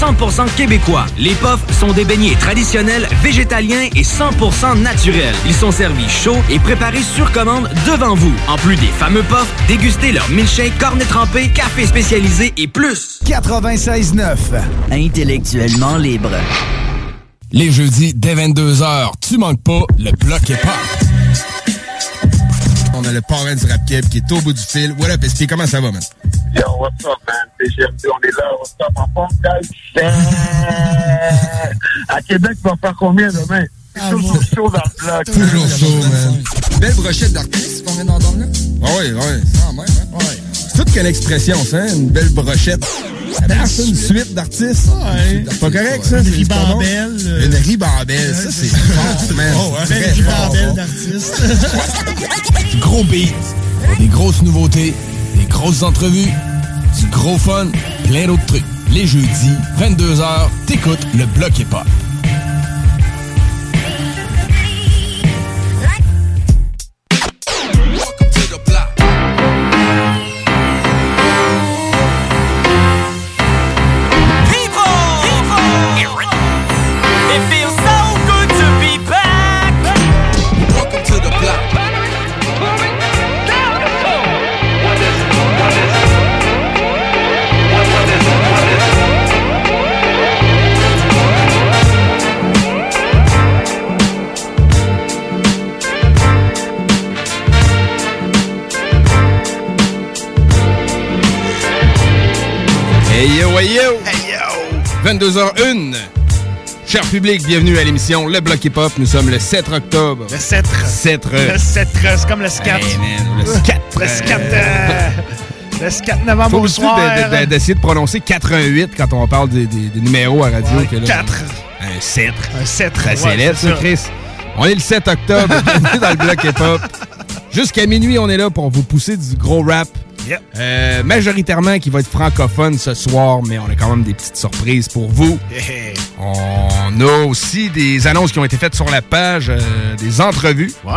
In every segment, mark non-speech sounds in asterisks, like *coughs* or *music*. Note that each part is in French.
100% québécois. Les puffs sont des beignets traditionnels, végétaliens et 100% naturels. Ils sont servis chauds et préparés sur commande devant vous. En plus des fameux puffs, dégustez leur milkshake, cornet trempé, café spécialisé et plus. 96.9 Intellectuellement libre. Les jeudis dès 22h, tu manques pas le bloc est pas. On a le parrain du rap Keb qui est au bout du fil. What up, SP? Comment ça va, man? Yo, what's up, man? CGMD, on est là. What's up, en forme, guys? À Québec, tu vas faire combien demain? Toujours chaud dans le bloc. Toujours chaud, man. Belle brochette d'artistes qu'on vient d'entendre là? Ah oui, oui. Ah, même, hein? Ouais. Toute quelle expression, ça, hein? Une belle brochette. C'est une suite d'artistes. Ouais. C'est pas correct, ça? Une ribambelle. euh, Une ribambelle. Ça, c'est fort, man. Oh, ouais. Fort. ribambelle d'artistes. Gros beat, des grosses nouveautés, des grosses entrevues, du gros fun, plein d'autres trucs. Les jeudis, 22h, t'écoutes le bloc hip Hey yo, hey yo! Hey yo! 22h01. Cher public, bienvenue à l'émission Le Bloc Hip Hop. Nous sommes le 7 octobre. Le cètre. 7 Le cètre, c'est comme le scat. Hey man, le scat. Le scat. euh, *laughs* Le 4 novembre Faut au soir. de- de- d'essayer de, prononcer 88 quand on parle des, des- des numéros à radio. Ouais, que là, quatre. Un 7. Un cètre. Ça ouais, c'est ça, Chris. On est le 7 octobre, *laughs* bienvenue dans le bloc hip-hop. Jusqu'à minuit, on est là pour vous pousser du gros rap. Yep. Euh, majoritairement qui va être francophone ce soir, mais on a quand même des petites surprises pour vous. Hey. On a aussi des annonces qui ont été faites sur la page, euh, des entrevues. Ouais.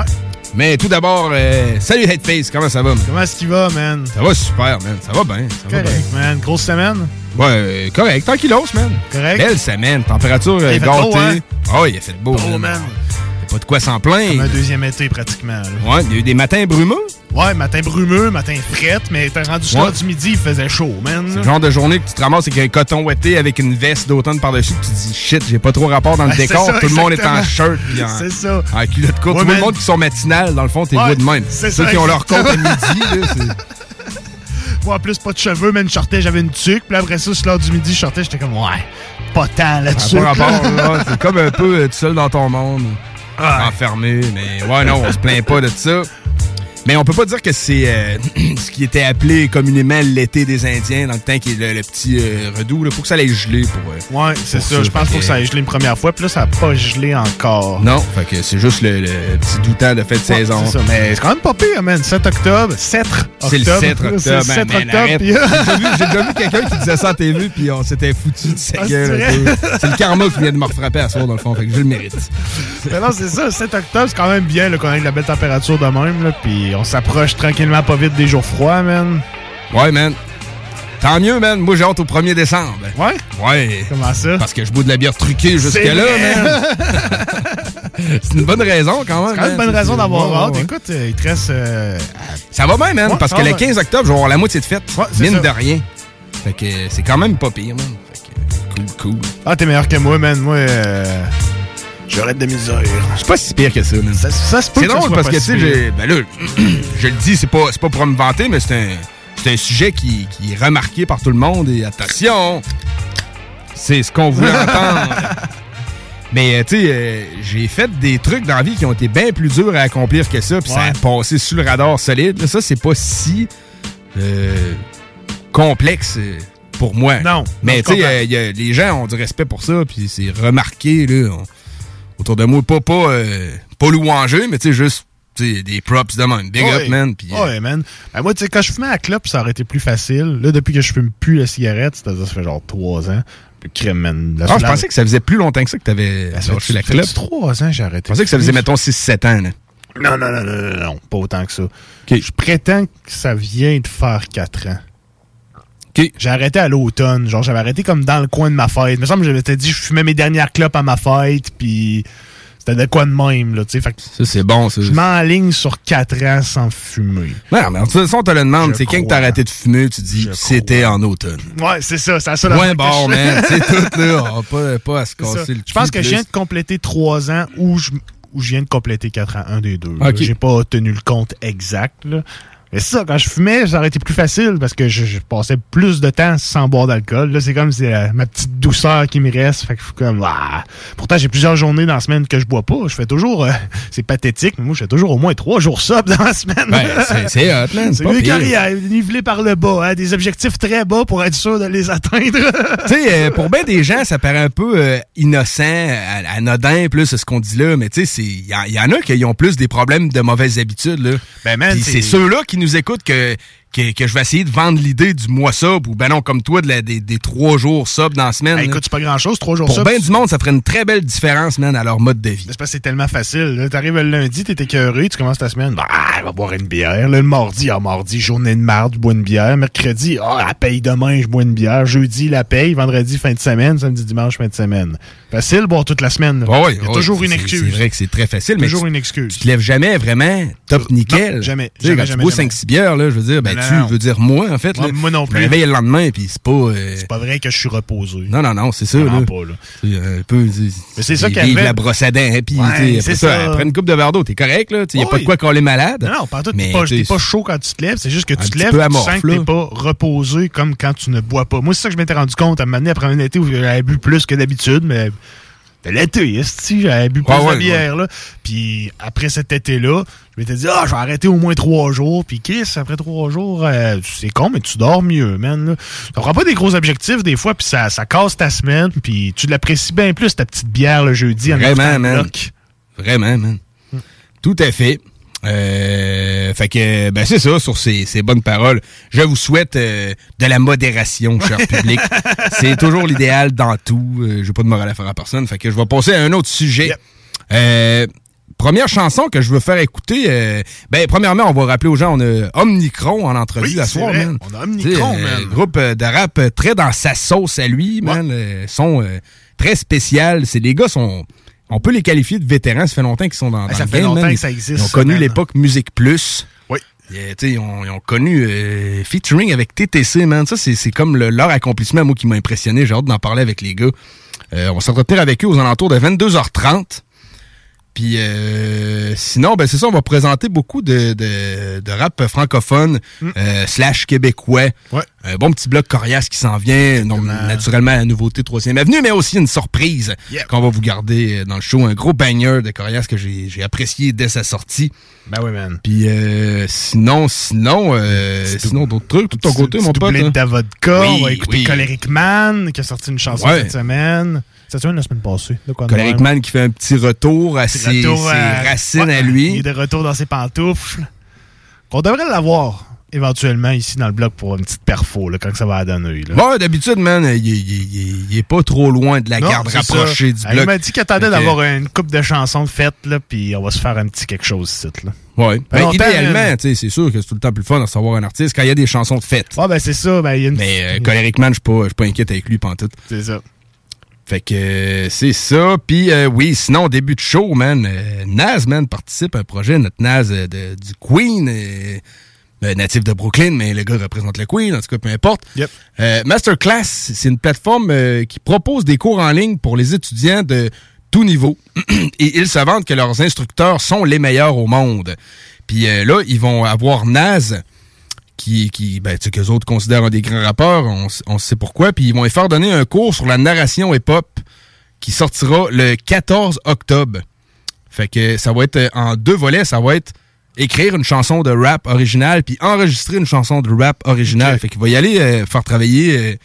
Mais tout d'abord, euh, salut Headface, comment ça va? man? Comment est-ce qu'il va, man? Ça va super, man. Ça va bien. Ça va bien. Correct, man. Grosse semaine? Ouais, euh, correct. Tranquillos, man. Correct. Belle semaine. Température fait beau, gâtée. hein? Ouais, il a fait beau. Oh, man. Pas de quoi s'en Comme un plaindre. deuxième été, pratiquement. là. Ouais, il y a eu des matins brumeux. Ouais, matin brumeux, matin frette, mais t'es rendu jusqu'à Ouais. du midi, il faisait chaud, man. C'est le genre de journée que tu te ramasses avec un coton ouetté avec une veste d'automne par-dessus, tu te dis shit, j'ai pas trop rapport dans le décor. ça, Tout le monde est en shirt puis en, *laughs* C'est ça. en culotte courte. Ouais, Tout le monde qui sont matinales, dans le fond, t'es Ouais, de même. c'est Ceux ça, qui ont leur compte à midi, là, c'est- *laughs* Moi, en plus, pas de cheveux, mais une j'avais une tuque. Puis après ça, sur l'heure du midi, je sortais, j'étais comme, ouais, pas tant là-dessus. C'est comme un peu euh, tout seul dans ton monde. Enfermé, mais ouais, non, on se plaint pas de ça. Mais on peut pas dire que c'est euh, *clears throat* ce qui était appelé communément l'été des Indiens, dans le temps qui est le, le petit euh, redout. Il faut que ça aille geler pour. euh, Ouais, c'est ça. Je pense qu'il faut que ça Fait ait gelé une première fois. Puis là, ça n'a pas gelé encore. Non, fait que c'est juste le, le petit doutant de fin de Ouais, saison. C'est ça. Mais c'est quand même pas pire, man. 7 octobre. 7 octobre. C'est le 7 octobre. C'est le 7 man, man, octobre. J'ai déjà vu- quelqu'un qui disait ça en TV, puis on s'était foutu de sa Ah, c'est gueule. C'est le karma qui vient de me refrapper à soir, dans le fond, fait que je le mérite. Mais non, c'est ça. 7 octobre, c'est quand même bien qu'on ait de la belle température de même. Là, puis on s'approche tranquillement pas vite des jours froids, man. Ouais, man. Tant mieux, man. Moi, j'ai hâte au 1er décembre. Ouais? Ouais. Comment ça? Parce que je bois de la bière truquée jusqu'à là, man. *laughs* C'est une bonne raison quand même. C'est quand même une bonne raison d'avoir hâte. ouais. Écoute, euh, il te reste. euh, Ça va bien, man, Ouais, parce que va le bien. 15 octobre, je vais avoir la moitié de fête. Mine ça. de rien. Fait que c'est quand même pas pire, man. Fait que cool, cool. Ah, t'es meilleur que moi, man. Moi, euh, j'arrête de misère. C'est pas si pire que ça, man. Ça, ça se peut C'est drôle parce que, tu sais, j'ai- ben là, *clears throat* je le dis, c'est pas, c'est pas pour me vanter, mais c'est un, c'est un sujet qui, qui est remarqué par tout le monde. Et attention, c'est ce qu'on voulait *laughs* entendre. Mais, euh, tu sais, euh, j'ai fait des trucs dans la vie qui ont été bien plus durs à accomplir que ça, puis ça a passé sous le radar solide. Là, ça, c'est pas si euh, complexe euh, pour moi. Non. Mais, tu sais, les gens ont du respect pour ça, puis c'est remarqué, là, on- autour de moi. Pas, pas, euh, pas louangeux, mais tu sais, juste tu sais, des props de même. Big Ouais. up, man. Puis, euh, Ouais, man. Ben, moi, tu sais, quand je fumais à la clope, ça aurait été plus facile. Là, depuis que je fume plus la cigarette, c'est-à-dire ça fait genre trois ans. Crème, man. La- ah, je la- pensais que ça faisait plus longtemps que ça que t'avais Ben, ça lâché fait- la fait clope. trois ans que j'ai arrêté. Je pensais que ça faisait, mettons, 6-7 ans. Là. Non, non, non, non, non, non, pas autant que ça. Je prétends que ça vient de faire quatre ans. J'ai arrêté à l'automne. Genre, j'avais arrêté comme dans le coin de ma fête. Il me semble que j'avais dit, je fumais mes dernières clopes à ma fête, puis c'était de quoi de même, là, tu sais. Ça, c'est bon, ça. je m'enligne sur quatre ans sans fumer. Non, mais de toute façon, on te le demande. C'est quand que t'as arrêté de fumer, tu dis c'était en automne. Ouais, c'est ça, c'est seule Ouais, bon, man. C'est *laughs* tout, là. On va pas, pas à se ça. casser le Je pense que je viens de compléter trois ans ou je, ou je viens de compléter quatre ans, un des deux. J'ai pas tenu le compte exact. Là. Mais c'est ça, quand je fumais, ça aurait été plus facile parce que je, je passais plus de temps sans boire d'alcool. Là, c'est comme c'est euh, ma petite douceur qui me reste. Fait que je suis comme ah. Pourtant, j'ai plusieurs journées dans la semaine que je bois pas. Je fais toujours euh, *laughs* c'est pathétique, mais moi je fais toujours au moins trois jours sub dans la semaine. Ben, c'est- hot, man, *laughs* c'est mieux carrière, nivelé par le bas, hein, des objectifs très bas pour être sûr de les atteindre. *laughs* tu sais, euh, pour bien des gens, ça paraît un peu euh, innocent, anodin, plus ce qu'on dit là, mais tu sais, il y, en- y en a qui ont plus des problèmes de mauvaises habitudes. Là. Ben, man, c'est ceux-là qui nous écoutent que, que, que je vais essayer de vendre l'idée du mois sub, ou ben non, comme toi, de la- des, des trois jours sub dans la semaine. Ben, là. écoute, c'est pas grand chose, trois jours pour sub. bien du monde, ça ferait une très belle différence, man, à leur mode de vie. C'est parce que c'est tellement facile. T'arrives le lundi, t'es écœuré, tu commences ta semaine, bah, je vais boire une bière. Là, le mardi, ah, mardi, journée de marde, je bois une bière. Mercredi, ah, la paye demain, je bois une bière. Jeudi, la paye. Vendredi, fin de semaine. Samedi, dimanche, fin de semaine. Facile, boire toute la semaine. là. Ouais, ouais, Il y a ouais, toujours une excuse. C'est vrai que c'est très facile, mais Toujours tu, une excuse. tu te lèves jamais vraiment top nickel. Non, jamais, bois jamais. 5-6 bières, là, je veux dire, ben, Tu non. veux dire moi, en fait. Moi- là. moi non Je plus. me réveille le lendemain, puis c'est pas... euh, C'est pas vrai que je suis reposé. Non, non, non, c'est ça. Là. pas, là. C'est un peu. Mais c'est ça arrive. la brosse à dents, puis Ouais, après ça, après une coupe de verre d'eau, t'es correct, là. Il n'y a pas de quoi coller malade. Non, non, pas tout. Mais, T'es pas, pas chaud quand tu te lèves. C'est juste que tu te lèves, peu tu sens que t'es pas reposé comme quand tu ne bois pas. Moi, c'est ça que je m'étais rendu compte à un moment donné, après un été où j'avais bu plus que d'habitude, mais c'était l'été, esti, j'avais bu plus Ouais, ouais, de bière, là. Puis après cet été-là, je m'étais dit, ah, je vais arrêter au moins trois jours. Puis Chris, après trois jours, euh, c'est con, mais tu dors mieux, man. Ça prend pas des gros objectifs des fois, puis ça, ça casse ta semaine, puis tu l'apprécies bien plus, ta petite bière le jeudi en Vraiment, le man. bloc. Vraiment, man. Tout à fait. Euh, fait que, ben c'est ça, sur ces, ces bonnes paroles. Je vous souhaite euh, de la modération, *laughs* cher public. c'est toujours l'idéal dans tout. Euh, J'ai pas de morale à faire à personne. Fait que je vais passer à un autre sujet. Euh, première chanson que je veux faire écouter. euh, ben, premièrement, on va rappeler aux gens, on a Omnicron en entrevue Oui, soir, vrai. man. On a Omnicron, man. Groupe de rap très dans sa sauce à lui, man. Euh, son euh, très spécial. C'est les gars sont. On peut les qualifier de vétérans. Ça fait longtemps qu'ils sont dans, Ah, dans ça le fait game, longtemps que ça existe, Ils ont connu l'époque Musique Plus. Oui. Tu sais, ils, ont, ils ont connu euh, featuring avec TTC, man. Ça, c'est c'est comme le- leur accomplissement, moi, qui m'a impressionné. J'ai hâte d'en parler avec les gars. Euh, on va s'entretenir avec eux aux alentours de 22h30. Puis euh, sinon, ben c'est ça, on va présenter beaucoup de, de, de rap francophone euh, slash québécois. Un bon petit bloc coriace qui s'en vient. Non, naturellement, la nouveauté 3e Avenue, mais aussi une surprise qu'on va vous garder euh, dans le show. Un gros banger de coriace que j'ai apprécié dès sa sortie. Ben oui, man. Puis euh, sinon, sinon, euh, sinon d'autres trucs, tout ton côté, mon pote. hein? de Davodka. Oui, on va écouter oui. Coleric Man, qui a sorti une chanson Ouais. cette semaine. Cette semaine, la semaine passée. Coleric qui fait un petit retour à Petit ses, retour ses à- racines Ouais, à lui. Il est de retour dans ses pantoufles. Qu'on devrait l'avoir éventuellement ici dans le bloc pour une petite perfo, là, quand ça va à donner. Là. Bon, d'habitude, man, il, il- est pas trop loin de la Non, garde rapprochée ça. du bloc. Il m'a dit qu'il attendait d'avoir une coupe de chansons de fête, là, puis on va se faire un petit quelque chose ici. Là. Fait Ben, idéalement, c'est sûr que c'est tout le temps plus fun de savoir un artiste quand il y a des chansons de fête. Ah, ben c'est ça. Ben, y a une... Mais euh, Coleric Man, je suis pas, pas inquiète avec lui pantoute. C'est ça. Fait que euh, c'est ça. Puis euh, oui, sinon, début de show, man, euh, Naz, man, participe à un projet, notre Naz euh, de- du Queen, euh, euh, natif de Brooklyn, mais le gars représente le Queen, en tout cas, peu importe. Euh, Masterclass, c'est une plateforme euh, qui propose des cours en ligne pour les étudiants de tout niveau. *clears throat* Et ils se vantent que leurs instructeurs sont les meilleurs au monde. Puis euh, là, ils vont avoir Naz, qui, qui ben, tu sais, autres considèrent un des grands rappeurs, on, sait pourquoi, puis ils vont faire donner un cours sur la narration hip-hop qui sortira le 14 octobre. Fait que ça va être euh, en deux volets, ça va être écrire une chanson de rap originale puis enregistrer une chanson de rap originale. Fait qu'il va y aller euh, faire travailler euh,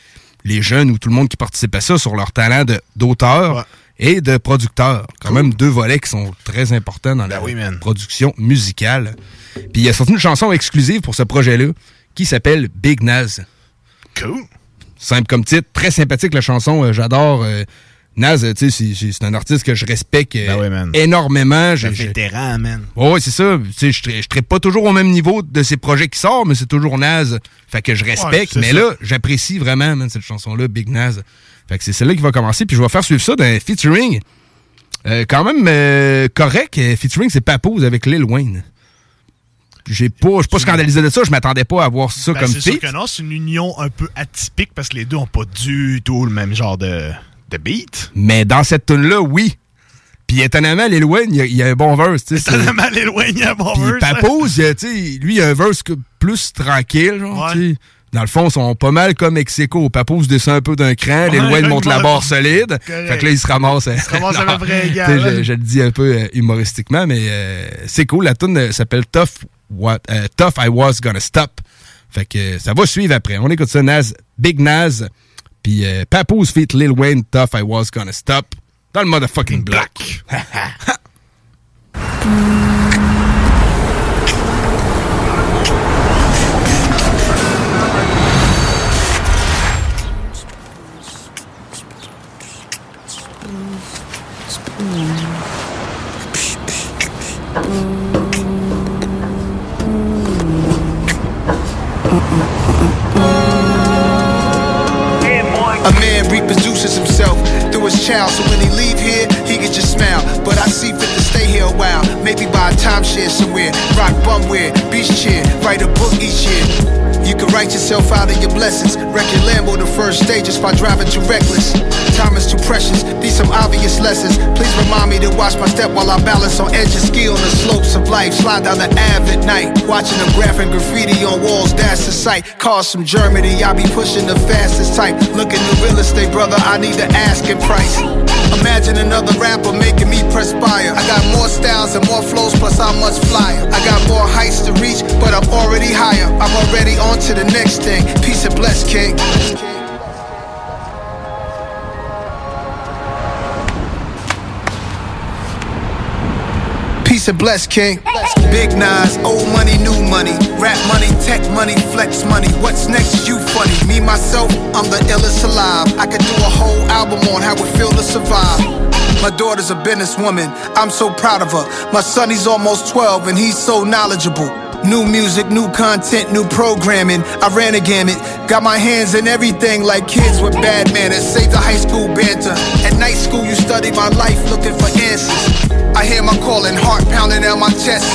les jeunes ou tout le monde qui participe à ça sur leur talent de- d'auteur et de producteur. Quand même deux volets qui sont très importants dans la production musicale. Puis il a sorti une chanson exclusive pour ce projet-là qui s'appelle Big Naz. Cool. Simple comme titre, très sympathique la chanson, euh, j'adore. euh, Naz, tu sais, c'est- un artiste que je respecte euh, énormément. C'est un vétéran, man. Ouais, ouais, c'est ça. Tu sais, je ne traite pas toujours au même niveau de ces projets qui sortent, mais c'est toujours Naz. Fait que je respecte. mais ça. là, j'apprécie vraiment, man, cette chanson-là, Big Naz. Fait que c'est celle-là qui va commencer. Puis je vais faire suivre ça d'un featuring. euh, quand même euh, correct. euh, Featuring, c'est Papose avec Lil Wayne. J'ai pas, je suis pas scandalisé de ça. Je m'attendais pas à voir ça Ben, comme c'est sûr feat. que non, c'est une union un peu atypique parce que les deux ont pas du tout le même genre de, de beat. Mais dans cette tune-là, oui. Puis étonnamment, Lil Wayne, il y a, y un bon verse. c'est- Étonnamment, Lil Wayne, il a un bon Puis verse, hein. Papose, il y a, lui, il a un verse que- plus tranquille, genre. Dans le fond, ils sont pas mal comme Mexico. Papose descend un peu d'un cran, Lil Ouais, Wayne monte la barre solide. Correct. Fait que là, il se ramasse. Il se ramasse à peu près *laughs* égal, hein. Je, je le dis un peu euh, humoristiquement, mais euh, c'est cool. La tune euh, s'appelle Tough, What, Tough I Was Gonna Stop. Fait que ça va suivre après. On écoute ça, Naz, Big Naz, puis Papose feat Lil Wayne, Tough I Was Gonna Stop, dans le motherfucking black. *laughs* A man reproduces himself through his child, so when he leave here, he get your smile. But I see fit here a while, maybe buy a timeshare somewhere, rock bumwear, beach chair, write a book each year. You can write yourself out of your blessings. Wreck your Lambo the first day just by driving too reckless. Time is too precious. These some obvious lessons. Please remind me to watch my step while I balance on edge and ski on the slopes of life. Slide down the Ave at night, watching them graphing graffiti on walls. That's the sight. Cars from Germany, I be pushing the fastest type. Looking the real estate, brother. I need the asking price. Imagine another rapper making me perspire. I got more styles and more flows, plus I'm much flyer. I got more heights to reach, but I'm already higher. I'm already on to the next thing. Peace and bless, King. And bless, King. Big Nas, old money, new money. Rap money, tech money, flex money. What's next? You funny. Me, myself, I'm the illest alive. I could do a whole album on how it feel to survive. My daughter's a businesswoman. I'm so proud of her. My son, he's almost 12 and he's so knowledgeable. New music, new content, new programming. I ran a gamut. Got my hands in everything like kids with bad manners. Saved the high school banter. At night school, you study my life looking for answers. I hear my calling, heart pounding on my chest.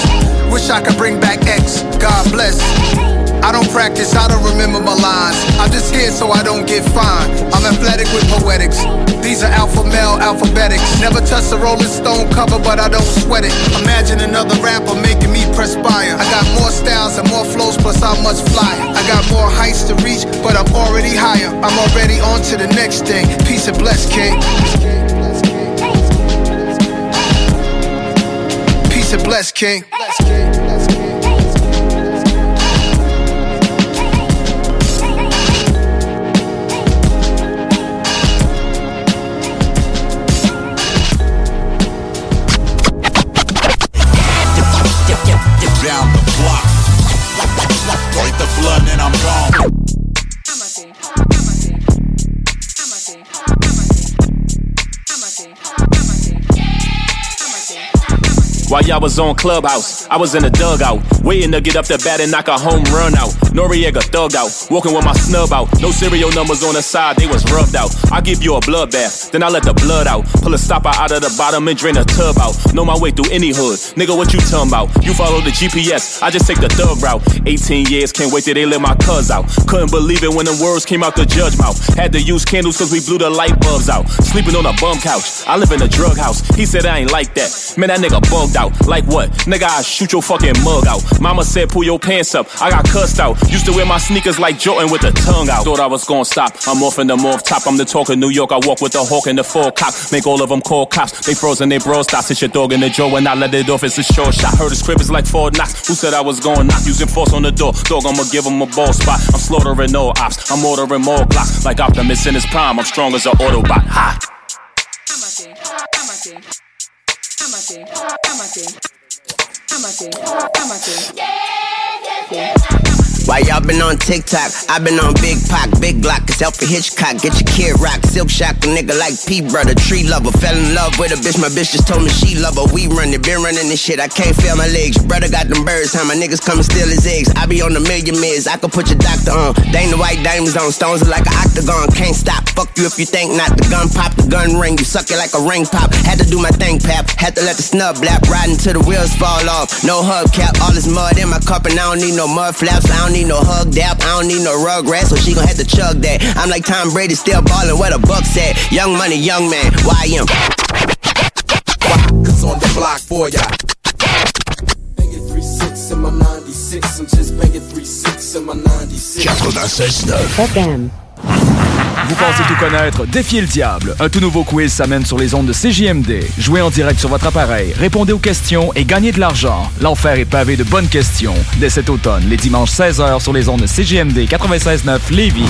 Wish I could bring back X. God bless. I don't practice, I don't remember my lines. I'm just here so I don't get fined. I'm athletic with poetics. These are alpha male alphabetics. Never touch the Rolling Stone cover, but I don't sweat it. Imagine another rapper making me perspire. I got more styles and more flows, plus I'm much flyer. I got more heights to reach, but I'm already higher. I'm already on to the next thing. Peace and bless, King. Peace and bless, King. Down the block. Break the blood and I'm gone. While y'all was on Clubhouse. I was in the dugout, waiting to get up the bat and knock a home run out. Noriega thug out, walking with my snub out. No serial numbers on the side, they was rubbed out. I give you a bloodbath, then I let the blood out. Pull a stopper out of the bottom and drain a tub out. Know my way through any hood. Nigga, what you talking about? You follow the GPS, I just take the thug route. 18 years, can't wait till they let my cuz out. Couldn't believe it when the words came out the judge mouth. Had to use candles cause we blew the light bulbs out. Sleeping on a bum couch. I live in a drug house. He said I ain't like that. Man, that nigga bugged out. Like what? Nigga, I shoot your fucking mug out. Mama said pull your pants up. I got cussed out. Used to wear my sneakers like Jordan with the tongue out. Thought I was gonna stop. I'm off in the morph top. I'm the talk of New York. I walk with the hawk and the full cop. Make all of them call cops. They frozen, they bro stop. Sit your dog in the jaw when I let it off. It's a short shot. Heard his crib is like four knocks. Who said I was going knock? Using force on the door. Dog, I'ma give him a ball spot. I'm slaughtering all ops. I'm ordering more blocks. Like Optimus in his prime. I'm strong as an Autobot. Ha! amateur, amateur, amateur, amateur, amateur. Yeah, yeah, yeah. Why y'all been on TikTok? i been on Big Pac, Big Glock, it's Alfred Hitchcock. Get your kid rock, silk shock, a nigga like P brother, tree lover. Fell in love with a bitch, my bitch just told me she love her. We run it, been running this shit, I can't feel my legs. Brother got them birds, how my niggas come and steal his eggs. I be on a million mids, I could put your doctor on. Dang the white diamonds on, stones are like an octagon. Can't stop, fuck you if you think not. The gun pop, the gun ring, you suck it like a ring pop. Had to do my thing, pap, had to let the snub blap, riding till the wheels fall off. No hubcap, all this mud in my cup, and I don't need no mud flaps, I don't need no hug dap, I don't need no rugrat, so she gon' have to chug that. I'm like Tom Brady, still ballin' where the bucks at. Young money, young man, YM. Cause on the block for ya. Banging 3-6 in my 96, I'm just banging 3-6 in my 96. 96.9 FM. Vous pensez tout connaître? Défiez le diable. Un tout nouveau quiz s'amène sur les ondes de CJMD. Jouez en direct sur votre appareil, répondez aux questions et gagnez de l'argent. L'enfer est pavé de bonnes questions. Dès cet automne, les dimanches 16h sur les ondes de CJMD 96.9 Lévis.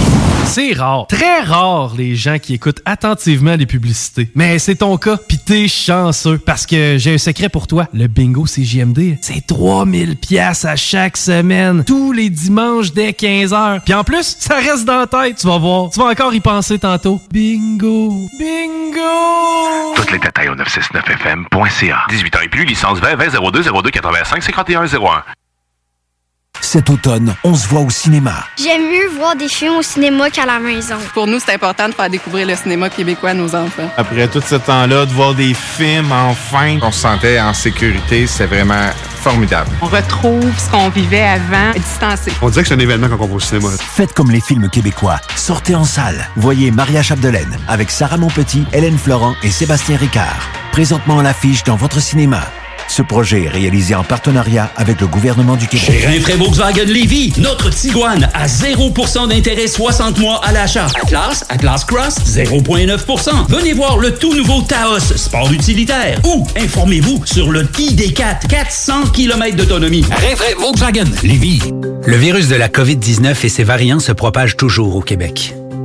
C'est rare, très rare les gens qui écoutent attentivement les publicités. Mais c'est ton cas, pis t'es chanceux. Parce que j'ai un secret pour toi. Le bingo CJMD, c'est 3000 pièces à chaque semaine. Tous les dimanches dès 15h. Puis en plus, ça reste dans la tête, tu vas voir. Tu vas encore y penser tantôt. Bingo! Bingo! Toutes les détails au 969fm.ca. 18 ans et plus, licence 20 20 02 02 85 51 01. Cet automne, on se voit au cinéma. J'aime mieux voir des films au cinéma qu'à la maison. Pour nous, c'est important de faire découvrir le cinéma québécois à nos enfants. Après tout ce temps-là, de voir des films enfin, on se sentait en sécurité, c'est vraiment formidable. On retrouve ce qu'on vivait avant, distancé. On dirait que c'est un événement quand on va au cinéma. Faites comme les films québécois. Sortez en salle. Voyez Maria Chapdelaine avec Sarah Monpetit, Hélène Florent et Sébastien Ricard. Présentement à l'affiche dans votre cinéma. Ce projet est réalisé en partenariat avec le gouvernement du Québec. Chez Rinfraie Volkswagen Lévy, notre Tiguan à 0% d'intérêt 60 mois à l'achat. Atlas, Atlas Cross, 0,9%. Venez voir le tout nouveau Taos, sport utilitaire. Ou informez-vous sur le ID4, 400 km d'autonomie. Rinfraie Volkswagen Lévy. Le virus de la COVID-19 et ses variants se propagent toujours au Québec.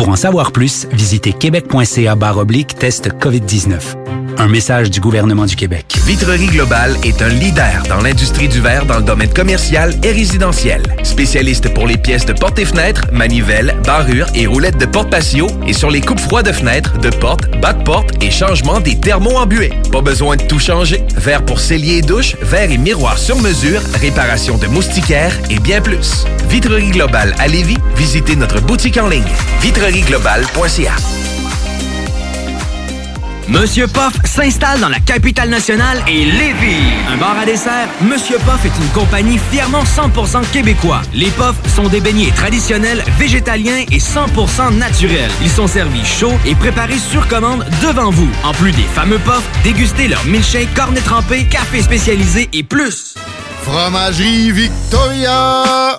Pour en savoir plus, visitez québec.ca oblique test COVID-19. Un message du gouvernement du Québec. Vitrerie Globale est un leader dans l'industrie du verre dans le domaine commercial et résidentiel. Spécialiste pour les pièces de portes et fenêtres, manivelles, barrures et roulettes de porte patio et sur les coupes froides de fenêtres, de portes, bas de et changement des thermos embués. Pas besoin de tout changer. Verre pour cellier et douche, verre et miroir sur mesure, réparation de moustiquaires et bien plus. Vitrerie Globale à Lévis, visitez notre boutique en ligne. Monsieur Poff s'installe dans la capitale nationale et Lévis. Un bar à dessert, Monsieur Poff est une compagnie fièrement 100% québécois. Les Poffs sont des beignets traditionnels, végétaliens et 100% naturels. Ils sont servis chauds et préparés sur commande devant vous. En plus des fameux Poffs, dégustez leur milkshake, cornet trempé, café spécialisé et plus. Fromagerie Victoria!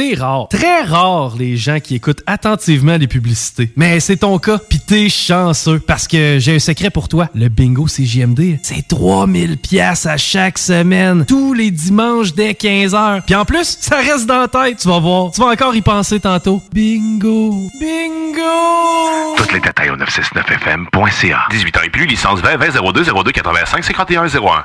C'est rare, très rare les gens qui écoutent attentivement les publicités. Mais c'est ton cas, pis t'es chanceux parce que j'ai un secret pour toi. Le bingo CJMD, c'est 3000 pièces à chaque semaine, tous les dimanches dès 15h. Puis en plus, ça reste dans la tête, tu vas voir. Tu vas encore y penser tantôt. Bingo, bingo. Toutes les détails au 969fm.ca. 18 ans et plus, licence 20 20 02 02 85 51 01.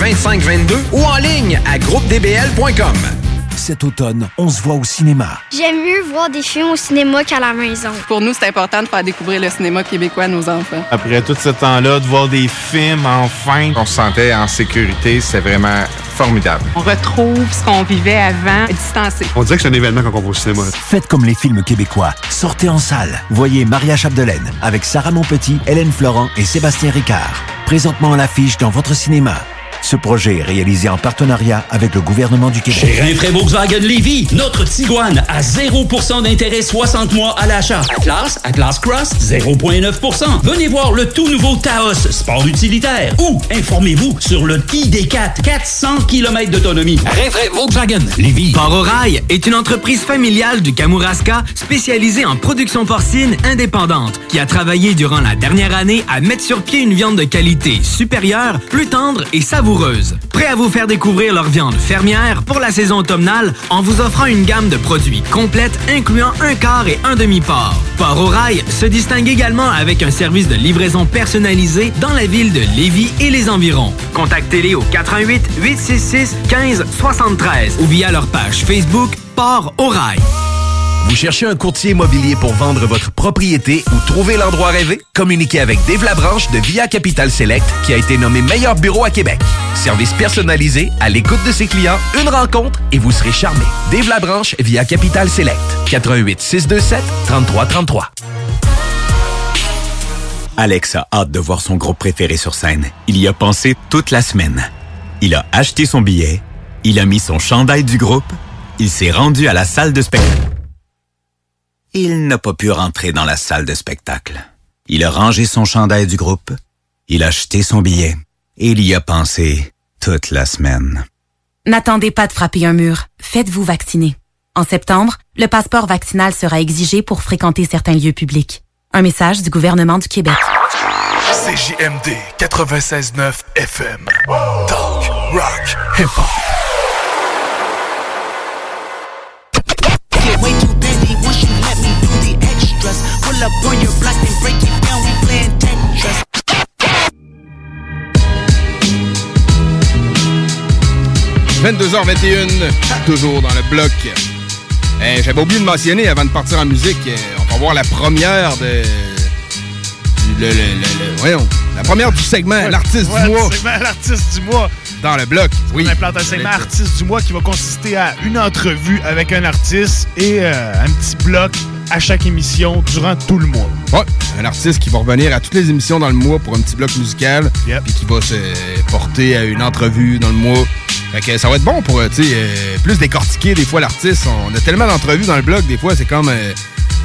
2522 ou en ligne à groupedbl.com. Cet automne, on se voit au cinéma. J'aime mieux voir des films au cinéma qu'à la maison. Pour nous, c'est important de faire découvrir le cinéma québécois à nos enfants. Après tout ce temps-là, de voir des films enfin, on se sentait en sécurité, c'est vraiment formidable. On retrouve ce qu'on vivait avant, distancé. On dirait que c'est un événement quand on va au cinéma. Faites comme les films québécois. Sortez en salle. Voyez Maria Chapdelaine avec Sarah Monpetit, Hélène Florent et Sébastien Ricard. Présentement à l'affiche dans votre cinéma. Ce projet est réalisé en partenariat avec le gouvernement du Québec. Chez Rinfraie Volkswagen Lévy, notre Tiguan à 0% d'intérêt 60 mois à l'achat. Atlas, Atlas Cross, 0,9%. Venez voir le tout nouveau Taos, sport utilitaire. Ou informez-vous sur le ID4, 400 km d'autonomie. Rinfraie Volkswagen Lévy. Port au Rail est une entreprise familiale du Kamouraska spécialisée en production porcine indépendante qui a travaillé durant la dernière année à mettre sur pied une viande de qualité supérieure, plus tendre et savoureuse. Prêt à vous faire découvrir leur viande fermière pour la saison automnale en vous offrant une gamme de produits complète incluant un quart et un demi-port. Port au Rail se distingue également avec un service de livraison personnalisé dans la ville de Lévis et les environs. Contactez-les au 88 866 15 73 ou via leur page Facebook Port au Rail. Vous cherchez un courtier immobilier pour vendre votre propriété ou trouver l'endroit rêvé? Communiquez avec Dave Labranche de Via Capital Select qui a été nommé meilleur bureau à Québec. Service personnalisé, à l'écoute de ses clients, une rencontre et vous serez charmé. Dave Labranche via Capital Select. 88 627 3333. Alex a hâte de voir son groupe préféré sur scène. Il y a pensé toute la semaine. Il a acheté son billet, il a mis son chandail du groupe, il s'est rendu à la salle de spectacle. Il n'a pas pu rentrer dans la salle de spectacle. Il a rangé son chandail du groupe, il a acheté son billet et il y a pensé toute la semaine. N'attendez pas de frapper un mur. Faites-vous vacciner. En septembre, le passeport vaccinal sera exigé pour fréquenter certains lieux publics. Un message du gouvernement du Québec. CJMD 96.9 FM. Talk, rock, hip-hop. 22h21, toujours dans le bloc. Eh, J'avais oublié de mentionner avant de partir en musique, euh, on va voir la première de. du- Le, le- le- le- voyons, la première du segment, l'artiste Ouais, du mois. l'artiste du mois. Dans le bloc, oui. On implante un segment artiste du mois qui va consister à une entrevue avec un artiste et euh, un petit bloc à chaque émission durant tout le mois. Ouais, un artiste qui va revenir à toutes les émissions dans le mois pour un petit bloc musical, puis qui va se porter à une entrevue dans le mois. Fait que ça va être bon pour, euh, tu sais, euh, plus décortiquer des fois l'artiste. On a tellement d'entrevues dans le bloc, des fois, c'est comme euh,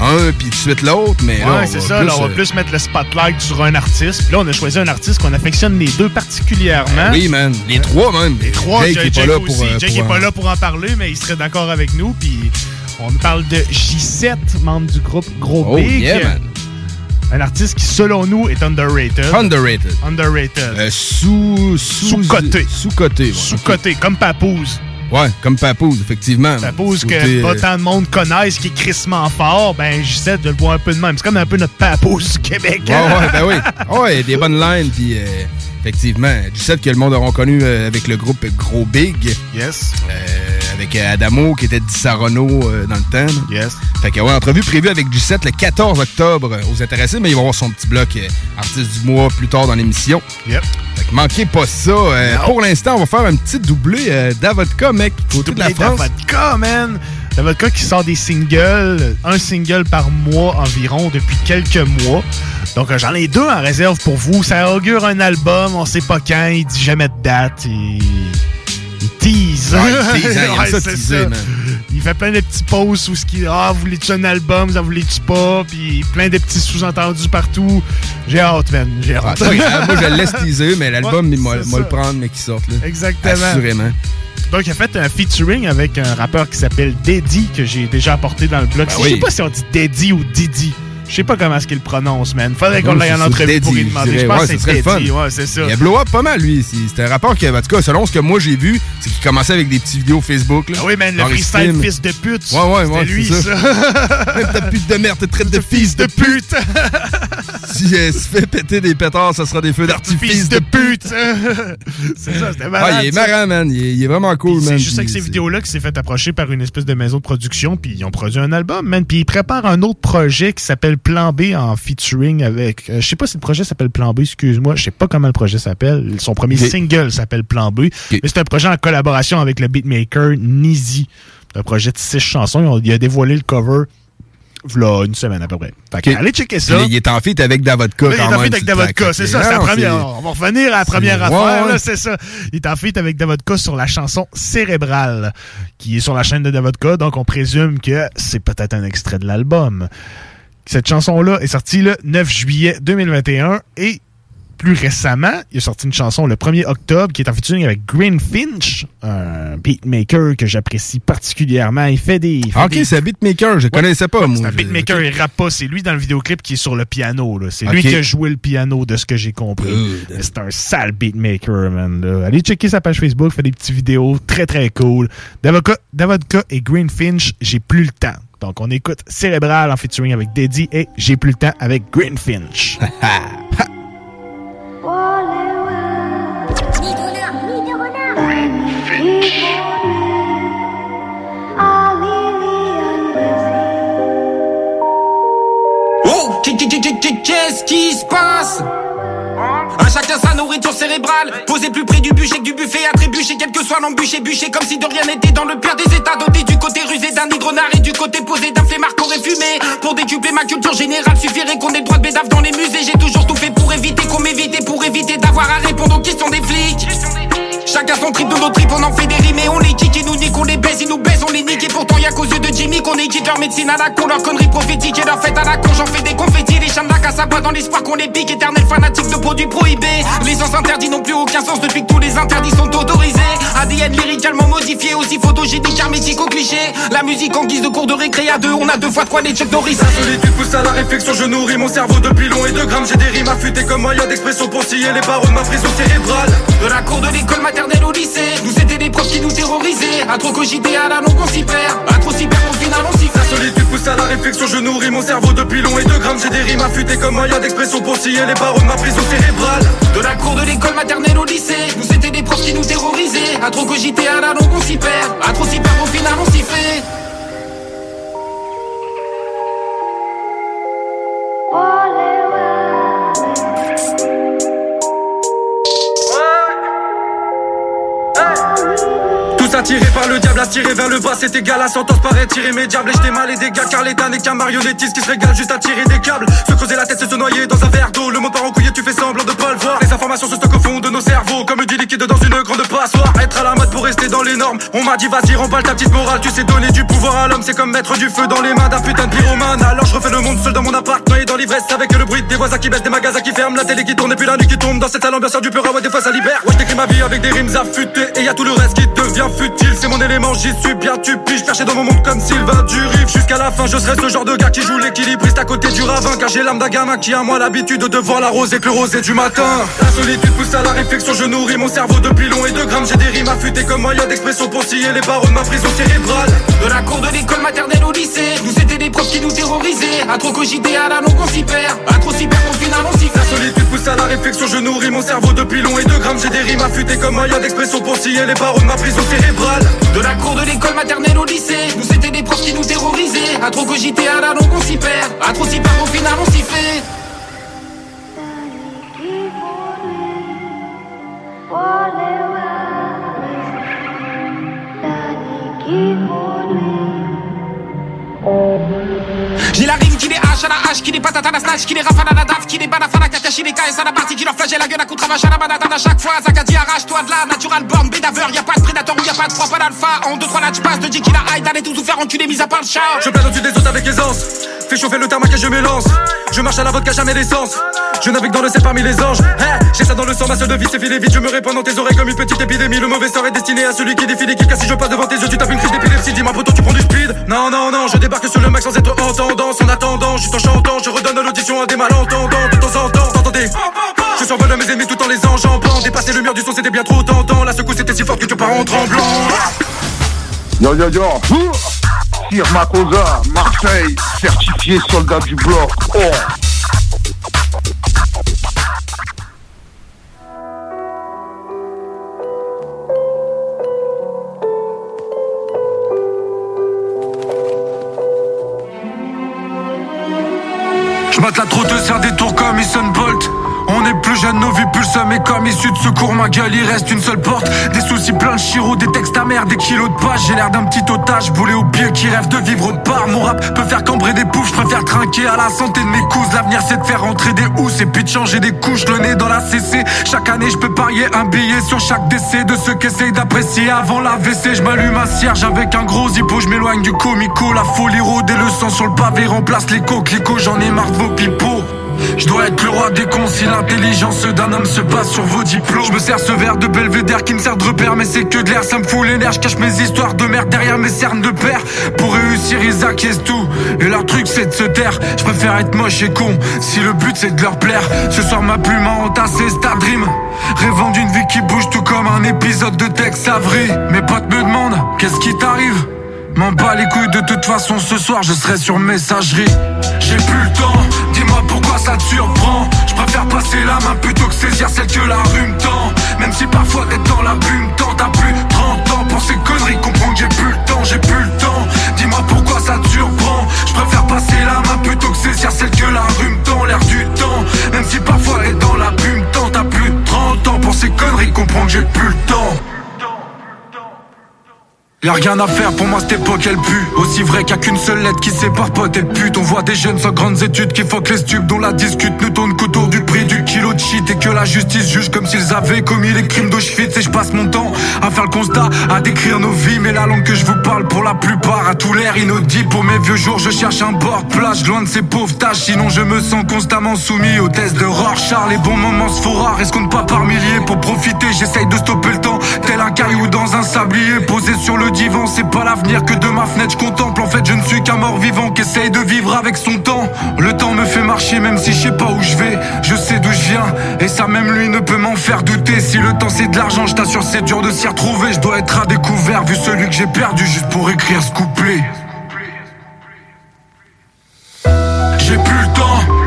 un, puis tout de suite l'autre, mais Ouais, c'est va ça. plus, là, on va plus mettre le spotlight sur un artiste. Puis là, on a choisi un artiste qu'on affectionne les deux particulièrement. Oui, man. Les trois, même. Les trois. Jake Jake, est pas là pour, Jake pour, est pas là pour en parler, mais il serait d'accord avec nous. Puis on nous parle de J7, membre du groupe Gros Oh, Big. yeah, man. Un artiste qui, selon nous, est underrated. Underrated. Underrated. sous, sous, Sous-coté. Sous-coté. ouais. Sous-coté, comme Papouze. Ouais, comme Papouze, effectivement. Papouze que Sous-côté, pas euh, tant de monde connaissent, qui est crissement fort, ben J7, je le vois un peu de même. C'est comme un peu notre Papouze du Québec. Ouais, hein? ouais, ben oui. *laughs* Ouais, des bonnes lines, puis euh, Effectivement. Du set que le monde aura connu euh, avec le groupe Gros Big. Yes. Euh, avec euh, Adamo qui était Dissarono euh, dans le temps. Yes. Fait que ouais, entrevue prévue avec du set le 14 octobre aux intéressés, mais il va avoir son petit bloc euh, artiste du mois plus tard dans l'émission. Yep. Fait que manquez pas ça. Euh, pour l'instant, on va faire un petit doublé d'Avodka, mec, côté de la France. Davodka, man! Davodka qui sort des singles, un single par mois environ depuis quelques mois. Donc euh, j'en ai deux en réserve pour vous. Ça augure un album, on sait pas quand, il dit jamais de date. Il tease. Ouais, il tease, hein, Ouais, ça teaser, ça. man. Il fait plein de petits posts où ce qui ah voulez-tu un album, ça voulez-tu pas, puis plein de petits sous-entendus partout. J'ai hâte, man, j'ai hâte. moi, je le laisse *laughs* teaser, mais l'album, il m'a le prendre, mais qui sorte. Là. Exactement. Assurément. Donc, il a fait un featuring avec un rappeur qui s'appelle Deddy, que j'ai déjà apporté dans le blog. Ben Je oui. sais pas si on dit Deddy ou Didi. Je sais pas comment est-ce qu'il le prononce, man. Faudrait qu'on l'aille en entrevue pour lui demander. Je pense que ce c'est fun. Ouais, c'est ça. Il a blow up pas mal, lui. C'est c'est un rapport qui, en tout cas, selon ce que moi j'ai vu, c'est qu'il commençait avec des petites vidéos Facebook. Là, Ah oui, man, le freestyle fils de pute. Ouais, ouais, ouais. C'était lui, ça. Ta pute de merde, te traite de fils de pute. *laughs* si elle se fait péter des pétards, ça sera des feux d'artifice Fils de pute. *laughs* c'est ça, c'était malade. Ah, il est marrant, man. Il est, vraiment cool, man. C'est juste avec ces vidéos-là qu'il s'est fait approcher par une espèce de maison de production, puis ils ont produit un album, man. Puis il prépare un autre projet qui s'appelle Plan B en featuring avec. euh, je sais pas si le projet s'appelle Plan B, excuse-moi. Je sais pas comment le projet s'appelle. Son premier single s'appelle Plan B. Mais c'est un projet en collaboration avec le beatmaker Nizi. C'est un projet de six chansons. Il a dévoilé le cover. Là, une semaine à peu près. Fait allez checker ça. Il, est en feat avec Davodka, il est en feat avec Davodka, c'est ça, c'est la première. On va revenir à la première affaire, ouais. c'est ça. Il est en feat avec Davodka sur la chanson Cérébral, qui est sur la chaîne de Davodka, donc on présume que c'est peut-être un extrait de l'album. Cette chanson-là est sortie le 9 juillet 2021 et plus récemment, il a sorti une chanson le 1er octobre qui est en featuring avec Green Finch, un beatmaker que j'apprécie particulièrement. Il fait des... il fait Ah, ok, des- c'est un beatmaker. Je connaissais pas, moi. c'est un beatmaker, il rappe pas. C'est lui dans le vidéoclip qui est sur le piano. C'est lui qui a joué le piano de ce que j'ai compris. C'est un sale beatmaker, man. là. Allez checker sa page Facebook, fait des petites vidéos très très cool. Davodka et Green Finch, j'ai plus le temps. Donc on écoute Cérébral en featuring avec Deddy et J'ai plus le temps avec Green Finch. *laughs* Oh, qu'est- qu'est- qu'est- qu'est- qu'est-ce qui se passe? Un chacun sa nourriture cérébrale. Posé plus près du bûcher que du buffet À trébucher quel que soit l'embûché Bûcher comme si de rien n'était Dans le pire des états. Doté du côté rusé d'un hydronard Et du côté posé d'un flemmard qu'aurait fumé. Pour décupler ma culture générale Suffirait qu'on ait droit de bédave dans les musées. J'ai toujours tout fait pour éviter qu'on m'évite pour éviter d'avoir à répondre aux questions des flics Chacun son trip de nos tripes, on en fait des rimes et on les kick, ils nous niquent, on les baise, ils nous baisent, on les nique et pourtant y'a qu'aux yeux de Jimmy qu'on équipe leur médecine à la con, leur connerie prophétique et leur fête à la con, j'en fais des confettis, les champs à sa boîte dans l'espoir qu'on les pique, éternel fanatique de produits prohibés. Les sens interdits n'ont plus aucun sens depuis que tous les interdits sont autorisés. ADN lyricalement modifié, aussi photogénique, hermétique au cliché. La musique en guise de cours de récré à deux, on a deux fois de quoi les Chuck Norris. La solitude pousse à la réflexion, je nourris mon cerveau depuis long et de grammes. J'ai des rimes affûtées comme moyen d'expression pour scier les barreaux de ma prison cérébrale. De la cour de l'école maternelle au lycée, nous c'était des profs qui nous terrorisaient. À trop cogiter à la longue on s'y perd, à trop s'y perd au final on s'y fait. La solitude pousse à la réflexion, je nourris mon cerveau depuis long et de grammes. J'ai des rimes affûtées comme moyen d'expression pour scier les barreaux de ma prison cérébrale. De la cour de l'école maternelle au lycée, nous c'était des profs qui nous terrorisaient. À trop cogiter à la longue on s'y perd, à trop s'y perd au final on s'y fait. Hey. Tous attirés par le diable, attirés vers le bas, c'est égal à sentence paraît tirer mes diables. Et j'étais mal les dégâts car l'état n'est qu'un marionnettiste qui se régale juste à tirer des câbles. Se creuser la tête, c'est se noyer dans un verre d'eau. Le monde part en couille et tu fais semblant de pas le voir. Les informations se stockent au fond de nos cerveaux, comme du liquide dans une grande passoire. Être à la mode pour rester dans les normes. On m'a dit vas-y, remballe ta petite morale. Tu sais donner du pouvoir à l'homme, c'est comme mettre du feu dans les mains d'un putain de pyromane. Alors je refais le monde seul dans mon appart, noyé dans l'ivresse avec le bruit des voisins qui baissent, des magasins qui ferment, la télé qui tourne et puis la nuit qui tombe. Dans cette salle ambiance du pur, ah ouais, des fois ça libère. Ouais, je ma vie avec des rimes affûtées et y a tout le reste qui devient futile. c'est mon élément, j'y suis bien, tu piges. Perché dans mon monde comme Sylvain du Rive. Jusqu'à la fin, je serai ce genre de gars qui joue l'équilibriste à côté du ravin. Car j'ai l'âme d'un gamin qui a moi l'habitude de voir la rose éclorosée du matin. La solitude pousse à la réflexion, je nourris mon cerveau depuis long et de grammes. J'ai des rimes affûtées comme moyen d'expression pour scier les barreaux de ma prison cérébrale. De la cour de l'école maternelle au lycée, nous c'était des profs qui nous terrorisaient. À trop cogiter, à la longue on s'y perd. À trop s'y perd, au final on s'y. La solitude pousse à la réflexion, je nourris mon cerveau depuis long et de grammes. J'ai des rimes affûtées comme moyen d'expression pour scier les barreaux de ma prison cérébrale. De la cour de l'école maternelle au lycée, nous c'était des profs qui nous terrorisaient. À trop cogiter, à la longue on s'y perd. À trop s'y perd, au final on s'y fait. La qui les patate à la snatch, qui les rafale à la daf, qui les banafana à kakashi, les KS à la partie, qui leur flagelle la gueule à coup de à la banatane à chaque fois. Zakadi arrache-toi de là, natural born, bédaveur, y'a pas de prédateur ou y'a pas de proie, pas d'alpha. En 2-3 là, tu passes de J qui la high, d'aller tout faire enculer, mis à part le chat. Je plane au-dessus des autres avec aisance. Fais chauffer le thermac que je m'élance. Je marche à la vodka, jamais d'essence. Je navigue dans le ciel parmi les anges. Hey, j'ai ça dans le sang, ma seule devise, c'est filer vite. Je me répands dans tes oreilles comme une petite épidémie. Le mauvais sort est destiné à celui qui défie l'équipe. Car si je passe devant tes yeux, tu tapes une crise d'épilepsie. Dis-moi, poto, tu prends du speed? Non, non, non, je débarque sur le max sans être en tendance. En attendant, juste en chantant, je redonne l'audition à des malentendants. De temps en temps, t'entendez Je survole à mes ennemis tout en les enjambant. Dépasser le mur du son, c'était bien trop tentant. La secousse était si forte que tu pars en tremblant. Yo yo yo Sir Makosa, Marseille, certifié soldat du bloc. Oh Je la trotteuse faire des tours comme Usain Bolt on est plus jeune, nos vies pulsent, mais comme issu de secours, ma gueule, il reste une seule porte. Des soucis plein de chiro, des textes amers, des kilos de pages. J'ai l'air d'un petit otage, boulé au pied qui rêve de vivre autre part. Mon rap peut faire cambrer des poufs, je préfère trinquer à la santé de mes couses. L'avenir, c'est de faire rentrer des housses et puis de changer des couches. Le nez dans la CC. Chaque année, je peux parier un billet sur chaque décès de ceux qui essayent d'apprécier avant la WC. Je m'allume un cierge avec un gros zippo, je m'éloigne du comico. La folie rôde et le sang sur le pavé remplace les coquelicots. J'en ai marre de vos pipeaux. Je dois être le roi des cons si l'intelligence d'un homme se passe sur vos diplômes. Je me sers ce verre de belvédère qui me sert de repère, mais c'est que de l'air, ça me fout les nerfs. Je cache mes histoires de merde derrière mes cernes de père. Pour réussir, ils acquiescent tout. Et leur truc, c'est de se taire. Je préfère être moche et con si le but c'est de leur plaire. Ce soir, ma plume a entassé Star Dream. Rêvant d'une vie qui bouge tout comme un épisode de Tex Avery. Mes potes me demandent, qu'est-ce qui t'arrive? M'en bats les couilles de toute façon ce soir je serai sur messagerie J'ai plus le temps, dis-moi pourquoi ça te surprend. Je préfère passer la main plutôt que saisir celle que la rue me tend. Même si parfois d'être dans la bume tend T'as plus 30 ans pour ces conneries Comprends que j'ai plus le temps, j'ai plus le temps. Dis-moi pourquoi ça te surprend. Je préfère passer la main plutôt que saisir celle que la rue me tend L'air du temps, même si parfois d'être dans la bume tend T'as plus de 30 ans pour ces conneries Comprends que j'ai plus le temps Y'a rien à faire pour moi cette époque elle pue. Aussi vrai qu'il a qu'une seule lettre qui sépare pote et pute. On voit des jeunes sans grandes études qui fuck les stupes Dont la discute ne tourne qu'autour du prix du kilo de shit. Et que la justice juge comme s'ils avaient commis les crimes d'Auschwitz. Et je passe mon temps à faire le constat, à décrire nos vies. Mais la langue que je vous parle pour la plupart a tout l'air inaudible. Pour mes vieux jours je cherche un bord plage Loin de ces pauvres tâches. Sinon je me sens constamment soumis aux tests de Rorschach. Les bons moments se font rares et se comptent pas par milliers Pour profiter? J'essaye de stopper le un caillou dans un sablier Posé sur le divan, c'est pas l'avenir que de ma fenêtre je contemple. En fait, je ne suis qu'un mort vivant qui essaye de vivre avec son temps. Le temps me fait marcher, même si je sais pas où je vais. Je sais d'où je viens, et ça même lui ne peut m'en faire douter. Si le temps c'est de l'argent, je t'assure, c'est dur de s'y retrouver. Je dois être à découvert, vu celui que j'ai perdu, juste pour écrire ce couplet. J'ai plus le temps.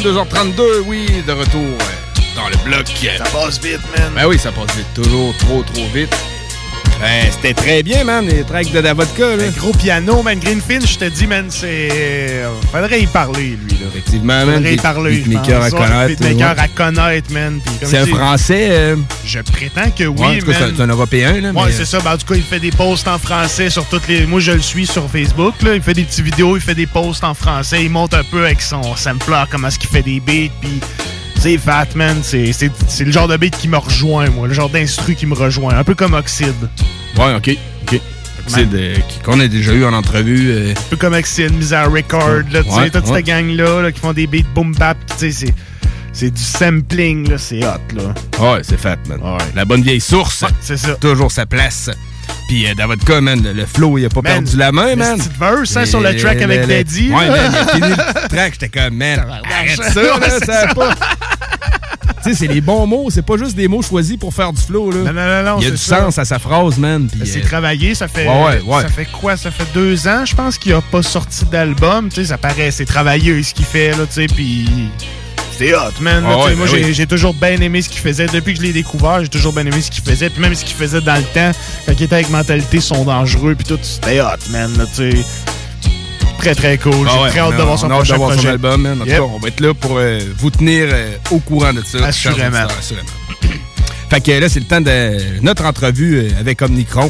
22h32, oui, de retour euh, dans le bloc. Ça passe vite, man. Ben oui, ça passe vite. Toujours trop, trop vite. Ben, c'était très bien, man, les tracks de Davodka, là. Gros piano, man. Greenfinch, je te dis, man, c'est. Faudrait y parler, lui, là. Effectivement, man. Faudrait y parler. je à connaître. À connaître, man. C'est un français. euh, Je prétends que oui, ouais, en tout cas, c'est un- man. c'est un Européen, là. Ouais, mais, c'est ça. Ben, en tout cas, il fait des posts en français sur toutes les. Moi, je le suis sur Facebook. Là. Il fait des petites vidéos, il fait des posts en français. Il monte un peu avec son sampler, comment est-ce qu'il fait des beats. Puis, c'est fat, man. C'est c'est- c'est le genre de beat qui me rejoint, moi. Le genre d'instru qui me rejoint. Un peu comme Oxide. Ouais, ok. ok. Oxide, euh, qu'on a déjà eu en entrevue. euh, Un peu comme Oxide, Misère Record, là, tu sais, Ouais, toute ouais. cette gang-là là, qui font des beats boom bap. Tu sais, c'est. C'est du sampling, là. C'est hot, là. Ouais, c'est fat, man. La bonne vieille source. c'est ça. Toujours sa place. Puis euh, Davodka, man, le, le flow, il a pas Man, perdu la main, man. petit verse, hein, sur le track avec le- Daddy, Ouais, man, il a fini le track, j'étais comme, man, arrête *laughs* ça, là, Ouais, c'est ça ça. pas... Tu sais, c'est les bons mots, c'est pas juste des mots choisis pour faire du flow, là. Non, non, non, non, Il y a du ça. sens à sa phrase, man. puis, C'est euh, travaillé, ça fait. Ouais, ouais. Ça fait quoi? Ça fait deux ans, je pense, qu'il a pas sorti d'album. Tu sais, ça paraît, c'est travaillé ce qu'il fait, là, tu sais, puis. C'est hot, man. Ah ouais, moi, ben j'ai toujours bien aimé ce qu'il faisait. Depuis que je l'ai découvert, j'ai toujours bien aimé ce qu'il faisait. Puis même ce qu'il faisait dans le temps, quand il était avec Mentalité sont dangereux, puis tout, c'était hot, man. là, tu sais. Très, très cool. Ah J'ai très hâte de voir son prochain d'avoir son album, man. En tout Yep. cas, on va être là pour euh, vous tenir euh, au courant de ça. Assurément. Fait que là, c'est le temps de notre entrevue euh, avec Omnicron.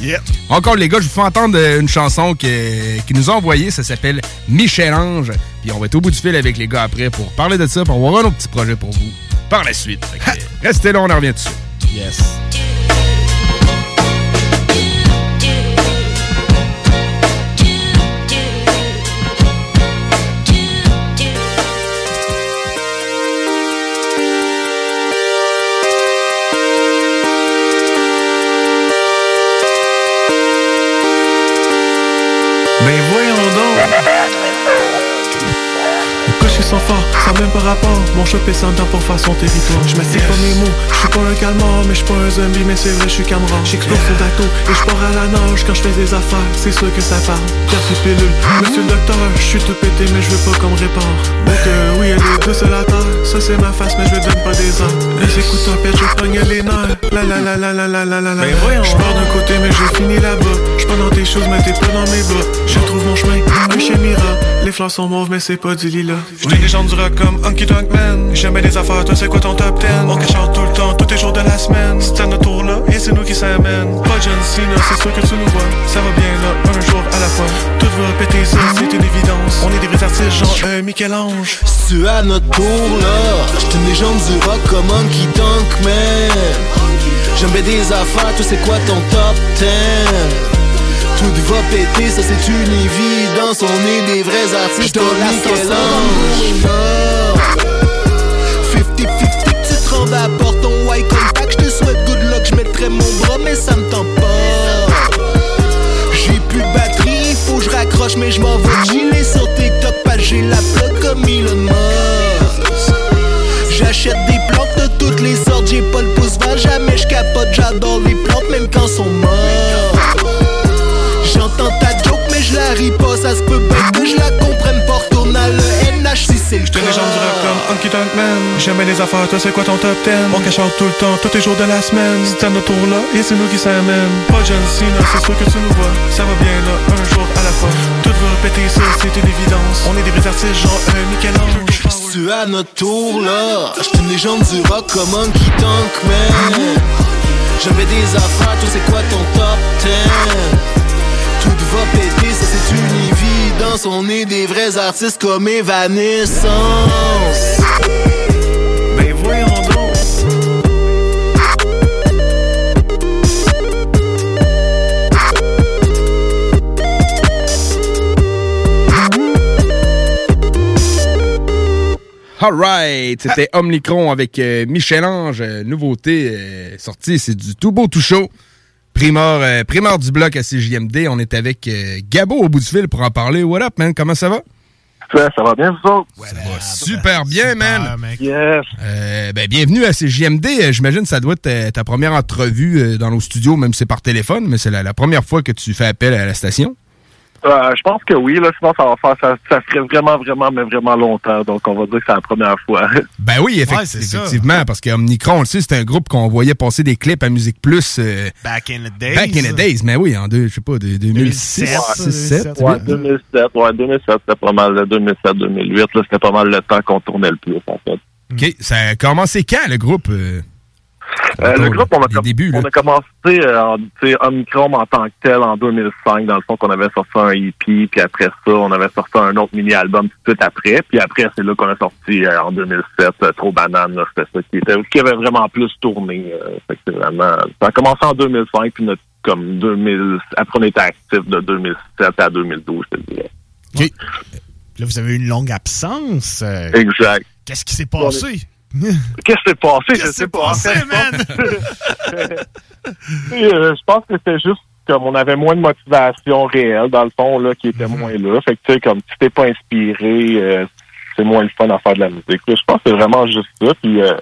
Encore, les gars, je vous fais entendre euh, une chanson qu'ils nous ont envoyée. Ça s'appelle Michel-Ange. Puis on va être au bout du fil avec les gars après pour parler de ça, pour avoir un autre petit projet pour vous par la suite. Fait que, restez là, on en revient dessus. Yes. They suis sans fort, a même pas rapport. Mon shop est sans temps pour faire son territoire Je m'assieds pas mes mots, je suis pas un calmar Mais je pas un zombie, mais c'est vrai, je suis Cameron J'explose au bateau et je pars à la nage Quand je fais des affaires, c'est sûr que ça parle Carte et pilule, monsieur le docteur Je suis tout pété, mais je veux pas qu'on me répare. Donc euh, oui, elle est douce à la terre. Ça c'est ma face, mais je donne pas des heures. Les écouteurs pètent, je pogne les nerfs. La la la la la la la la la. Je pars d'un côté, mais je finis là-bas. Je pas dans tes choses, mais t'es pas dans mes bas Je trouve mon chemin, un chez Mira. Les fleurs sont mauves, mais c'est pas du lilas J'étais une légende du rock comme Hunky Dunk Man. Jamais des affaires, toi c'est quoi ton top 10 On cache out tout le temps, tous les jours de la semaine. C'est à notre tour là, et c'est nous qui s'amènent. Pas John Cena, c'est sûr que tu nous vois. Ça va bien là, un jour à la fois. Tout va péter ça, c'est une évidence. On est des vrais artistes genre un Michel-Ange. C'est à notre tour là. J'étais une légende du rock comme Honky Tonk Man. J'aime des affaires, toi c'est quoi ton top 10 Tout va péter, ça c'est une évidence. On est des vrais artistes comme Michel-Ange 50-50 tu te rends à la porte ton white contact Je te souhaite good luck, je mettrai mon bras mais ça me tente pas. J'ai plus de batterie, faut que je raccroche mais je m'en vais chiller sur TikTok Pas j'ai la plug comme Elon Musk. J'achète des plantes de toutes les sortes, j'ai pas le pouce vert, jamais je capote, j'adore les plantes même quand sont joke je ça se peut bien que je la comprenne pas, retourne à le NH si c'est le J'étais une légende du rock cas comme Man Jamais des affaires, toi c'est quoi ton top 10 On cache out tout le temps, tous les jours de la semaine. C'est à notre tour là, et c'est nous qui s'amènent. Pas John Cena, c'est sûr que tu nous vois. Ça va bien là, un jour à la fois. Tout va répéter ça, c'est une évidence. On est des vrais artistes genre un Michel-Ange. C'est à notre tour là. J'étais une légende du rock comme Honky Tonk Man. J'avais des affaires, toi c'est quoi ton top 10 Tout va péter, ça c'est une évidence. On est des vrais artistes comme Evanescence. Ben voyons donc. Alright, c'était Omnicron avec euh, Michel-Ange, euh, nouveauté euh, sortie, c'est du tout beau tout chaud. Primeur, euh, primeur du bloc à CJMD, on est avec euh, Gabo au bout du fil pour en parler. What up, man? Comment ça va? Ça, ça va bien, vous autres? ça va super bien, man. Yes. Euh, ben, bienvenue à CJMD. J'imagine que ça doit être ta première entrevue dans nos studios, même si c'est par téléphone, mais c'est la, la première fois que tu fais appel à la station. Euh, je pense que oui, là, sinon ça va faire ça, ça ferait vraiment, vraiment, mais vraiment longtemps. Donc on va dire que c'est la première fois. *laughs* Ben oui, effect- Ouais, c'est ça. effectivement, parce qu'Omnicron, on le sait, c'est un groupe qu'on voyait passer des clips à Musique Plus. euh, Back in the days. Back in the days, mais oui, en deux, je sais pas, de 2006, 2007. Ouais, 2007, ouais, 2007, c'était pas mal, 2007, 2008, là, c'était pas mal le temps qu'on tournait le plus, en fait. OK, ça a commencé quand, le groupe? euh? Euh, le groupe, on a, com- débuts, on a commencé euh, en, Omicron en tant que tel en 2005, dans le fond qu'on avait sorti un EP, puis après ça, on avait sorti un autre mini-album tout de suite après, puis après, c'est là qu'on a sorti euh, en 2007, euh, Trop Banane, c'était ça qui était, qui avait vraiment plus tourné. euh, fait que vraiment, ça a commencé en 2005, puis notre, comme 2000, après on était actif de 2007 à 2012, je te dirais. Là, vous avez eu une longue absence. euh, Exact. Qu'est-ce qui s'est passé? Qu'est-ce qui s'est passé? Qu'est-ce Je qui sais s'est pas. Passé, *laughs* euh, je pense que c'était juste comme on avait moins de motivation réelle, dans le fond, là, qui était moins là. Fait que, tu sais, comme si t'es pas inspiré, euh, c'est moins le fun à faire de la musique. là. Je pense que c'est vraiment juste ça. Puis, euh,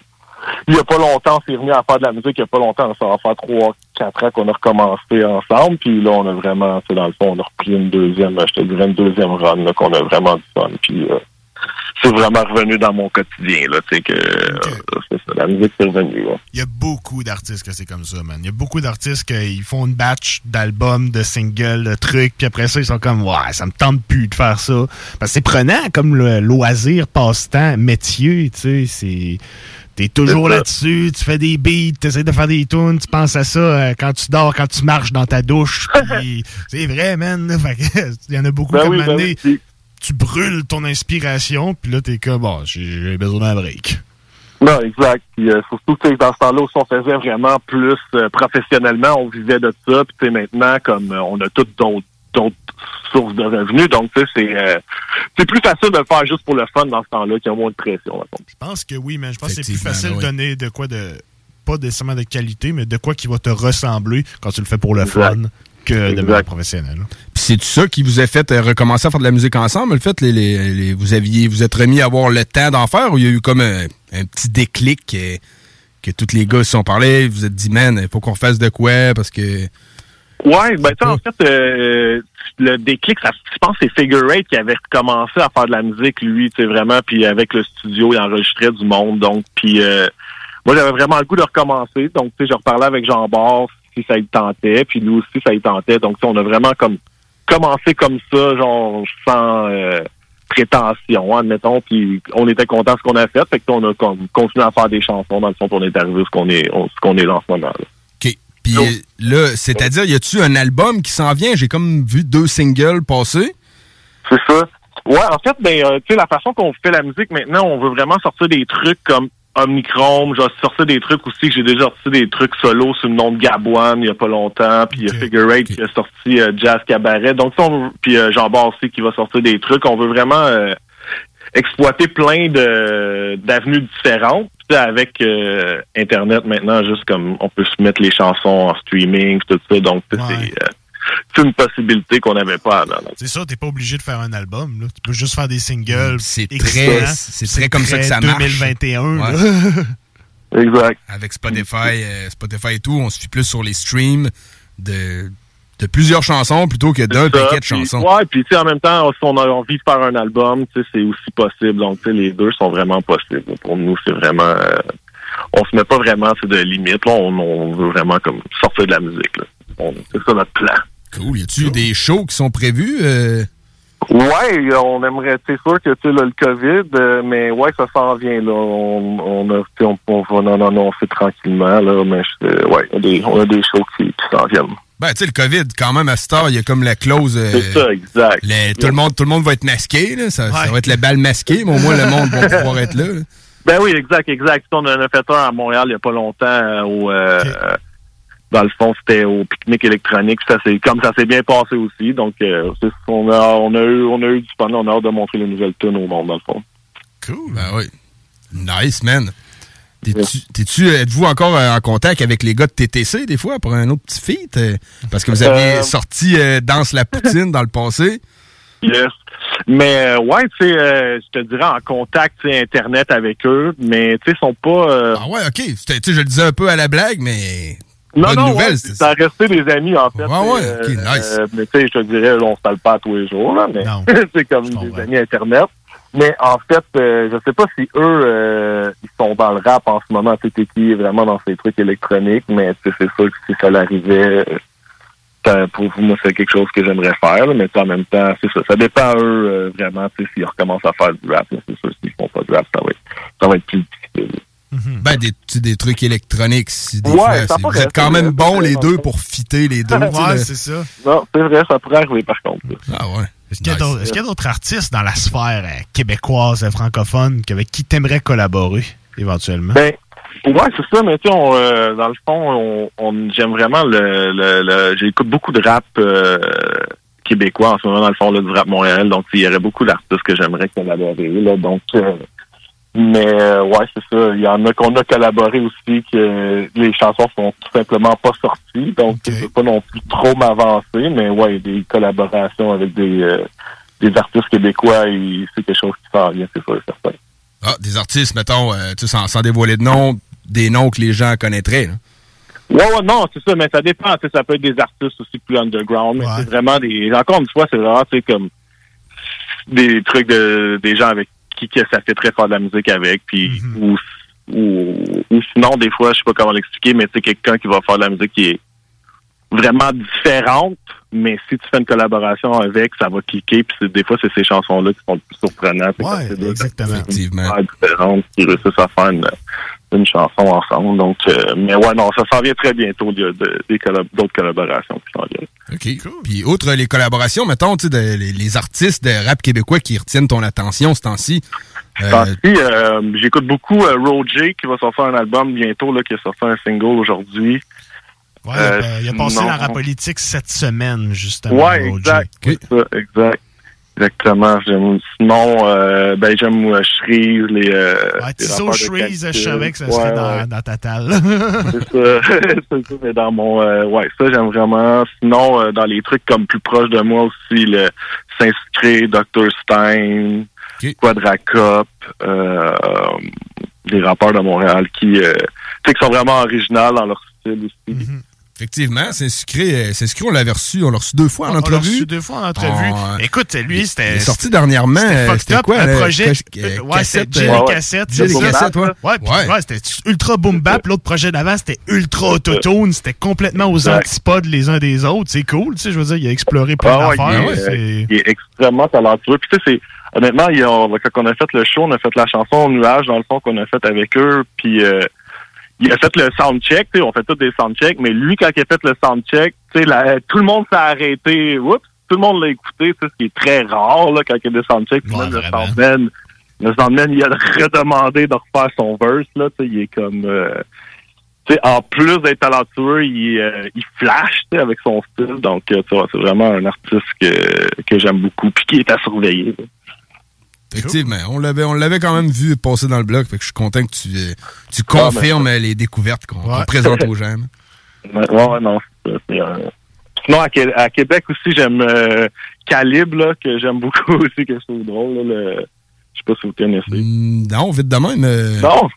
il y a pas longtemps, on s'est remis à faire de la musique. Il y a pas longtemps, ça va faire trois, quatre ans qu'on a recommencé ensemble. Puis là, on a vraiment, tu sais, dans le fond, on a repris une deuxième, je te dirais, une deuxième run, là, qu'on a vraiment du fun. Puis, euh, c'est vraiment revenu dans mon quotidien, là, tu sais, que, euh, c'est ça, la musique, c'est revenu, là. Il y a beaucoup d'artistes que c'est comme ça, man. Il y a beaucoup d'artistes qui font une batch d'albums, de singles, de trucs, puis après ça, ils sont comme, ouais, ça me tente plus de faire ça. Parce que c'est prenant comme le loisir, passe-temps, métier, tu sais, c'est... T'es toujours là-dessus, tu fais des beats, t'essaies de faire des tunes, tu penses à ça euh, quand tu dors, quand tu marches dans ta douche. *laughs* c'est vrai, man. *laughs* Il y en a beaucoup Ben comme oui, ben oui. Tu brûles ton inspiration, puis là, t'es comme, bon, j'ai j'ai besoin d'un break. Non, exact. Puis, euh, surtout, tu sais, dans ce temps-là, on faisait vraiment plus euh, professionnellement, on vivait de ça. Puis, tu sais, maintenant, comme euh, on a toutes d'autres sources de revenus, donc, tu sais, c'est euh, c'est plus facile de le faire juste pour le fun dans ce temps-là, qu'il y a moins de pression. Je pense que oui, mais je pense que c'est plus facile de donner de quoi de. Pas nécessairement de qualité, mais de quoi qui va te ressembler quand tu le fais pour le fun que de manière professionnelle. Puis c'est ça qui vous a fait euh, recommencer à faire de la musique ensemble? Le fait, les, les- les- vous aviez vous êtes remis à avoir le temps d'en faire ou il y a eu comme un, un petit déclic euh, que tous les gars se sont parlé, vous vous êtes dit, man, il faut qu'on fasse de quoi parce que. Ouais, ben tu sais, en fait, euh, le déclic, ça, je pense que c'est Figure Eight qui avait commencé à faire de la musique, lui, tu sais, vraiment, puis avec le studio, il enregistrait du monde, donc, puis euh, moi, j'avais vraiment le goût de recommencer, donc, tu sais, je reparlais avec Jean Bart si ça lui tentait, puis lui aussi, ça lui tentait, donc, on a vraiment comme commencé comme ça, genre, sans euh, prétention, admettons, puis on était content de ce qu'on a fait, fait que on a continué à faire des chansons, dans le fond, on est arrivé ce qu'on est, on- ce qu'on est en ce moment, là. OK. Puis là, c'est-à-dire, y a-tu un album qui s'en vient? J'ai comme vu deux singles passer. C'est ça. Ouais, en fait, ben, euh, tu sais, la façon qu'on fait la musique maintenant, on veut vraiment sortir des trucs comme Omnichrome. J'ai sorti des trucs aussi que j'ai déjà sorti des trucs solo sous le nom de Gabouane il y a pas longtemps. Puis il y a Figure Eight qui a sorti euh, Jazz Cabaret. Donc, ça, on veut- puis euh, Jean Bart aussi qui va sortir des trucs. On veut vraiment euh, exploiter plein de d'avenues différentes. Puis, avec euh, Internet maintenant, juste comme on peut se mettre les chansons en streaming, tout ça. Donc, c'est euh, c'est une possibilité qu'on n'avait pas avant. C'est ça, t'es pas obligé de faire un album. Là. Tu peux juste faire des singles. C'est très, c'est très comme ça que ça marche. 2021. là. Ouais. Exact. Avec Spotify, euh, Spotify et tout, on se fie plus sur les streams de, de plusieurs chansons plutôt que d'un paquet de chansons. Ouais, puis tu sais, en même temps, si on a envie de faire un album, tu sais, c'est aussi possible. Donc, tu sais, les deux sont vraiment possibles. Pour nous, c'est vraiment... euh, on se met pas vraiment de limites. Là, on, on veut vraiment comme sortir de la musique. C'est ça notre plan. Cool. Y a-tu des shows qui sont prévus? euh? Ouais, on aimerait, c'est sûr que tu le COVID, euh, mais ouais, ça s'en vient là. On, on a, tu sais, on, on va en annoncer tranquillement là, mais euh, ouais, on a des, on a des shows qui, qui s'en viennent. Ben, tu sais, le COVID, quand même, à cette heure, il y a comme la clause. euh, C'est ça, exact. tout, le monde, tout le monde va être masqué, là. Ça, ça va être le bal masqué, mais au moins, le monde va pouvoir être là. là. Ben oui, exact, exact. On en a fait un à Montréal il y a pas longtemps euh, au euh, euh, dans le fond, c'était au pique-nique électronique. Ça c'est comme ça s'est bien passé aussi. Donc euh, c'est- on a on a eu on a eu du fun, on a hâte de montrer les nouvelles tunes au monde dans le fond. Cool. Ben oui. Nice, man. T'es-tu, t'es-tu- êtes-vous encore euh, en contact avec les gars de TTC des fois pour un autre petit feat? euh, Parce que vous aviez Euh, sorti euh, Danse la poutine dans le passé. Yes. Mais euh, ouais, tu sais, euh, je te dirais en contact internet avec eux, mais tu sais, ils sont pas. euh, Ah ouais, ok. C'était- tu sais, je le disais un peu à la blague, mais. Non, bonne non, nouvelle. ouais, ça a resté des amis, en fait. Ouais, ouais, Euh, nice. euh, mais tu sais, je te dirais, on se parle pas tous les jours, là, mais *laughs* c'est comme des amis Internet. Mais en fait, euh, je sais pas si eux, euh, ils sont dans le rap en ce moment. Sais, qui est vraiment dans ces trucs électroniques, mais c'est sûr que si ça l'arrivait, euh, ça, pour moi, c'est quelque chose que j'aimerais faire. là, mais en même temps, c'est ça. Ça dépend eux, vraiment, tu sais, s'ils recommencent à faire du rap. C'est sûr, s'ils font pas de rap, ça va être, ça va être plus difficile. Ben, des, tu sais, des trucs électroniques. si des Ouais, fois, vous êtes quand même bons les deux pour fitter les deux. *laughs* Ouais, c'est ça. Non, c'est vrai, ça pourrait arriver par contre. Ah ouais. Est-ce qu'il y a d'autres- est-ce qu'il y a d'autres artistes dans la sphère euh, québécoise et francophone avec qui t'aimerais collaborer éventuellement? Ben, ouais, c'est ça, mais tu sais, on, euh, dans le fond, on, on- j'aime vraiment le, le, le- j'écoute beaucoup de rap euh, québécois en ce moment, dans le fond, là, du rap Montréal, donc il y aurait beaucoup d'artistes que j'aimerais collaborer, là, donc, euh, mais euh, ouais, c'est ça, il y en a qu'on a collaboré aussi, que les chansons sont tout simplement pas sorties, donc je peux pas non plus trop m'avancer, mais ouais, des collaborations avec des, euh, des artistes québécois, et c'est quelque chose qui s'en vient, c'est sûr certain. Ah, des artistes, mettons, euh, tu sais, sans, sans dévoiler de nom, des noms que les gens connaîtraient. là. Ouais, ouais, non, c'est ça, mais ça dépend. Ça peut être des artistes aussi plus underground, mais c'est vraiment des. Encore une fois, c'est vraiment, tu sais, comme des trucs de des gens avec qui que ça fait très fort de la musique avec, puis ou, ou ou sinon des fois, je sais pas comment l'expliquer, mais c'est quelqu'un qui va faire de la musique qui est vraiment différente, mais si tu fais une collaboration avec, ça va cliquer, puis c'est- des fois c'est ces chansons-là qui sont le plus surprenantes. Ouais, exactement. Effectivement. différentes qui réussissent à faire une, une chanson ensemble. Donc, euh, mais ouais, non, ça s'en vient très bientôt. Il y a de- des collab- d'autres collaborations qui s'en viennent. OK. Puis, outre les collaborations, mettons, tu sais, les, les artistes de rap québécois qui retiennent ton attention ce temps-ci. euh, euh, j'écoute beaucoup euh, Roger qui va sortir un album bientôt, là, qui a sorti un single aujourd'hui. Ouais, Euh, ben, il a passé dans la politique cette semaine, justement. Ouais, exact. Ça, exact. Exactement. J'aime, sinon, euh, ben, j'aime euh, Shreeze, les. Euh, Ouais, Shreeze, je savais que ça Ouais, serait ouais. dans, dans ta talle. c'est ça, *laughs* c'est ça, mais dans mon, euh, ouais, ça j'aime vraiment. Sinon, euh, dans les trucs comme plus proches de moi aussi, le S'inscrit, Dr. Stein, Quadracop, euh, des rappeurs de Montréal qui, euh, qui sont vraiment originaux dans leur style aussi. Mhm. Effectivement, c'est sucré. euh, C'est sucré, on l'avait reçu. On l'a reçu deux fois en On l'a entrevue. reçu deux fois en entrevue. Ah, ouais. Écoute, lui, c'était. Il est sorti dernièrement. C'était euh, quoi? un là? projet. Euh, euh, ouais, c'était cassette, Jerry euh, Cassette. Ouais. Ouais, puis, Ouais. ouais, c'était ultra boom bap. L'autre projet d'avant, c'était ultra autotune. C'était complètement aux Ouais. antipodes les uns des autres. C'est cool, tu sais. Je veux dire, il a exploré plein Ah ouais, d'affaires. il, euh, il est extrêmement talentueux. Puis tu sais, c'est honnêtement, il y a- quand on a fait le show, on a fait la chanson Nuage dans le fond qu'on a fait avec eux. Puis euh, il a fait le soundcheck. Tu sais, on fait tous des soundchecks, mais lui quand il a fait le soundcheck, tu sais, la- tout le monde s'est arrêté. Oups, tout le monde l'a écouté. Tu sais, ce qui est très rare là quand il y a des soundchecks. Puis même le soundman, le soundman, il a *laughs* redemandé de refaire son verse là. Tu sais, il est comme euh, tu sais, en plus d'être talentueux, il, euh, il flash tu sais, avec son style. Donc, euh, tu vois, c'est vraiment un artiste que, que j'aime beaucoup puis qui est à surveiller. là. Effectivement, on l'avait, on l'avait quand même vu passer dans le blog, fait que je suis content que tu, euh, tu Ah, ben, confirmes euh, les découvertes qu'on présente aux *laughs* gens. Ouais, ouais, ouais, non, un- Sinon, à, Qué- à Québec aussi, j'aime euh, Calibre, là, que j'aime beaucoup *laughs* aussi, que je trouve drôle. Là, le... Je sais pas si vous connaissez. Non, vite de même. euh, Non!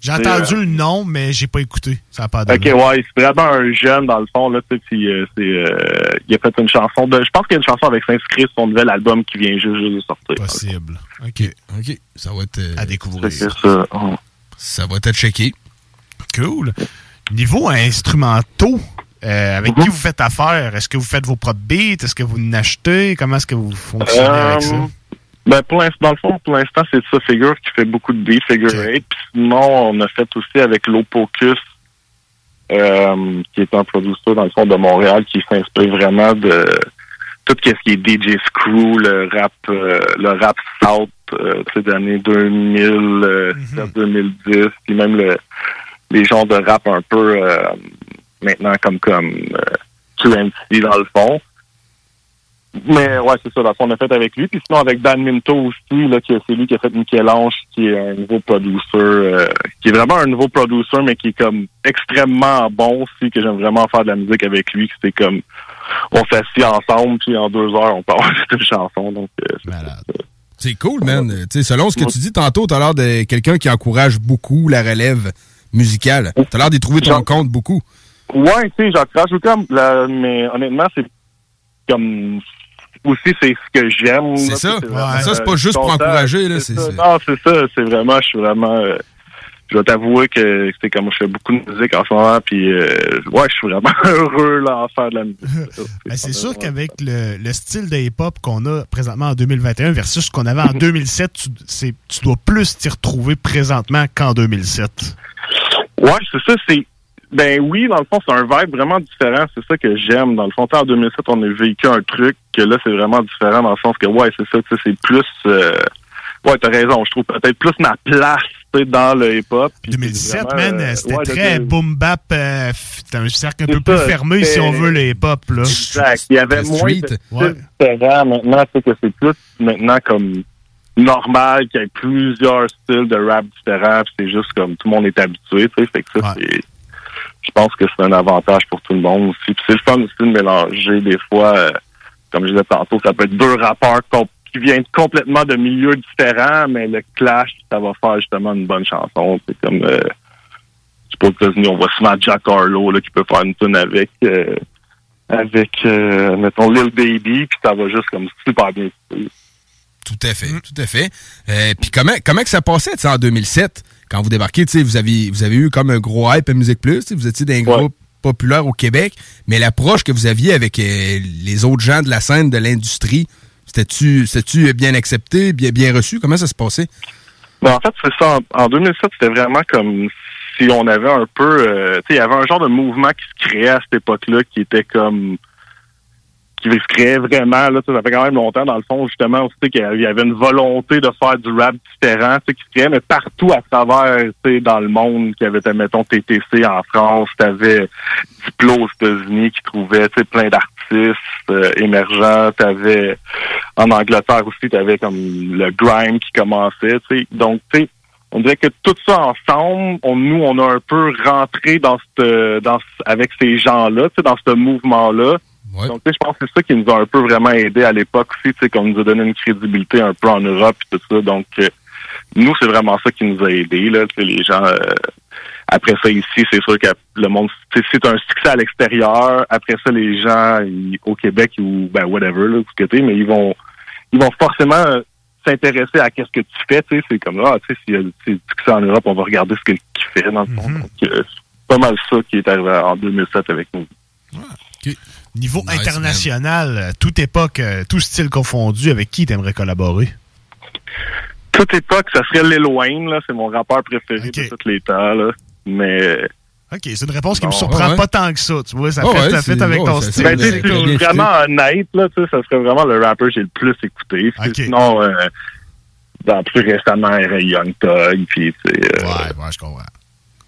J'ai entendu euh, le nom, mais j'ai pas écouté. Ça a pas Ok, ouais, c'est vraiment un jeune, dans le fond, là, tu sais, puis, euh, c'est, euh, il a fait une chanson de, je pense qu'il y a une chanson avec S'inscrit, son nouvel album qui vient juste, juste de sortir. Possible. OK, OK. Ça va être... euh, à découvrir. Ça. Ça va être checké. Cool. Niveau instrumentaux, euh, avec Mhm. qui vous faites affaire? Est-ce que vous faites vos propres beats? Est-ce que vous n'achetez? Comment est-ce que vous fonctionnez avec ça? Ben, pour l'instant, dans le fond, pour l'instant, c'est ça, Figure, qui fait beaucoup de beats, Figure 8. Puis sinon, on a fait aussi avec Lopocus, euh, qui est un producteur, dans le fond, de Montréal, qui s'inspire vraiment de tout ce qui est DJ Screw, le rap, euh, le rap South, euh, tu sais, des années 2000, euh, 2010, puis même le, les genres de rap un peu, euh, maintenant, comme, comme, euh, QMC, dans le fond. Mais ouais, c'est ça. Dans on a fait avec lui. Puis sinon, avec Dan Minto aussi, là, qui c'est lui qui a fait Michel-Ange, qui est un nouveau producer, euh, qui est vraiment un nouveau producer, mais qui est comme extrêmement bon aussi, que j'aime vraiment faire de la musique avec lui. que C'est comme, on s'assit ensemble, puis en deux heures, on part *laughs* une chanson. Donc, euh, c'est- cool, man. Sais, selon ce que tu dis tantôt, t'as l'air de quelqu'un qui encourage beaucoup la relève musicale. T'as l'air d'y trouver ton compte beaucoup. Ouais, tu sais, j'encourage la- mais honnêtement, c'est comme aussi c'est ce que j'aime. C'est ça. Ouais, vraiment, ça, c'est pas euh, juste pour encourager, là, ça. Non, c'est ça. C'est vraiment, je suis vraiment. euh, je dois t'avouer que c'est comme je fais beaucoup de musique en ce moment, puis euh, ouais, je suis vraiment *laughs* heureux là en faire de la musique. *laughs* Ben, c'est sûr qu'avec le, le style de hip-hop qu'on a présentement en 2021 versus ce qu'on avait en *laughs* 2007, tu, c'est- tu dois plus t'y retrouver présentement qu'en 2007. Ouais, c'est ça, c'est. Ben oui, dans le fond, c'est un vibe vraiment différent. C'est ça que j'aime. Dans le fond, tu sais, en 2007, on a vécu un truc que là, c'est vraiment différent dans le sens que, ouais, c'est ça, tu sais, c'est plus. euh, Ouais, t'as raison. Je trouve peut-être plus ma place, tu sais, dans le hip-hop. Puis 2007, c'est man, vraiment, euh, c'était ouais, très de- boom bap. euh, un cercle un C'est peu plus fermé, si on veut, le hip-hop. Là. Exact. Il y avait moins de Street. styles différents maintenant, tu sais, que c'est plus maintenant comme normal qu'il y ait plusieurs styles de rap différents, c'est juste comme tout le monde est habitué, tu sais, fait que ça, c'est... Je pense que c'est un avantage pour tout le monde aussi. Puis c'est le fun aussi de mélanger des fois, euh, comme je disais tantôt, ça peut être deux rappeurs qui viennent complètement de milieux différents, mais le clash, ça va faire justement une bonne chanson. C'est comme... Euh, aux États-Unis, on voit souvent Jack Harlow là, qui peut faire une tune avec... euh, avec, euh, mettons, Lil Baby, puis ça va juste comme super bien. Tout à fait, tout à fait. Puis comment, comment que ça passait en 2007, quand vous débarquez, tu sais, vous avez, vous avez eu comme un gros hype à Musique Plus, tu sais, vous étiez d'un groupe populaire au Québec, mais l'approche que vous aviez avec euh, les autres gens de la scène, de l'industrie, c'était-tu c'était-tu bien accepté, bien, bien reçu? Comment ça se passait? Ben, en fait, c'est ça. En, en 2007, c'était vraiment comme si on avait un peu... euh, tu sais, il y avait un genre de mouvement qui se créait à cette époque-là qui était comme... qui se créait vraiment, là, ça fait quand même longtemps, dans le fond, justement, tu sais, qu'il y avait une volonté de faire du rap différent, qui se créait, mais partout à travers, dans le monde, qu'il y avait, mettons, TTC en France, t'avais Diplo aux États-Unis qui trouvait, plein d'artistes euh, émergents, t'avais, en Angleterre aussi, t'avais comme le grime qui commençait, tu sais, donc, tu sais, on dirait que tout ça ensemble, on, nous, on a un peu rentré dans cette, dans, ce- avec ces gens-là, dans ce mouvement-là. Donc, tu sais, je pense que c'est ça qui nous a un peu vraiment aidé à l'époque aussi, tu sais, qu'on nous a donné une crédibilité un peu en Europe et tout ça. Donc, euh, nous, c'est vraiment ça qui nous a aidé, là, tu sais, les gens. euh, après ça, ici, c'est sûr que le monde, tu sais, c'est un succès à l'extérieur. Après ça, les gens ils- au Québec ou ben whatever, là, du côté, mais ils vont, ils vont forcément euh, s'intéresser à qu'est-ce que tu fais. Tu sais, c'est comme ah, tu sais, s'il y a du succès en Europe, on va regarder ce qu'il fait dans le fond. Donc, euh, c'est pas mal ça qui est arrivé en 2007 avec nous. Niveau Nice, international, euh, toute époque, euh, tout style confondu, avec qui t'aimerais collaborer? toute époque, ça serait Lil Wayne, là. C'est mon rappeur préféré de tous les temps, là. Mais. OK, c'est une réponse qui me surprend Ouais, ouais. pas tant que ça, tu vois. Ça Ouais, fait, ouais, ça fait c'est- avec ouais, ton style. Ben, tu vraiment honnête, là, tu sais, ça serait vraiment le rappeur que j'ai le plus écouté. Sinon, euh, dans plus récemment, Ray Young Thug, puis, tu sais. euh, ouais, ouais, je comprends.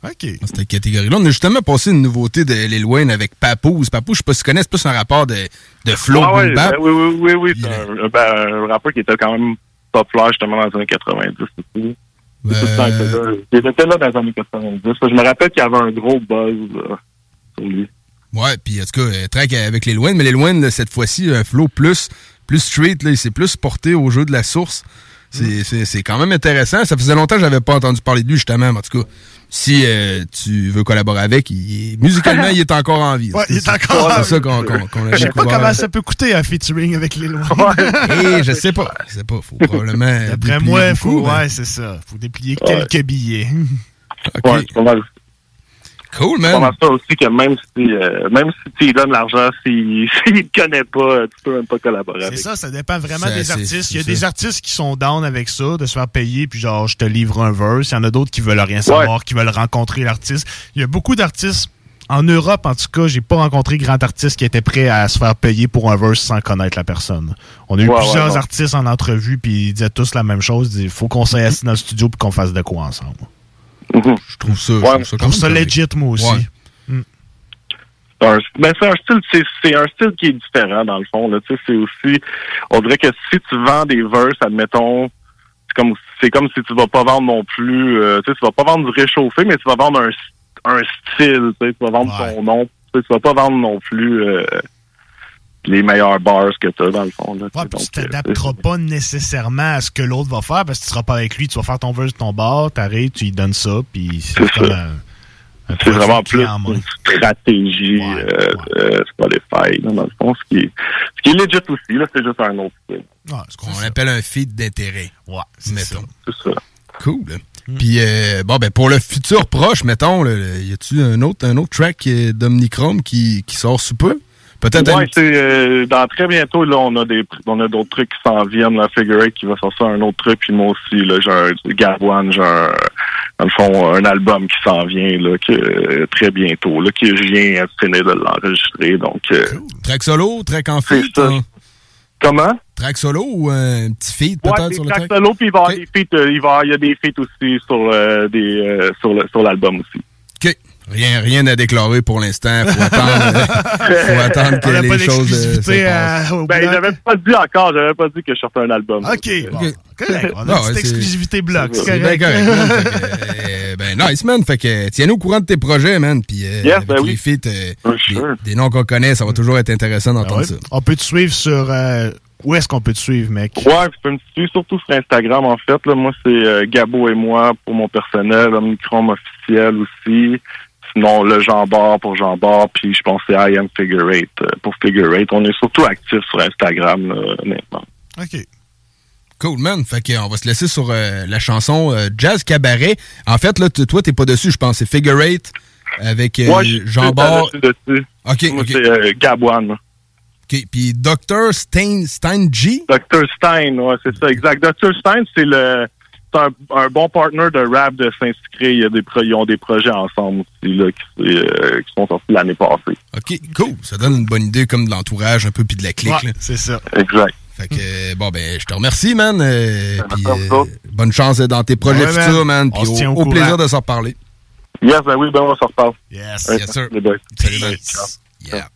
OK. Cette catégorie-là. On a justement passé une nouveauté de Lil Wayne avec Papoose. Papoose, je sais pas si tu connais, c'est plus un rapport de, de flow Ah ouais, ben oui, oui, oui, oui. C'est un, ben, un rappeur qui était quand même populaire justement dans les années 90 aussi. C'est tout le temps été là. Il était là dans les années 90. Je me rappelle qu'il y avait un gros buzz là, sur lui. Ouais, puis en tout cas, euh, track avec Wayne, mais là, cette fois-ci, un flow plus, plus street, là, il s'est plus porté au jeu de la source. C'est Mm. c'est- c'est quand même intéressant. Ça faisait longtemps que j'avais pas entendu parler de lui, justement. mais En tout cas, si euh, tu veux collaborer avec, il est- musicalement, il est encore en vie. Ouais, il est C'est- encore C'est en ça vie. qu'on qu'on- qu'on a Je sais pas comment ça peut coûter un featuring avec les lois. Eh, je sais pas. Je sais pas. Faut probablement. D'après moi, il faut, beaucoup, mais- ouais, c'est ça. faut déplier Ouais. quelques billets. Ouais, c'est pas mal. Cool, C'est pas mal ça aussi que même si, euh, même si tu lui donnes l'argent, *laughs* s'il s'il te connaît pas, tu peux même pas collaborer C'est avec. ça, ça dépend vraiment des artistes. Il y a des artistes qui sont down avec ça, de se faire payer, puis genre, je te livre un verse. Il y en a d'autres qui veulent rien savoir, qui veulent rencontrer l'artiste. Il y a beaucoup d'artistes, en Europe en tout cas, j'ai pas rencontré grand artiste qui était prêt à se faire payer pour un verse sans connaître la personne. On a eu Ouais, plusieurs artistes en entrevue, puis ils disaient tous la même chose. Il faut qu'on s'aille assis dans le studio puis qu'on fasse de quoi ensemble. Je trouve ça. Ouais, je trouve ça, quand ça legit, moi aussi. Ouais. C'est un, ben c'est un style, c'est, c'est un style qui est différent dans le fond. Là, tu sais, c'est aussi, on dirait que si tu vends des verses, admettons, c'est comme, c'est comme si tu vas pas vendre non plus, euh, tu sais, tu vas pas vendre du réchauffé, mais tu vas vendre un, un style, tu sais, tu vas vendre ton nom, tu sais, tu vas pas vendre non plus euh, les meilleurs bars que tu as dans le fond. Là, tu sais. Tu Donc, t'adapteras pas nécessairement à ce que l'autre va faire parce que tu seras pas avec lui. Tu vas faire ton verse de ton bar, t'arrives, tu lui donnes ça, puis c'est comme un, C'est vraiment plus une stratégie euh, euh, Spotify, là, dans le fond, ce qui est, ce qui est legit aussi, là, c'est juste un autre style. ce qu'on appelle un feed d'intérêt. Ouais, c'est ça. Cool. Puis, euh, bon, ben, pour le futur proche, mettons, là, y a-tu un autre, un autre track euh, d'Omnichrome qui, qui sort sous peu? Peut-être Ouais, un- c'est euh, dans très bientôt là, on a des on a d'autres trucs qui s'en viennent. La Figure qui va sortir un autre truc, puis moi aussi là, j'ai un Gabouane, j'ai un dans le fond un album qui s'en vient là, que, euh, très bientôt là, que je viens finir de l'enregistrer. Donc euh, track solo, track en feed? hein? comment? Track solo ou un petit feed Ouais, peut-être sur le track? solo, puis il va y avoir des feats, euh, il va il y a des feats aussi sur euh, des euh, sur l'album aussi. Rien, rien à déclarer pour l'instant. Faut attendre, euh, *laughs* faut attendre que les choses euh, se passent. Ben, j'avais pas dit encore, j'avais pas dit que je sortais un album. OK, bon. Correct. On a Non, une petite c'est- exclusivité bloc. C'est correct. man. *laughs* Que, euh, ben, nice, man. Fait que, tiens-nous au courant de tes projets, man. Puis, euh, Yes, ben les oui. feats, euh, des, des noms qu'on connaît, ça va toujours être intéressant d'entendre Ouais. ça. On peut te suivre sur. euh, où est-ce qu'on peut te suivre, mec? Ouais, tu peux me suivre surtout sur Instagram, en fait. Là, moi, c'est euh, Gabo et moi pour mon personnel, Omnicrom officiel aussi. Sinon, le Jean Bar pour Jean Bar, puis je pense que c'est I am Figure Eight euh, pour Figure Eight. On est surtout actifs sur Instagram, là, honnêtement. OK. Cool, man. Fait que, on va se laisser sur euh, la chanson euh, Jazz Cabaret. En fait, là, toi, t'es pas dessus, je pense. C'est Figure Eight avec euh, Moi, Jean Bar. dessus. OK, Moi, OK. c'est euh, Gabouane. OK. Puis Dr. Stein, Stein G? Dr. Stein, ouais, c'est ça, exact. Dr. Stein, c'est le c'est un, un bon partner de rap de Saint-Sucré. Il y a des pro- ils ont des projets ensemble aussi là, qui, euh, qui sont sortis l'année passée. OK, cool. Ça donne une bonne idée comme de l'entourage un peu puis de la clique. Ouais, c'est ça. Exact. Fait que, euh, bon, ben, je te remercie, man. euh, euh, bonne chance dans tes projets Ouais, futurs, man. Puis au, plaisir de s'en reparler. Yes, ben oui, ben on se reparle. Yes, yes, sir. les boys. Salut. Yeah.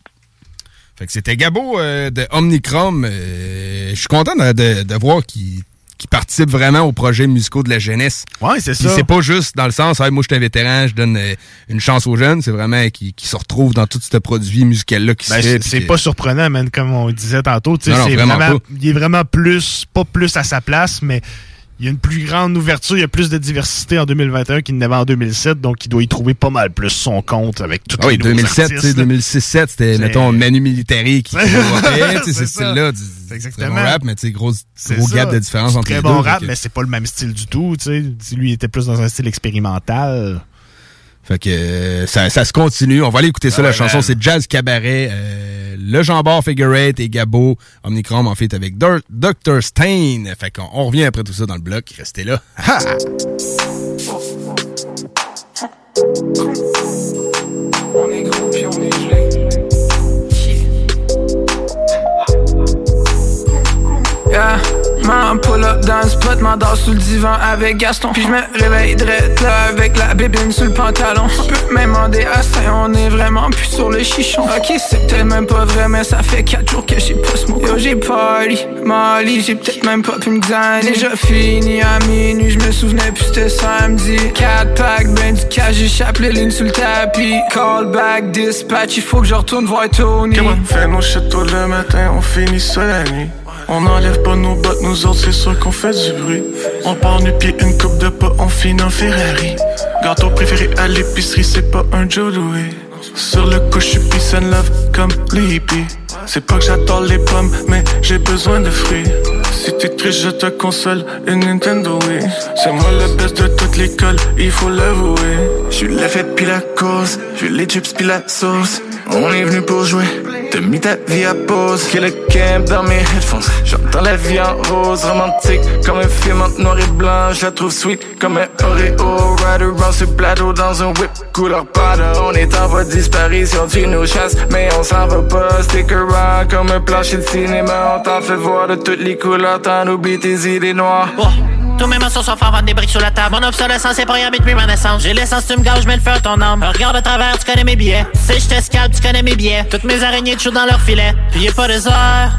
Fait que c'était Gabo euh, de Omnicrom. Euh, je suis content de, de- de voir qu'il qu'il participe vraiment aux projets musicaux de la jeunesse. Ouais, c'est ça. C'est pas juste dans le sens, Hey, moi je suis un vétéran, je donne euh, une chance aux jeunes. C'est vraiment qu'il qu'il se retrouve dans tout ce produit musical-là qui Ben, se fait. c'est pas surprenant, man, comme on disait tantôt. Non, vraiment pas. Il est vraiment plus, pas plus à sa place, mais il y a une plus grande ouverture, il y a plus de diversité en 2021 qu'il n'avait en 2007, donc il doit y trouver pas mal plus son compte avec tout Ah oui, 2007, tu sais, 2006-7, c'était, mettons, Manu Militari qui *laughs* C'est- développait, tu sais, c'est ce style-là. du- C'est Très exactement. bon rap, mais tu sais, gros, gros gap de différence entre Très les bon deux. rap, fait que- mais c'est pas le même style du tout, tu sais. Lui, il était plus dans un style expérimental. Fait que euh, ça, ça se continue. On va aller écouter ça. Ah la chanson, c'est Jazz Cabaret. euh, le Jean Bar Figure Eight et Gabo Omnicrom en fait avec Dur- Dr. Stein. Fait qu'on on revient après tout ça dans le bloc. Restez là. Ha! On est gros puis on est gelé. Yeah, man, pull up dans le spot, m'endors sous le divan avec Gaston. Puis je me réveille drette là avec la bébine sous le pantalon. On peut même à ça, on est vraiment plus sur le chichon. Ok, c'est peut-être même pas vrai, mais ça fait 4 jours que j'ai pas ce mot. Yo, j'ai party, Molly, j'ai peut-être même pas pu me. Déjà fini à minuit, je me souvenais plus c'était samedi. 4 packs, ben du cash, j'échappe les lignes sous le tapis. Call back, dispatch, il faut que je retourne voir Tony. Come on, fait nos tôt le matin, on finit ça la nuit. On enlève pas nos bottes, nous autres c'est sûr qu'on fait du bruit. On part nu pied une coupe de pas, on finit en Ferrari. Gâteau préféré à l'épicerie, c'est pas un Joe Louis. Sur le coup, je suis love comme les hippies. C'est pas que j'adore les pommes, mais j'ai besoin de fruits. Si t'es triste, je te console, une Nintendo Wii. C'est moi le best de toute l'école, il faut l'avouer. J'suis le fait puis la cause, j'suis les chips puis la sauce. On est venu pour jouer, t'as mis ta vie à pause. Kill le camp dans mes headphones, j'entends la vie en rose. Romantique comme un film en noir et blanc, je la trouve sweet comme un Oreo. Ride around sur plateau dans un whip couleur pâte. On est en voie de disparition, tu nous chasses, mais on s'en va pas. Stick around comme un plancher de cinéma, on t'en fait voir de toutes les couleurs, t'en oublies tes idées noires. Tous mes morceaux sont forts, des briques sur la table. Mon obsolescence est programmée depuis ma naissance. J'ai l'essence, tu me gages, je mets le feu à ton âme. Regarde à travers, tu connais mes billets. Si je te scalpe, tu connais mes billets. Toutes mes araignées toujours dans leur filet. Puis y a pas de heures.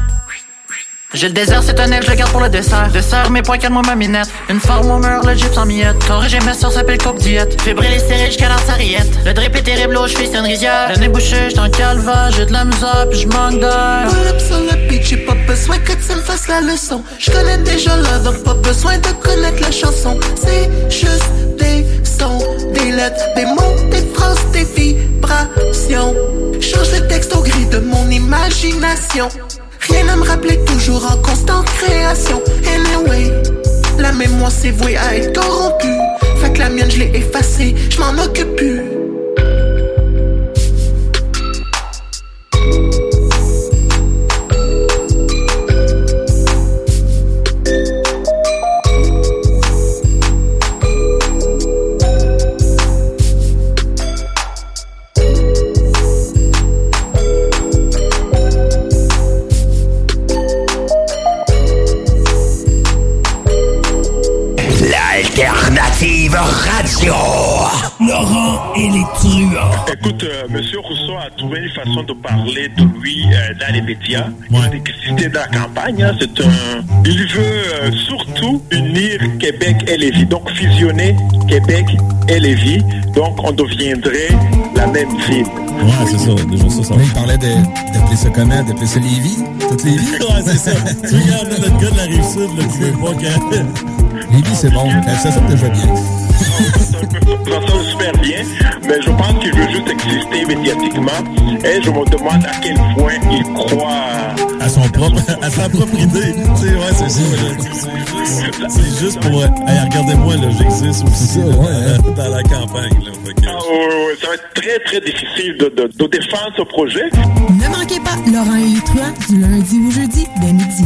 J'ai le désert, c'est un aile, je le garde pour le dessert. Dessert, mes points, calme-moi ma minette. Une forme au mur, le gyps en miette. Ton régime, soeur s'appelle Coke Diète. Fébrile et stérile jusqu'à l'heure sarriette. Le drip est terrible, chevilles, c'est une rizière. Le nez bouché, j'suis en calva, j'ai de la misère, puis j'manque d'air. Pull sur le beat, j'ai pas besoin que tu me fasses la leçon. Je connais déjà là, donc pas besoin de connaître la chanson. C'est juste des sons, des lettres, des mots, des phrases, passion. Change le texte au gris de mon imagination. Rien à me rappeler, toujours en constante création. Anyway, la mémoire s'est vouée à être corrompue. Fait que la mienne, je l'ai effacée, je m'en occupe plus. Trouvé une façon de parler de lui euh, dans les médias. Il existait dans la campagne. hein, c'est un... Il veut euh, surtout unir Québec et Lévis. Donc fusionner Québec et Lévis. Donc on deviendrait la même ville. Ouais, c'est ça, déjà ça, ça. il parlait de- d'appeler ça comment? D'appeler ça Lévis? Toutes Lévis? Ouais, c'est ça. *laughs* tu regardes notre gars de la rive sud, là, tu veux pas que. Lévis, c'est bon. Ça sonne déjà bien. Ça sonne super bien, mais je pense qu'il veut juste exister médiatiquement. Et je me demande à quel point il croit À son propre, *laughs* à sa propre idée. Tu sais, ouais, c'est ça. C'est juste, pour. euh, Hey, regardez-moi, là, j'existe aussi. là, *laughs* Dans la campagne, là. Ah, ouais, ouais, ça va être très très difficile de, de- de défendre ce projet. Ne manquez pas Laurent et les du lundi au jeudi dès midi.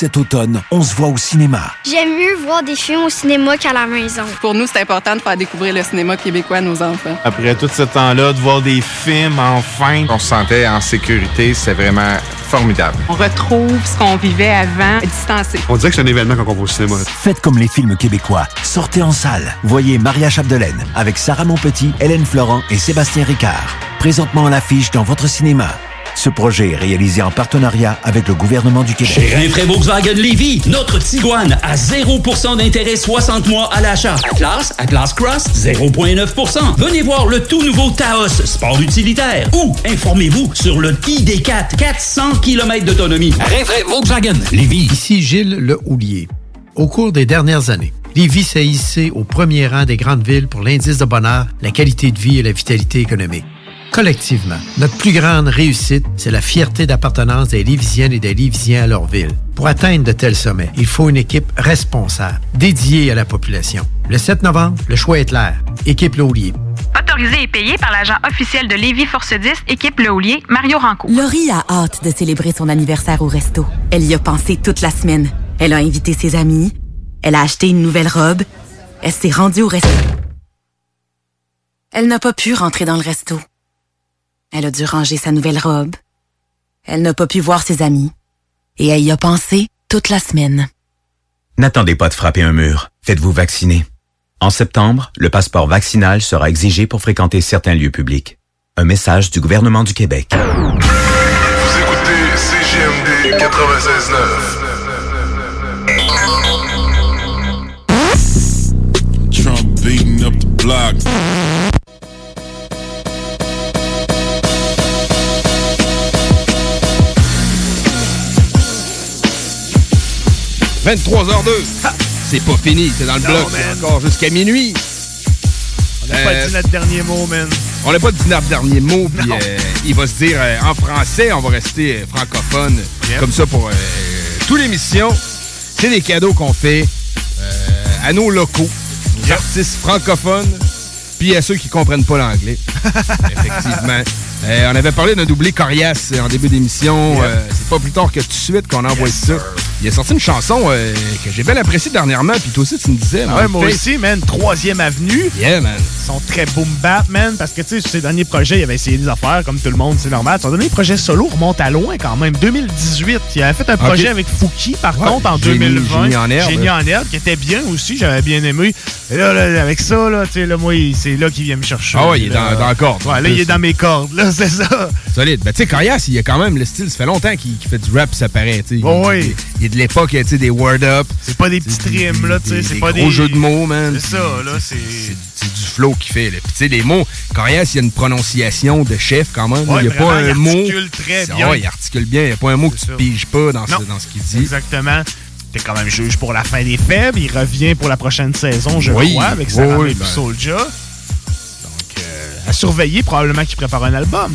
Cet automne, on se voit au cinéma. J'aime mieux voir des films au cinéma qu'à la maison. Pour nous, c'est important de faire découvrir le cinéma québécois à nos enfants. Après tout ce temps-là, de voir des films, enfin, on se sentait en sécurité, c'est vraiment formidable. On retrouve ce qu'on vivait avant, distancé. On dirait que c'est un événement quand on va au cinéma. Faites comme les films québécois. Sortez en salle. Voyez Maria Chapdelaine avec Sarah Monpetit, Hélène Florent et Sébastien Ricard. Présentement à l'affiche dans votre cinéma. Ce projet est réalisé en partenariat avec le gouvernement du Québec. Chez Rinfraie Volkswagen Lévy, notre Tiguan à 0% d'intérêt 60 mois à l'achat. Atlas, Atlas Cross, 0,9%. Venez voir le tout nouveau Taos, sport utilitaire. Ou informez-vous sur le ID4, 400 km d'autonomie. Rinfraie Volkswagen Lévy. Ici Gilles Le Houlier. Au cours des dernières années, Lévis s'est hissé au premier rang des grandes villes pour l'indice de bonheur, la qualité de vie et la vitalité économique. Collectivement, notre plus grande réussite, c'est la fierté d'appartenance des Lévisiennes et des Lévisiens à leur ville. Pour atteindre de tels sommets, il faut une équipe responsable, dédiée à la population. Le 7 novembre, le choix est clair. Équipe Laulier. Autorisé et payé par l'agent officiel de Lévis Force 10, équipe Le Houlier, Mario Rancourt. Laurie a hâte de célébrer son anniversaire au resto. Elle y a pensé toute la semaine. Elle a invité ses amis. Elle a acheté une nouvelle robe. Elle s'est rendue au resto. Elle n'a pas pu rentrer dans le resto. Elle a dû ranger sa nouvelle robe. Elle n'a pas pu voir ses amis. Et elle y a pensé toute la semaine. N'attendez pas de frapper un mur. Faites-vous vacciner. En septembre, le passeport vaccinal sera exigé pour fréquenter certains lieux publics. Un message du gouvernement du Québec. Vous écoutez CGMD 96.9. 23h02. Ha! C'est pas fini, c'est dans le Non, bloc. C'est encore jusqu'à minuit. On n'a pas Euh, dit notre dernier mot, man. On n'a pas dit notre dernier mot, puis euh, il va se dire euh, en français, on va rester francophone, comme ça pour toute l'émission. C'est des cadeaux qu'on fait à nos locaux, aux artistes francophones, puis à ceux qui comprennent pas l'anglais. *laughs* Effectivement. Euh, on avait parlé d'un doublé coriace en début d'émission. Euh, c'est pas plus tard que tout de suite qu'on a envoyé ça. Il a sorti une chanson euh, que j'ai bien appréciée dernièrement, puis toi aussi tu me disais. Ah ouais, moi aussi, man. Troisième avenue. Yeah, man. Ils sont très boom bap, man. Parce que, tu sais, sur ses derniers projets, il avait essayé des affaires, comme tout le monde, c'est normal. Son dernier projet solo remonte à loin quand même. 2018. Il avait fait un projet avec Fouki, par Ouais, contre, en Génie- 2020. Génie en herbe. Génie en herbe, qui était bien aussi. J'avais bien aimé. Et là, là, avec ça, là, tu sais, là, moi, c'est là qu'il vient me chercher. Ah ouais, il est dans, dans la corde. Ouais, là, il est dans mes cordes, là, *laughs* c'est ça. Solide. Ben, tu sais, Corias, il y a quand même le style. Ça fait longtemps qu'il fait du rap, ça paraît. tu. Oh, il, oui. il, est de l'époque, tu sais, des word up. C'est pas des petits rimes, là, tu sais. C'est des pas gros des. jeux de mots, man. C'est ça, là, c'est. C'est du flow qu'il fait. là. Puis, tu sais, les mots, Corias, il y a une prononciation de chef quand même. Ouais, il n'y a pas vraiment, un il mot. articule très bien. ouais, il articule bien. Il n'y a pas un mot que tu ça. piges pas dans, ce- Non. dans ce qu'il dit. Exactement. T'es quand même juge pour la fin des faibles. Il revient pour la prochaine saison, je Oui, crois, avec Sarah oui, ben. Donc, euh, à surveiller, probablement qu'il prépare un album.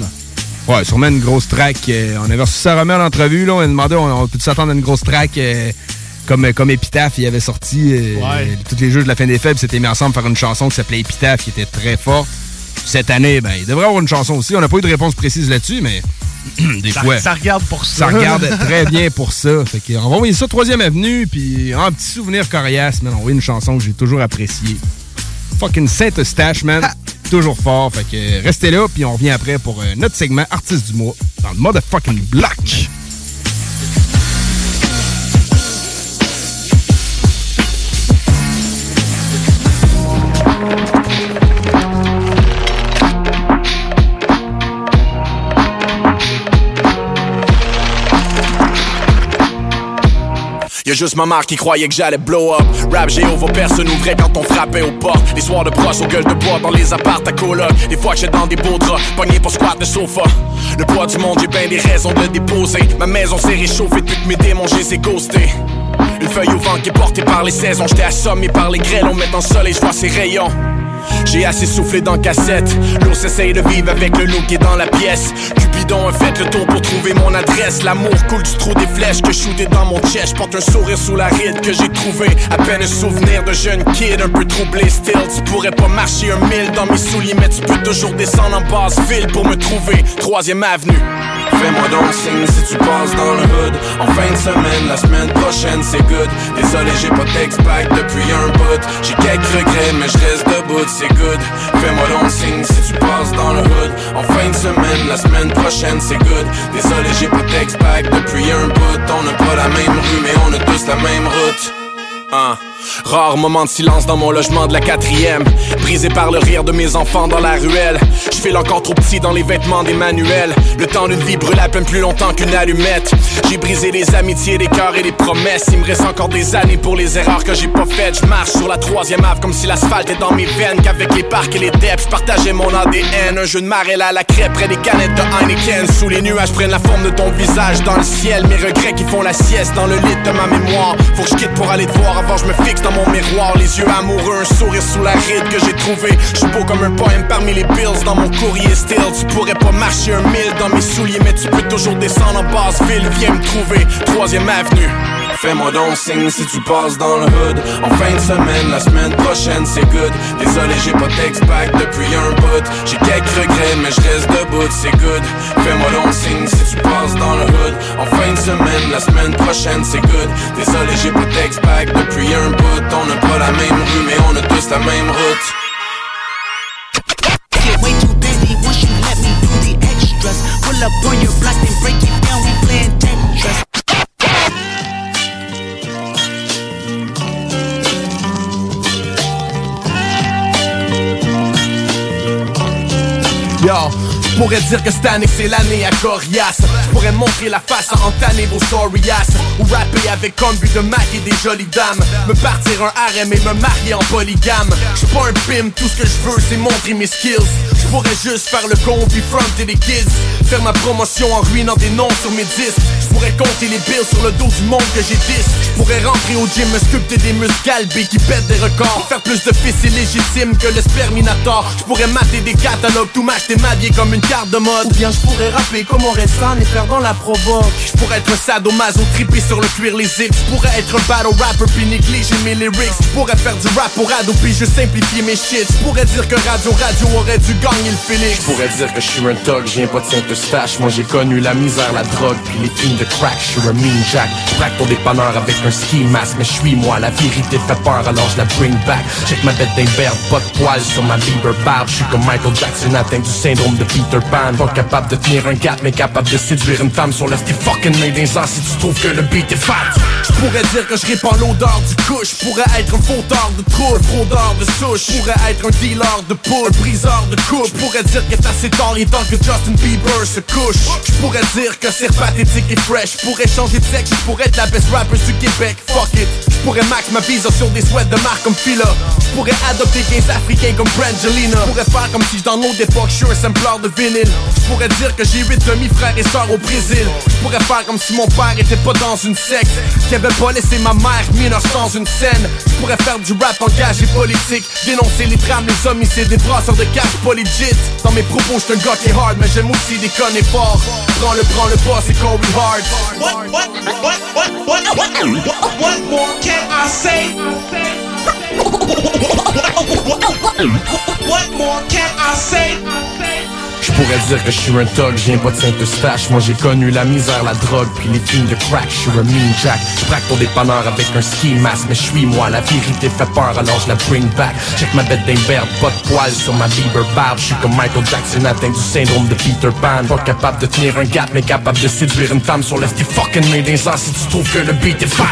Ouais, sûrement une grosse track. euh, on avait reçu Sarah en entrevue. Là, on a demandé on, on peut s'attendre à une grosse track euh, comme, comme Épitaphe. Il avait sorti euh, Ouais. tous les jeux de la fin des faibles. s'étaient mis ensemble pour faire une chanson qui s'appelait Épitaphe, qui était très forte. Cette année, ben, il devrait avoir une chanson aussi. On n'a pas eu de réponse précise là-dessus, mais *clears throat* des Ça, fois. ça regarde pour ça. Ça regarde *laughs* très bien pour ça. Fait que, on va envoyer ça troisième avenue, puis un petit souvenir coriace, man. On va une chanson que j'ai toujours appréciée. Fucking Saint-Eustache, man. Toujours fort. Fait que restez là, puis on revient après pour euh, notre segment Artiste du mois dans le motherfucking block. Y'a juste ma mère qui croyait que j'allais blow up. Rap Géo, vos personnes ouvraient quand on frappait aux portes. Les soirs de brosse aux gueules de bois dans les appartes à coloc. Des fois que j'étais dans des beaux draps, pogné pour squat de sofa. Le poids du monde, j'ai bien des raisons de déposer. Ma maison s'est réchauffée que mes démons, j'ai ghosté. Une feuille au vent qui est portée par les saisons. J'étais assommé par les grêles, on met dans le soleil, je vois ses rayons. J'ai assez soufflé dans cassette. L'ours essaye de vivre avec le loup qui est dans la pièce. Cupidon a fait le tour pour trouver mon adresse. L'amour coule du trou des flèches que shooté dans mon chest. Porte un sourire sous la ride que j'ai trouvé. À peine un souvenir de jeune kid un peu troublé. Still, tu pourrais pas marcher un mille dans mes souliers, mais tu peux toujours descendre en basse ville pour me trouver. Troisième avenue. Fais-moi donc signe si tu passes dans le hood En fin de semaine, la semaine prochaine c'est good Désolé j'ai pas text back depuis un bout J'ai quelques regrets mais je reste debout c'est good. Fais-moi donc signe si tu passes dans le hood. En fin de semaine, la semaine prochaine c'est good. Désolé j'ai pas text back depuis un bout. On n'a pas la même rue mais on a tous la même route. Hein. Rare moment de silence dans mon logement de la quatrième. Brisé par le rire de mes enfants dans la ruelle. Je file encore trop petit dans les vêtements d'Emmanuel Le temps d'une vie brûle à peine plus longtemps qu'une allumette. J'ai brisé les amitiés, les cœurs et les promesses. Il me reste encore des années pour les erreurs que j'ai pas faites. Je marche sur la troisième ave comme si l'asphalte est dans mes veines. Qu'avec les parcs et les depths, je partageais mon ADN Un jeu de marelle à la crêpe près des canettes de Heineken. Sous les nuages prennent la forme de ton visage dans le ciel. Mes regrets qui font la sieste dans le lit de ma mémoire. Faut que je quitte pour aller te voir avant je me fixe dans mon miroir Les yeux amoureux, un sourire sous la ride que j'ai trouvé. Je suis beau comme un poème parmi les bills dans mon courrier still. Tu pourrais pas marcher un mille dans mes souliers Mais tu peux toujours descendre en basse ville. Viens me trouver, troisième avenue Fais-moi donc signe si tu passes dans le hood. En fin de semaine, la semaine prochaine c'est good. Désolé j'ai pas text back depuis un bout. J'ai quelques regrets mais je reste debout c'est good. Fais-moi donc signe si tu passes dans le hood. En fin de semaine, la semaine prochaine c'est good. Désolé j'ai pas text back depuis un bout. On n'a pas la même rue mais on a tous la même route. Way too busy let me do the extras. Pull up on your break it Yo, je pourrais dire que cette c'est l'année à coriace Je pourrais montrer la face à entamer vos sorrias Ou rapper avec comme but de maquer des jolies dames. Me partir un harem et me marier en polygame. Je suis pas un pimp, tout ce que je veux c'est montrer mes skills. Je pourrais juste faire le con puis fronter des kids. Faire ma promotion en ruinant des noms sur mes disques. Je pourrais compter les bills sur le dos du monde que j'ai 10 Je pourrais rentrer au gym, me sculpter des muscles galbés qui pètent des records. Faire plus de fils illégitimes que le sperminator. Je mater des catalogues, tout m'acheter m'habiller comme une carte de mode. Bien je pourrais rapper comme reste et faire dans la provoque. Je pourrais être sadomaso, trippé sur le cuir les zips Je pourrais être battle rapper puis négliger mes lyrics. Je pourrais faire du rap pour ado puis je simplifier mes shit. Je pourrais dire que Radio Radio aurait dû gagner le Félix Je pourrais dire que je suis un thug, viens pas de Saint-Eustache Moi j'ai connu la misère, la drogue puis les kings de crack. Je suis un mean jack, je ton dépanneur avec un ski mask Mais je suis moi, la vérité fait peur alors je la bring back. Check ma tête d'imberbe, pas de poils sur ma Bieber barbe. Je suis comme Michael Jackson atteint du syndrome de Peter Pas capable de tenir un gap mais capable de séduire une femme sur le style fucking made in si tu trouves que le beat est fat? Je pourrais dire que je répands l'odeur du couche. Je pourrais être un fauteur de trouble, fraudeur de souche. Je pourrais être un dealer de poule, briseur de coupe. Je pourrais dire que assez tard et temps que Justin Bieber se couche. Je pourrais dire que c'est pathétique et fresh. Je pourrais changer de sexe, je pourrais être la best rapper du Québec. Fuck it, je pourrais max ma visa sur des sweats de marque comme Fila. Je pourrais adopter 15 africains comme Brangelina. Je pourrais faire comme si dans nos époques je suis un de vinyle pourrais dire que j'ai 8 demi-frères et sœurs au Brésil. Je pourrais faire comme si mon père était pas dans une secte. Qui avait pas laissé ma mère mineure sans une scène. Je pourrais faire du rap engagé politique. Dénoncer les drames, les homicides, des brasseurs de cash politique Dans mes propos j'suis un gars hard Mais j'aime aussi déconner fort Prends le, prends le boss et Corey Hard What, what, what, what, what, what, what more can I say? What more can I say? Pourrais dire que je suis un thug, viens pas de Saint-Eustache Moi j'ai connu la misère, la drogue, puis les kings de crack. Je suis un mean jack, je braque ton dépanneur avec un ski mask Mais je suis moi, la vérité fait peur alors je la bring back. Check ma bête d'imberbe, pas de poils sur ma Bieber barbe. Je suis comme Michael Jackson atteint du syndrome de Peter Pan. Pas capable de tenir un gap mais capable de séduire une femme sur le style fucking made in si tu trouves que le beat est fat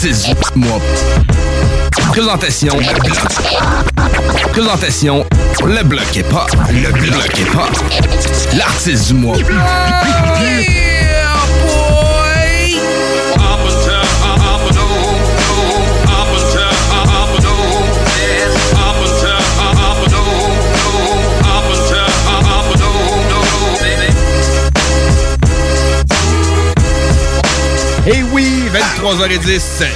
18 mois. Présentation, le bloc. Présentation, le bloc est pas. Le bloc est pas. L'artiste du mois. 23h10.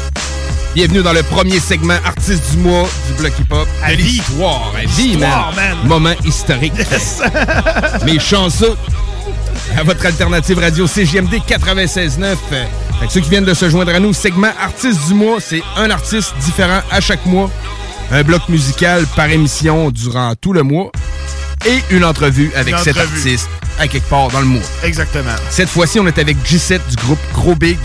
Bienvenue dans le premier segment artiste du mois du bloc hip-hop. À de vie. l'histoire. À vie, man. Moment historique. *laughs* Mais chanceux. À votre alternative radio CGMD 96.9. Fait que ceux qui viennent de se joindre à nous, segment artiste du mois, c'est un artiste différent à chaque mois. Un bloc musical par émission durant tout le mois. Et une entrevue avec Une cet artiste à quelque part dans le mois. Exactement. Cette fois-ci, on est avec G7 du groupe Gros Big.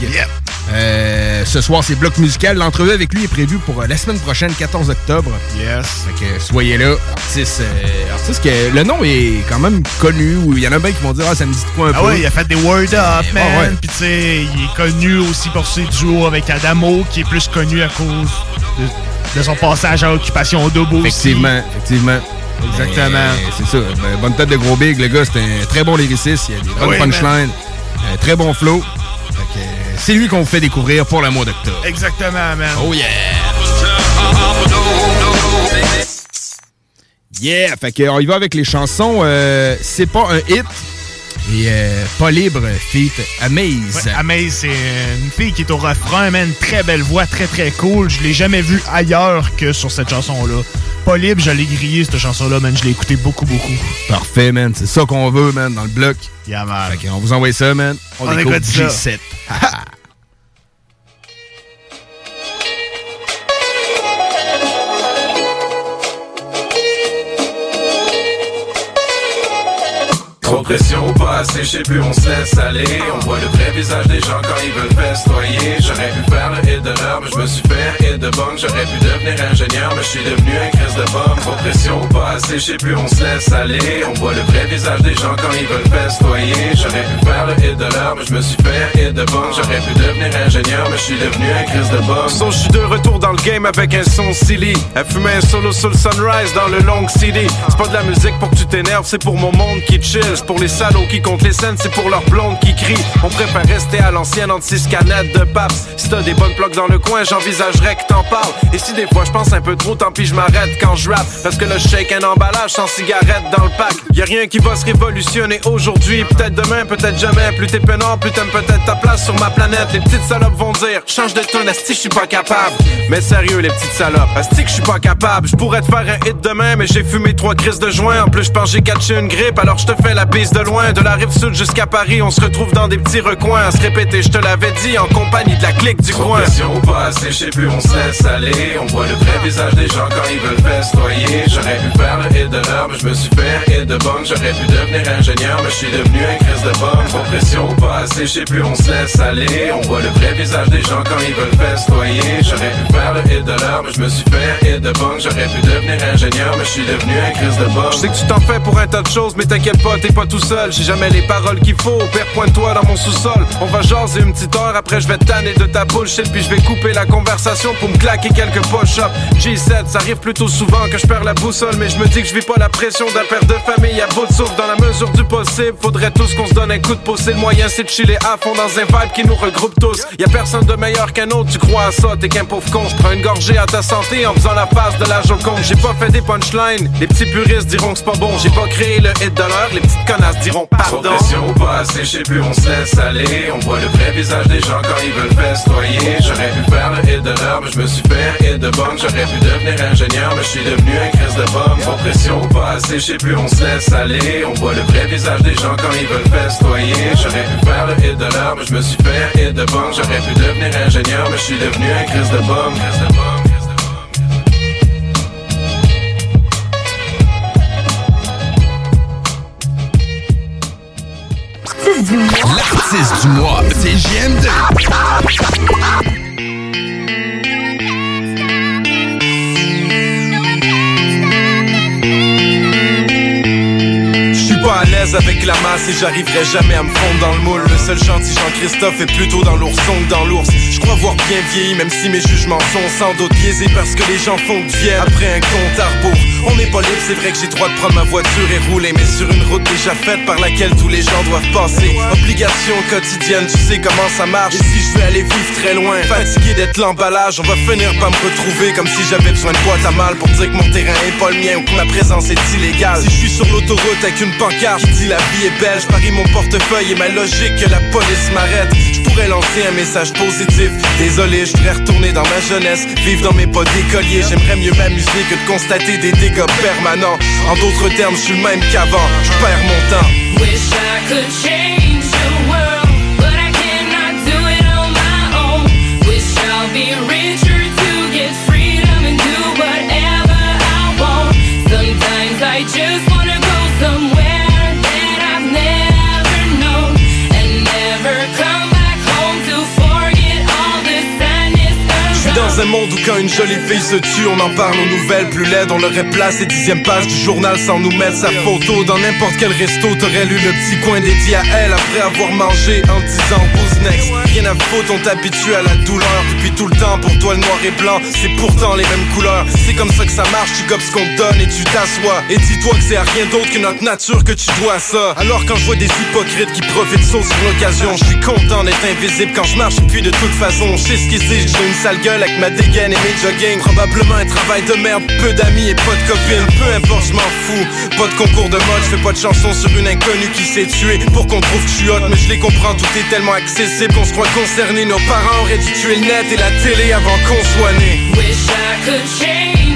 Euh, ce soir, c'est bloc musical. L'entrevue avec lui est prévue pour euh, la semaine prochaine, 14 octobre. Yes. Fait que soyez là. Artiste, euh, artiste que le nom est quand même connu. ou Il y en a bien qui vont dire Ah, ça me dit de quoi un Ah peu. ouais, il a fait des Word Up, man. ouais. Puis tu sais, il est connu aussi pour ses duos avec Adamo, qui est plus connu à cause de, de son passage à Occupation Double aussi. Effectivement, effectivement. Exactement. C'est ça. Ben, bonne tête de Gros Big. Le gars, c'est un très bon lyriciste. Il a des bonnes Oui, punchlines. Un très bon flow. C'est lui qu'on vous fait découvrir pour le mois d'octobre. Exactement, man. Oh yeah! Yeah! Fait que, on y va avec les chansons. Euh, c'est pas un hit et euh, pas libre feat Amaze. Amaze, c'est une fille qui est au refrain, man, très belle voix, très très cool. Je l'ai jamais vue ailleurs que sur cette chanson-là. Pas libre, je l'ai grillé cette chanson-là, man. Je l'ai écoutée beaucoup, beaucoup. Parfait, man. C'est ça qu'on veut, man, dans le bloc. Yeah, man. Fait on vous envoie ça, man. On, on écoute, écoute ça. G7. *laughs* pression pas assez, je sais plus, on se laisse aller. On voit le vrai visage des gens quand ils veulent festoyer. J'aurais pu faire le hit de l'heure, mais je me suis fait hit de bang. J'aurais pu devenir ingénieur, mais je suis devenu un crise de bombe. Trop pas assez, je sais plus, on se laisse aller. On voit le vrai visage des gens quand ils veulent festoyer. J'aurais pu faire le hit de l'heure, mais je me suis fait hit de bang. J'aurais pu devenir ingénieur, mais je suis devenu un crise de bombe. So, je suis de retour dans le game avec un son silly. Elle fumait un solo sur le sunrise dans le long CD. C'est pas de la musique pour que tu t'énerves, c'est pour mon monde qui chill. Pour les salauds qui les scènes, c'est pour leurs blondes qui crient. On préfère rester à l'ancienne entre six canettes de paps. Si t'as des bonnes blocs dans le coin, j'envisagerais que t'en parles. Et si des fois je pense un peu trop, tant pis je m'arrête quand je rappe. Parce que le shake un emballage sans cigarette dans le pack. Y a rien qui va se révolutionner aujourd'hui. Peut-être demain, peut-être jamais. Plus t'es peinant, plus t'aimes peut-être ta place sur ma planète. Les petites salopes vont dire, change de ton asti, je suis pas capable. Mais sérieux, les petites salopes, asti que je suis pas capable. Je pourrais te faire un hit demain, mais j'ai fumé trois crises de joint. En plus, je pense j'ai catché une grippe, alors je te fais la bise de loin. De la rive sud jusqu'à Paris, on se retrouve dans des petits recoins à se répéter. Je te l'avais dit, en compagnie de la clique du coin. pression, pas assez, je sais plus, on se laisse aller. On voit le vrai visage des gens quand ils veulent festoyer. J'aurais pu faire le hit de l'heure, mais je me suis fait hit de bang. J'aurais pu devenir ingénieur, mais je suis devenu un crise de bombe. Trop pression, pas assez, je sais plus, on se laisse aller. On voit le vrai visage des gens quand ils veulent festoyer. J'aurais pu faire le hit de l'heure, mais je me suis fait hit de bang. J'aurais pu devenir ingénieur, mais je suis devenu un crise de bombe. Je sais que tu t'en fais pour un tas de choses, mais t'inquiète pas, t'es pas tout seul. J'ai jamais les paroles qu'il faut. Père, pointe-toi dans mon sous-sol. On va jaser une petite heure, après je vais tanner de ta bullshit, puis je vais couper la conversation pour me claquer quelques push-ups. G7, ça arrive plutôt souvent que je perds la boussole, mais je me dis que je vis pas la pression d'un père de famille à bout de souffle. Dans la mesure du possible, faudrait tous qu'on se donne un coup de pouce. Le moyen, c'est de chiller à fond dans un vibe qui nous regroupe tous. Y a personne de meilleur qu'un autre, tu crois à ça, t'es qu'un pauvre con. Prends une gorgée à ta santé en faisant la face de la joconde. J'ai pas fait des punchlines, les petits puristes diront que c'est pas bon. J'ai pas créé le hit de l'heure, les petites connasses diront Trop pardon. pression, pas assez, je sais plus, on se laisse aller. On voit le vrai visage des gens quand ils veulent festoyer. J'aurais pu faire le hit de l'heure, mais je me suis fait hit de bang. J'aurais pu devenir ingénieur, mais je suis devenu un crise de bombe. Trop de pression, pas assez, je sais plus, on se laisse aller. On voit le vrai visage des gens quand ils veulent festoyer. J'aurais pu faire le hit de l'heure, mais je me suis fait hit de bang. J'aurais pu devenir ingénieur, mais je suis devenu un crise de bombe. L'artiste du mois, c'est JMD. À l'aise avec la masse et j'arriverai jamais à me fondre dans le moule. Le seul gentil Jean-Christophe est plutôt dans l'ourson que dans l'ours. Je crois voir bien vieilli, même si mes jugements sont sans doute biaisés parce que les gens font que viennent après un compte à rebours. On n'est pas libre, c'est vrai que j'ai droit de prendre ma voiture et rouler, mais sur une route déjà faite par laquelle tous les gens doivent passer. Obligation quotidienne, tu sais comment ça marche. Et si je veux aller vivre très loin, fatigué d'être l'emballage, on va finir par me retrouver comme si j'avais besoin de boîte à mal pour dire que mon terrain est pas le mien ou que ma présence est illégale. Si je suis sur l'autoroute avec une pancarte qui dit la vie est belle, je parie mon portefeuille et ma logique que la police m'arrête. Je pourrais lancer un message positif. Désolé, je voudrais retourner dans ma jeunesse, vivre dans mes pas d'écolier. J'aimerais mieux m'amuser que de constater des dégâts permanents. En d'autres termes, je suis le même qu'avant. Je perds mon temps. Wish I could change the world, but I cannot do it on my own. Wish I'll be un monde où quand une jolie fille se tue, on en parle aux nouvelles plus laides. On l'aurait placé dixième page du journal sans nous mettre sa photo. Dans n'importe quel resto, t'aurais lu le petit coin dédié à elle après avoir mangé en disant who's next? Rien à foutre, on t'habitue à la douleur. Depuis tout le temps, pour toi le noir et blanc, c'est pourtant les mêmes couleurs. C'est comme ça que ça marche, tu gobes ce qu'on te donne et tu t'assois. Et dis-toi que c'est à rien d'autre que notre nature que tu dois ça. Alors quand je vois des hypocrites qui profitent saut sur l'occasion, je suis content d'être invisible quand je marche. Puis de toute façon, je sais ce qui c'est, j'ai une sale gueule avec ma dégaine et mes jogging. Probablement un travail de merde, peu d'amis et pas de copines. Peu importe, je m'en fous. Pas de concours de mode, je fais pas de chanson sur une inconnue qui s'est tuée. Pour qu'on trouve que je suis hot, mais je les comprends, tout est tellement accessible qu'on se croit concerné. Nos parents auraient dû tuer le net et la télé avant qu'on soit né. Wish I could change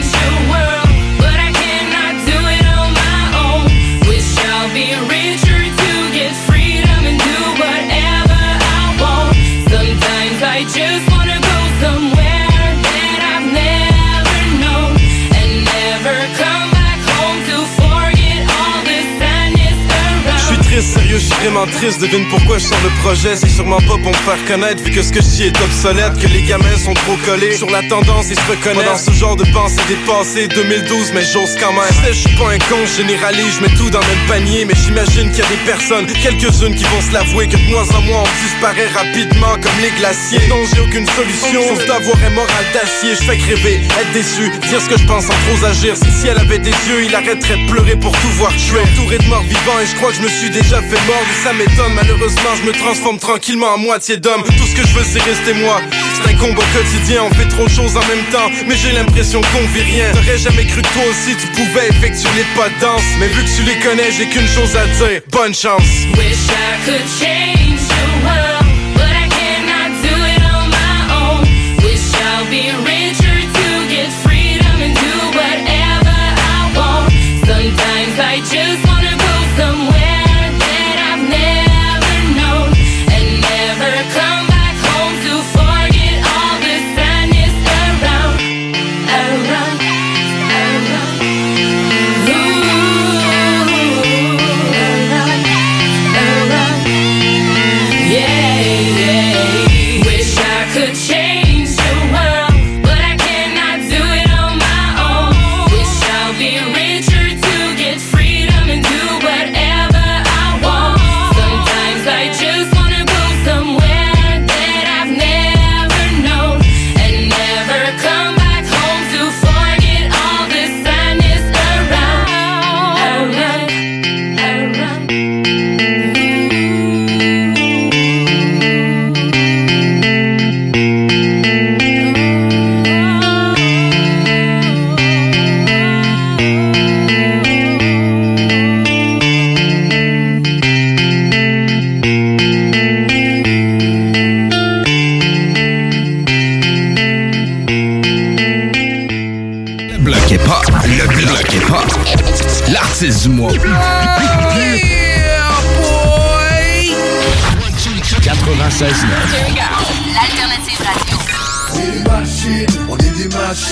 Je suis vraiment triste, devine pourquoi je sors le projet. C'est sûrement pas pour me faire connaître Vu que ce que je dis est obsolète Que les gamins sont trop collés Sur la tendance ils se reconnaissent. Dans ce genre de pensée dépassée 2012 mais j'ose quand même. Je suis pas un con, généralise, je mets tout dans le panier Mais j'imagine qu'il y a des personnes, quelques-unes qui vont se l'avouer Que de mois en mois on disparaît rapidement comme les glaciers. Non j'ai aucune solution Sauf d'avoir un moral d'acier. Je fais que rêver, être déçu, dire ce que je pense sans trop agir. Si si elle avait des yeux, il arrêterait de pleurer pour tout voir tuer. Entouré de morts vivants et je crois que je me suis déjà fait ça m'étonne, malheureusement je me transforme tranquillement en moitié d'homme. Tout ce que je veux c'est rester moi. C'est un combat quotidien, on fait trop de choses en même temps. Mais j'ai l'impression qu'on vit rien. T'aurais jamais cru que toi aussi tu pouvais effectuer les pas de danse. Mais vu que tu les connais, j'ai qu'une chose à dire, bonne chance. Wish I could change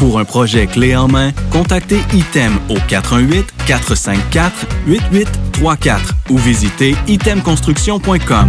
Pour un projet clé en main, contactez ITEM au 418-454-8834 ou visitez itemconstruction.com.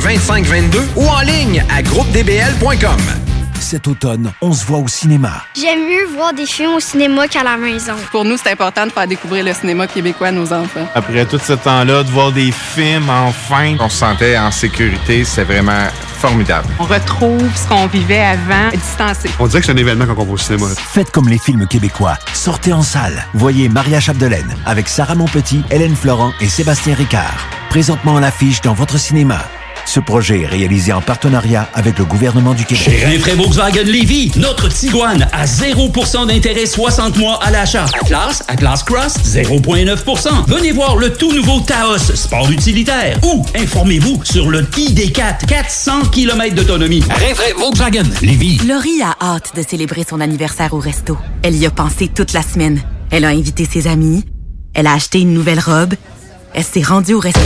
418-681-2522 ou en ligne à groupedbl.com. Cet automne, on se voit au cinéma. J'aime mieux voir des films au cinéma qu'à la maison. Pour nous, c'est important de faire découvrir le cinéma québécois à nos enfants. Après tout ce temps-là, de voir des films, enfin, on se sentait en sécurité, c'est vraiment formidable. On retrouve ce qu'on vivait avant, distancé. On dirait que c'est un événement quand on va au cinéma. Faites comme les films québécois. Sortez en salle. Voyez Maria Chapdelaine avec Sarah Monpetit, Hélène Florent et Sébastien Ricard. Présentement à l'affiche dans votre cinéma. Ce projet est réalisé en partenariat avec le gouvernement du Québec. Chez Rinfraie Volkswagen Lévy, notre Tiguan à 0% d'intérêt 60 mois à l'achat. Atlas, Atlas Cross, 0,9%. Venez voir le tout nouveau Taos, sport utilitaire. Ou informez-vous sur le ID4, 400 km d'autonomie. Rinfraie Volkswagen Lévy. Laurie a hâte de célébrer son anniversaire au resto. Elle y a pensé toute la semaine. Elle a invité ses amis. Elle a acheté une nouvelle robe. Elle s'est rendue au resto.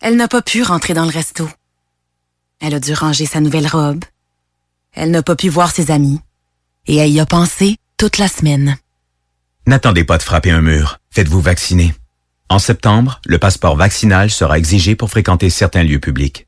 Elle n'a pas pu rentrer dans le resto. Elle a dû ranger sa nouvelle robe. Elle n'a pas pu voir ses amis. Et elle y a pensé toute la semaine. N'attendez pas de frapper un mur. Faites-vous vacciner. En septembre, le passeport vaccinal sera exigé pour fréquenter certains lieux publics.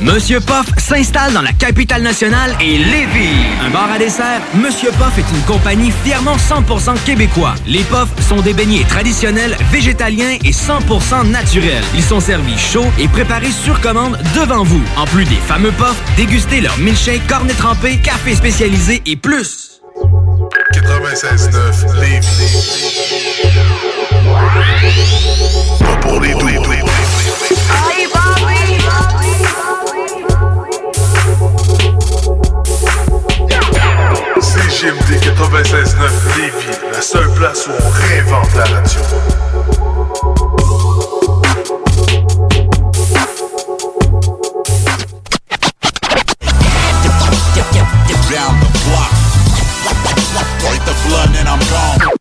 Monsieur Poff s'installe dans la capitale nationale et Lévis. Un bar à dessert, Monsieur Poff est une compagnie fièrement 100% québécois. Les Poffs sont des beignets traditionnels, végétaliens et 100% naturels. Ils sont servis chauds et préparés sur commande devant vous. En plus des fameux Poffs, dégustez leur milkshake, cornet trempé, café spécialisé et plus. 96.9 Lévis. Pas pour les. CGMD 96.9 Lévis, la seule place où on réinvente la radio. Down the block. Break the blood and I'm gone.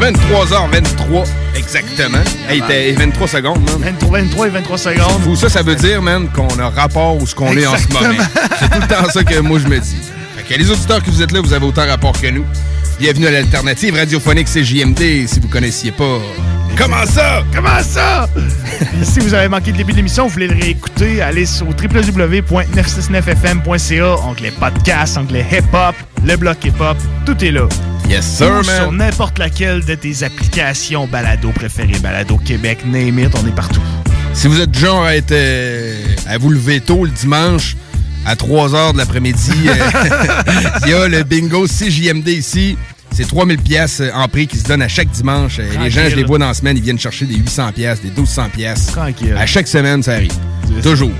23h23 exactement. Hey, t'es 23 secondes, man. 23, 23 et 23 secondes. Fou, ça, ça veut dire, man, qu'on a rapport où ce qu'on est en ce moment. *laughs* C'est tout le temps ça que moi je me dis. Fait que les auditeurs que vous êtes là, vous avez autant rapport que nous. Bienvenue à l'alternative radiophonique CJMD, si vous connaissiez pas. Comment ça? Comment ça? *laughs* Si vous avez manqué de début de l'émission, vous voulez le réécouter, allez sur www.969fm.ca, onglet podcast, onglet hip-hop, le bloc hip-hop, tout est là. Yes, sir, man. sur n'importe laquelle de tes applications balado préférées, balado Québec, name it, on est partout. Si vous êtes du genre à être euh, à vous lever tôt le dimanche à 3 h de l'après-midi, euh, *laughs* il y a le bingo CJMD ici. C'est 3000 pièces en prix qui se donnent à chaque dimanche. Euh, Les gens, je les vois dans la semaine, ils viennent chercher des 800 pièces, des 1200 pièces. Tranquille. À chaque semaine, ça arrive. Toujours.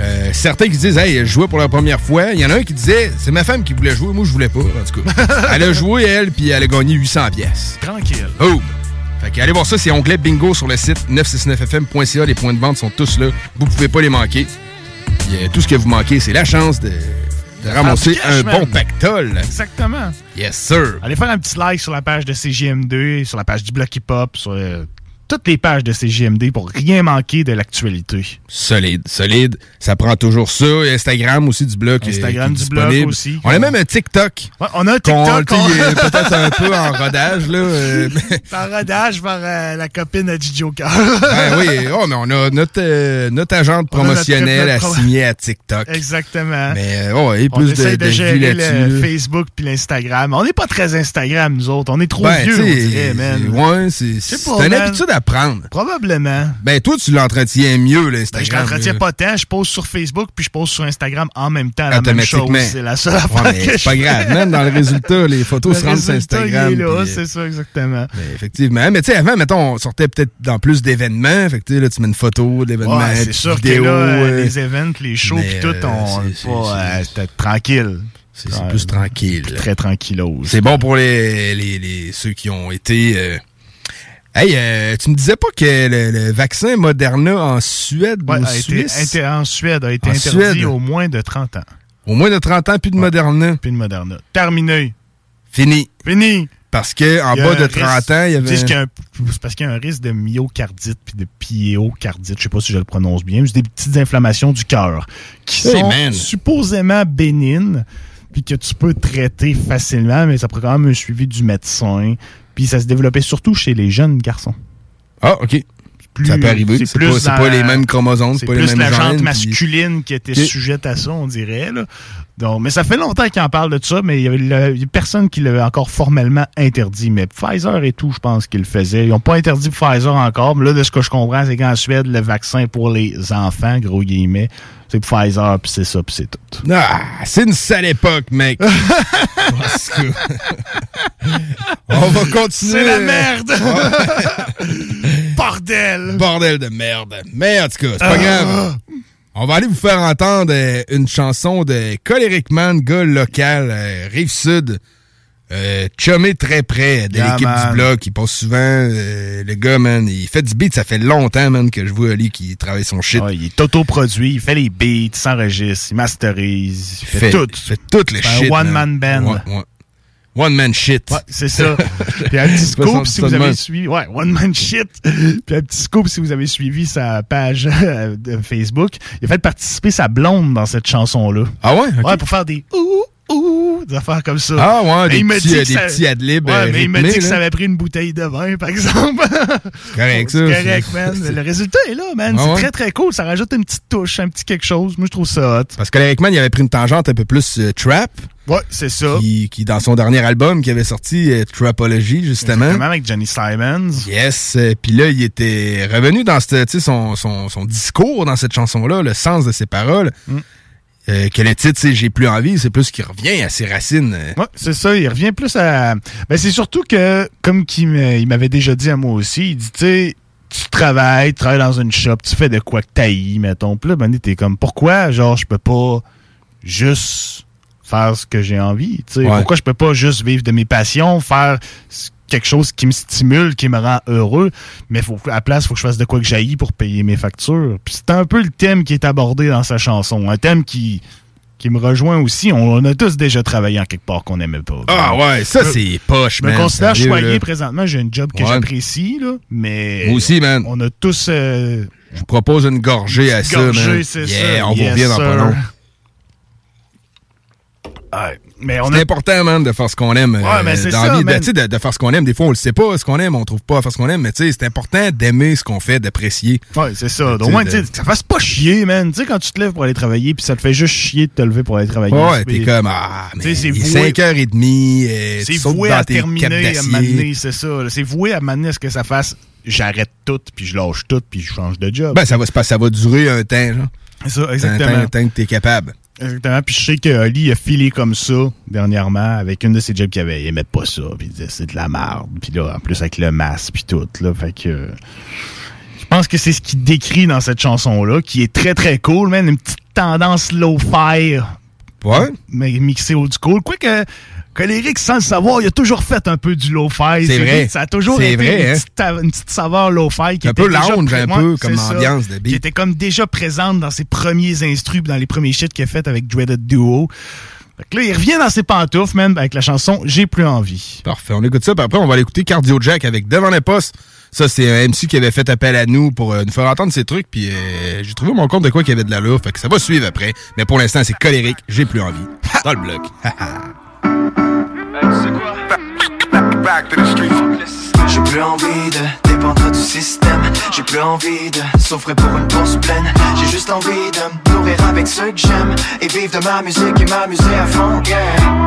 Euh, certains qui disent, hey, je jouais pour la première fois. Il y en a un qui disait, c'est ma femme qui voulait jouer, moi je voulais pas, en tout cas. *laughs* elle a joué, elle, puis elle a gagné 800 pièces. Tranquille. Oh! Fait que allez voir ça, c'est onglet bingo sur le site 969fm.ca. Les points de vente sont tous là. Vous pouvez pas les manquer. Puis, euh, tout ce que vous manquez, c'est la chance de, de ramasser Faire du un bon pactole. Exactement. Yes, sir. Allez faire un petit like sur la page de CGM2, sur la page du bloc hip-hop, sur euh, toutes les pages de CGMD pour rien manquer de l'actualité. Solide, solide. Ça prend toujours ça. Et Instagram aussi du blog. euh, Instagram est du blog aussi. On a même un TikTok. Ouais, on a un TikTok. peut-être un peu en rodage, là. euh, *laughs* Par rodage par euh, la copine de Gigi Joker. ben oui, oh, mais on a notre, euh, notre agente On notre- promotionnelle à notre pro- signer à TikTok. Exactement. Mais ouais, on plus de, essaie de, gérer le. Facebook puis l'Instagram. On n'est pas très Instagram, nous autres. On est trop Ben, vieux, on dirait, man. Ouais, c'est une habitude à prendre. Probablement. Ben, toi, tu l'entretiens mieux, Ben, l'Instagram. je l'entretiens pas tant. Je pose sur Facebook puis je pose sur Instagram en même temps la même chose. C'est la seule affaire que je pas fais. grave. Même dans le *laughs* résultat, les photos Le se rendent sur Instagram. euh, c'est ça, exactement. ben, effectivement. Mais tu sais, avant, mettons, on sortait peut-être dans plus d'événements. Fait que là, tu mets une photo d'événements. Ouais, c'est sûr que vidéo, là, euh, les events, les shows puis tout, euh, on pas, tranquille. C'est plus tranquille. Très tranquillos. C'est bon pour les, les, les- ceux qui ont été. euh, Hey, euh, tu me disais pas que le, le vaccin Moderna en Suède Ouais, ou a été Suisse, en Suède a été En interdit Suède. au moins de 30 ans. au moins de 30 ans, plus de Moderna. Plus de Moderna. Terminé. Fini. Fini. Parce que en Il y a bas de 30 risque- ans, il y avait. C'est parce qu'il y a un risque de myocardite puis de pyéocardite. Je sais pas si je le prononce bien. C'est des petites inflammations du cœur qui Hey, sont man. supposément bénignes puis que tu peux traiter facilement, mais ça prend quand même un suivi du médecin. Puis ça se développait surtout chez les jeunes garçons. Ah, OK. Plus- ça peut arriver. C'est pas, les mêmes chromosomes, C'est pas les plus mêmes la jante puis- masculine qui était sujette à ça, on dirait. Là. Donc, mais ça fait longtemps qu'il en parle de ça, mais il y avait le- il y a personne qui l'avait encore formellement interdit. Mais Pfizer et tout, je pense qu'ils le faisaient. Ils n'ont pas interdit Pfizer encore. Mais là, de ce que je comprends, c'est qu'en Suède, le vaccin pour les enfants, gros guillemets, c'est Pfizer, puis c'est ça, puis c'est tout. Ah, c'est une sale époque, mec. *laughs* *laughs* On va continuer. C'est la merde! Bordel! Bordel de merde. Mais en tout cas, c'est pas Ah. grave. On va aller vous faire entendre euh, une chanson de Coleric Man, gars local, euh, Rive-Sud. Euh, chumé très près de Yeah, l'équipe du bloc. Il passe souvent. euh, le gars, man, il fait du beat. Ça fait longtemps, man, que je vois Ali qui travaille son shit. Ouais, il est autoproduit, il fait les beats, il s'enregistre, il masterise, il fait, Fait- tout. il fait tout le un shit, one-man band. Ouais, ouais. One man shit. Ouais, c'est ça. *laughs* Puis un petit scoop si vous avez suivi. Ouais, one man shit. Puis un petit scoop si vous avez suivi sa page euh, de Facebook. Il a fait participer sa blonde dans cette chanson-là. Ah ouais? Ouais, pour faire des ouh, ouh, des affaires comme ça. Ah ouais, des il petits, dit euh, que des ça- petits ad-libs, Ouais, euh, mais il m'a dit que là. ça avait pris une bouteille de vin, par *laughs* exemple. correct, ça. Correct, man. Le résultat est là, man. Ah c'est ouais? très, très cool. Ça rajoute une petite touche, un petit quelque chose. Moi, je trouve ça hot. Parce que Eric Man, il avait pris une tangente un peu plus euh, trap. Ouais, c'est ça. Qui, qui, dans son dernier album, qui avait sorti euh, Trapology, justement. Exactement, avec Johnny Simons. Yes. euh, Puis là, il était revenu dans cette, tu sais, son, son, son discours dans cette chanson-là, le sens de ses paroles. Mm. Euh, que le titre, c'est J'ai plus envie, c'est plus qu'il revient à ses racines. Ouais, c'est ça. Il revient plus à. Ben, c'est surtout que, comme il m'avait déjà dit à moi aussi, il dit, tu sais, tu travailles, tu travailles dans une shop, tu fais de quoi que t'haïs, mettons. Puis là, ben, t'es comme, pourquoi, genre, je peux pas juste faire ce que j'ai envie, tu sais? Ouais. Pourquoi je peux pas juste vivre de mes passions, faire s- quelque chose qui me stimule, qui me rend heureux, mais faut, à la place, faut que je fasse de quoi que j'haïs pour payer mes factures. Puis c'est un peu le thème qui est abordé dans sa chanson. Un thème qui, qui me rejoint aussi. On, on a tous déjà travaillé en quelque part qu'on n'aimait pas. Ah ouais, ça, c'est poche, Je me man, considère choyé présentement. J'ai un job que Ouais. j'apprécie, là, mais... Moi aussi, man. On a tous... euh, Je vous propose une gorgée à ça, gorgée, man. c'est Yeah, ça. on vous Yes, revient dans pas sir. long. Ouais, mais on C'est a... important, man, de faire ce qu'on aime. Ouais, mais c'est dans ça, vie, de, man. tu sais, de, de faire ce qu'on aime. Des fois, on le sait pas, ce qu'on aime, on trouve pas à faire ce qu'on aime, mais tu sais, c'est important d'aimer ce qu'on fait, d'apprécier. Ouais, c'est ça. Au moins, de- tu sais, que ça fasse pas chier, man. Tu sais, quand tu te lèves pour aller travailler, puis ça te fait juste chier de te lever pour aller travailler. Ouais, Puis- t'es comme, ah, mais c'est voué- 5h30, euh, C'est voué à terminer, à m'amener, c'est ça. C'est voué à m'amener à ce que ça fasse. J'arrête tout, puis je lâche tout, puis je change de job. Ben, ça va se passer, ça va durer un temps, genre. C'est ça, Un exactement. temps, un temps que t'es capable. Exactement. Puis je sais que Ali a filé comme ça dernièrement avec une de ses jobs qui avait il aimait pas ça. Puis il disait c'est de la merde. Puis là, en plus avec le masque puis tout. Là, fait que je pense que c'est ce qu'il décrit dans cette chanson-là, qui est très très cool, man. Une petite tendance low-fi. Ouais. Mais mixé au du cool. Quoique Coléric, sans le savoir, il a toujours fait un peu du low-fi. C'est vrai. Ça a toujours été vrai, une, hein. petite, ta- une petite saveur low-fi qui Un était peu déjà lounge, un peu, comme c'est ça. ambiance de beat. Qui était comme déjà présente dans ses premiers instrus, dans les premiers shit qu'il a fait avec Dreaded Duo. Fait que là, il revient dans ses pantoufles, man, avec la chanson J'ai plus envie. Parfait, on écoute ça, puis après, on va aller écouter Cardio Jack avec Devant les postes. Ça, c'est un MC qui avait fait appel à nous pour euh, nous faire entendre ses trucs, puis euh, j'ai trouvé mon compte de quoi qu'il y avait de l'allure, fait que ça va suivre après. Mais pour l'instant, c'est colérique, j'ai plus envie. Dans le bloc. *laughs* Back to the streets. J'ai plus envie de dépendre du système. J'ai plus envie de souffrir pour une bourse pleine. J'ai juste envie de me nourrir avec ceux que j'aime. Et vivre de ma musique et m'amuser à fond. Yeah,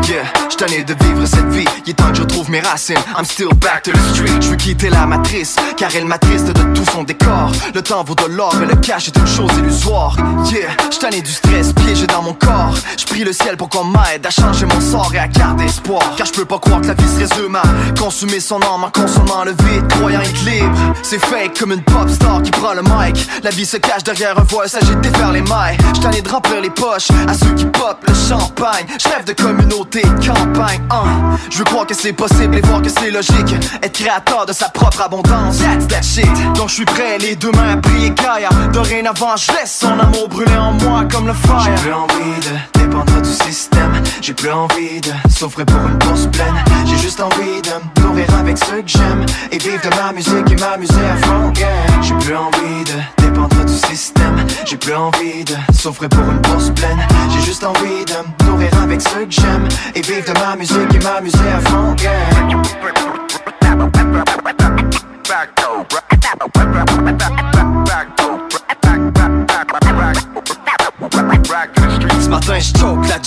yeah. J'suis tanné de vivre cette vie. Il est temps que je retrouve mes racines. I'm still back to the street. Je veux quitter la matrice. Car elle m'attriste de tout son décor. Le temps vaut de l'or et le cash est une chose illusoire. Yeah, j'suis tanné du stress piégé dans mon corps. Je prie le ciel pour qu'on m'aide à changer mon sort et à garder espoir. Car je peux pas croire que la vie se résume à consumer son âme en consommant le vide, croyant être libre. C'est fake comme une pop star qui prend le mic. La vie se cache derrière un voile, s'agit de défaire les mailles. J't'en ai de remplir les poches à ceux qui pop le champagne. Je rêve de communauté, campagne. hein. Je veux croire que c'est possible et voir que c'est logique. Être créateur de sa propre abondance, that's that shit. Donc je suis prêt, les deux mains à prier Gaïa. Dorénavant, je laisse son amour brûler en moi comme le fire. J'ai plus envie de dépendre du système. J'ai plus envie de souffrir pour une bourse pleine. J'ai juste envie de me avec ceux que j'aime. Et vivre de ma musique et m'amuser à fond. J'ai plus envie de dépendre du système. J'ai plus envie de souffrir pour une bourse pleine. J'ai juste envie de avec ceux que j'aime. Et vivre de ma musique et m'amuser à fond.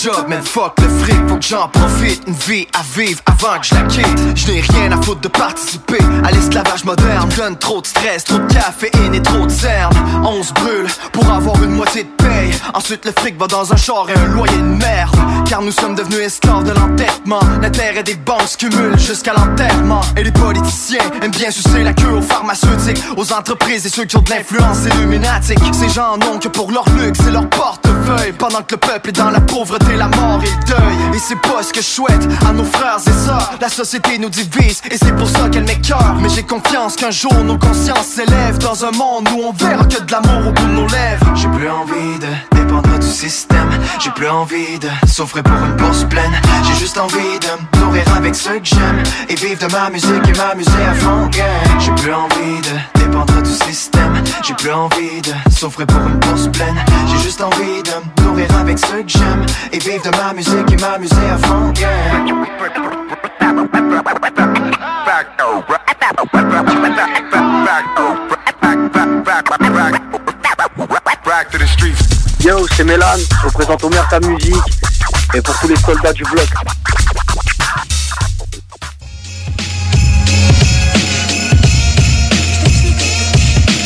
Job, fuck le fric, faut que j'en profite. Une vie à vivre avant que je la quitte. Je n'ai rien à foutre de participer à l'esclavage moderne. Donne trop de stress, trop de caféine et trop de cernes. On se brûle pour avoir une moitié de paye. Ensuite le fric va dans un char et un loyer de merde. Car nous sommes devenus esclaves de l'entêtement. L'intérêt des banques se jusqu'à l'enterrement. Et les politiciens aiment bien sucer la queue aux pharmaceutiques, aux entreprises et ceux qui ont de l'influence illuminatique. Ces gens n'ont que pour leur luxe et leur porte portefeuille Pendant que le peuple est dans la pauvreté, la mort et le deuil. Et c'est pas ce que je souhaite à nos frères et sœurs. La société nous divise et c'est pour ça qu'elle m'écœure. Mais j'ai confiance qu'un jour nos consciences s'élèvent Dans un monde où on verra que de l'amour au bout de nos lèvres. J'ai plus envie de dépendre du système. J'ai plus envie de souffrir pour une bourse pleine. J'ai juste envie de nourrir avec ceux que j'aime. Et vivre de ma musique et m'amuser à fond. J'ai plus envie de dépendre J'ai plus envie de souffrir pour une bourse pleine. J'ai juste envie de me nourrir avec ceux que j'aime. Et vivre de ma musique et m'amuser à fond. Yo, c'est Mélan, je représente Omer ta musique et pour tous les soldats du bloc.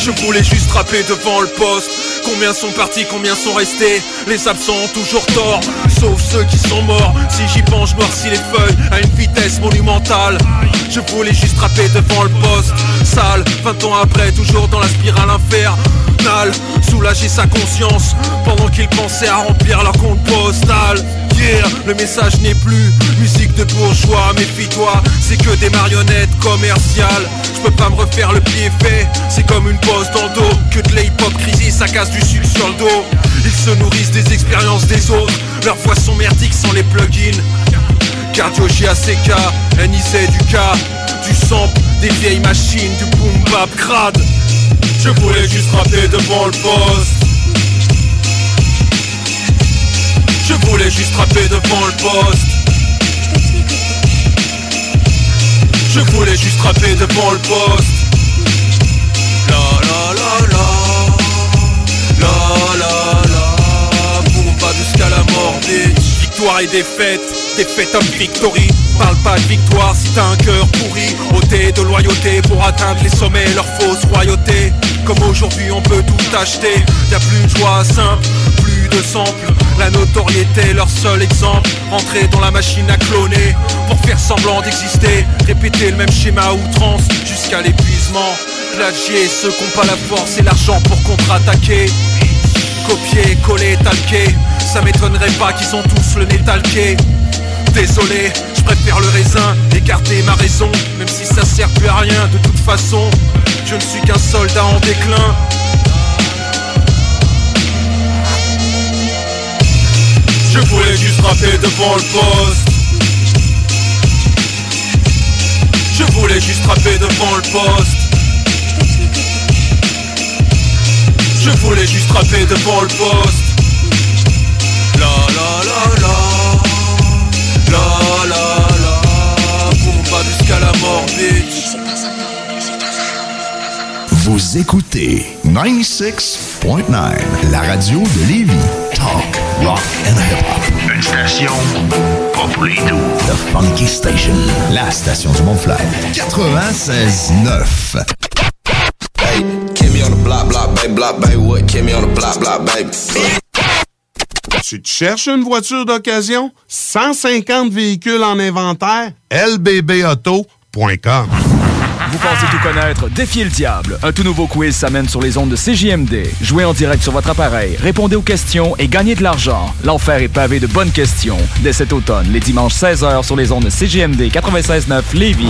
Je voulais juste rapper devant le poste Combien sont partis, combien sont restés Les absents ont toujours tort Sauf ceux qui sont morts. Si j'y pense, je noircis les feuilles À une vitesse monumentale. Je voulais juste rapper devant le poste Sale, 20 ans après, toujours dans la spirale infernale. Soulager sa conscience Pendant qu'ils pensaient à remplir leur compte postal. Yeah, le message n'est plus musique de bourgeois, méfie-toi, c'est que des marionnettes commerciales. Je peux pas me refaire le pied fait, c'est comme une pose dans le dos. Que de l'hip-hop crisé, ça casse du sucre sur le dos. Ils se nourrissent des expériences des autres, leurs voix sont merdiques sans les plugins. Cardio JACK, NIC du K, du sample, des vieilles machines, du boom bap crade. Je voulais juste rapper devant le poste. Je voulais juste rapper devant le poste Je voulais juste rapper devant le poste Victoire et défaite Défaite homme victory. Parle pas de victoire si t'as un cœur pourri. Ôté de loyauté pour atteindre les sommets Leur fausse royauté. Comme aujourd'hui on peut tout acheter. Y'a plus de joie simple Plus de sample. La notoriété leur seul exemple. Entrer dans la machine à cloner. Pour faire semblant d'exister. Répéter le même schéma outrance Jusqu'à l'épuisement. Plagier ceux qui ont pas la force et l'argent pour contre-attaquer Copier, coller, talquer. Ça m'étonnerait pas qu'ils ont tous le nez talqué Désolé, je préfère le raisin, écarter ma raison. Même si ça sert plus à rien de toute façon Je ne suis qu'un soldat en déclin. Je voulais juste rapper devant le poste. Je voulais juste rapper devant le poste Je voulais juste rapper devant le poste La la la la La la la pas jusqu'à la mort bitch Vous écoutez 96.9, la radio de Lévis. Talk, rock and hip-hop. Une station pas pour les doux. The Funky Station, la station du Mont-Fly. 96.9. baby, block, baby, what? Kimmy on the block, block, baby. Tu te cherches une voiture d'occasion? 150 véhicules en inventaire? lbbauto.com Vous pensez tout connaître? Défiez le diable. Un tout nouveau quiz s'amène sur les ondes de CJMD. Jouez en direct sur votre appareil, répondez aux questions et gagnez de l'argent. L'enfer est pavé de bonnes questions. Dès cet automne, les dimanches 16h sur les ondes de CJMD 96.9 Lévis.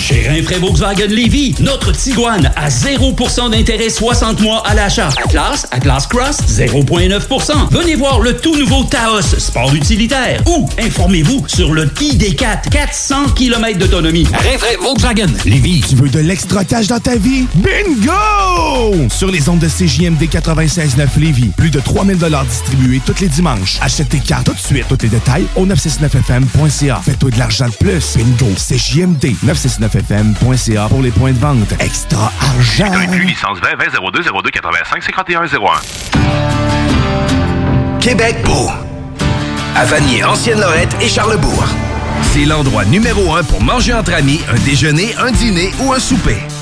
Chez Rinfraie Volkswagen Lévy, notre Tiguan à 0% d'intérêt 60 mois à l'achat. Atlas, Atlas Cross, 0,9%. Venez voir le tout nouveau Taos, sport utilitaire. Ou informez-vous sur le ID4, 400 km d'autonomie. Rinfraie Volkswagen Lévy. Tu veux de l'extra cash dans ta vie? Bingo! Sur les ondes de CJMD 96.9 Lévis, plus de 3000 distribués tous les dimanches. Achète tes cartes tout de suite. Tous les détails au 969fm.ca. Fais-toi de l'argent de plus. Bingo! CJMD 969 969fm.ca pour les points de vente. Extra argent! Inclus licence 20 20 02 02 85 51 01. Québec beau. À Vanier, Ancienne-Lorette et Charlebourg. C'est l'endroit numéro un pour manger entre amis, un déjeuner, un dîner ou un souper.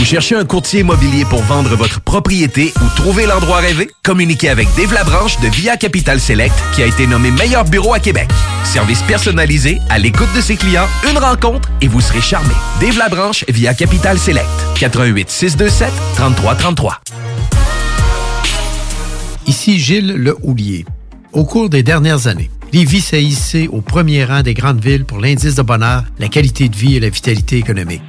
Vous cherchez un courtier immobilier pour vendre votre propriété ou trouver l'endroit rêvé? Communiquez avec Dave Labranche de Via Capital Select qui a été nommé meilleur bureau à Québec. Service personnalisé, à l'écoute de ses clients, une rencontre et vous serez charmé. Dave Labranche via Capital Select. 88 627 3333. Ici Gilles Le Houlier. Au cours des dernières années, Lévis s'est hissé au premier rang des grandes villes pour l'indice de bonheur, la qualité de vie et la vitalité économique.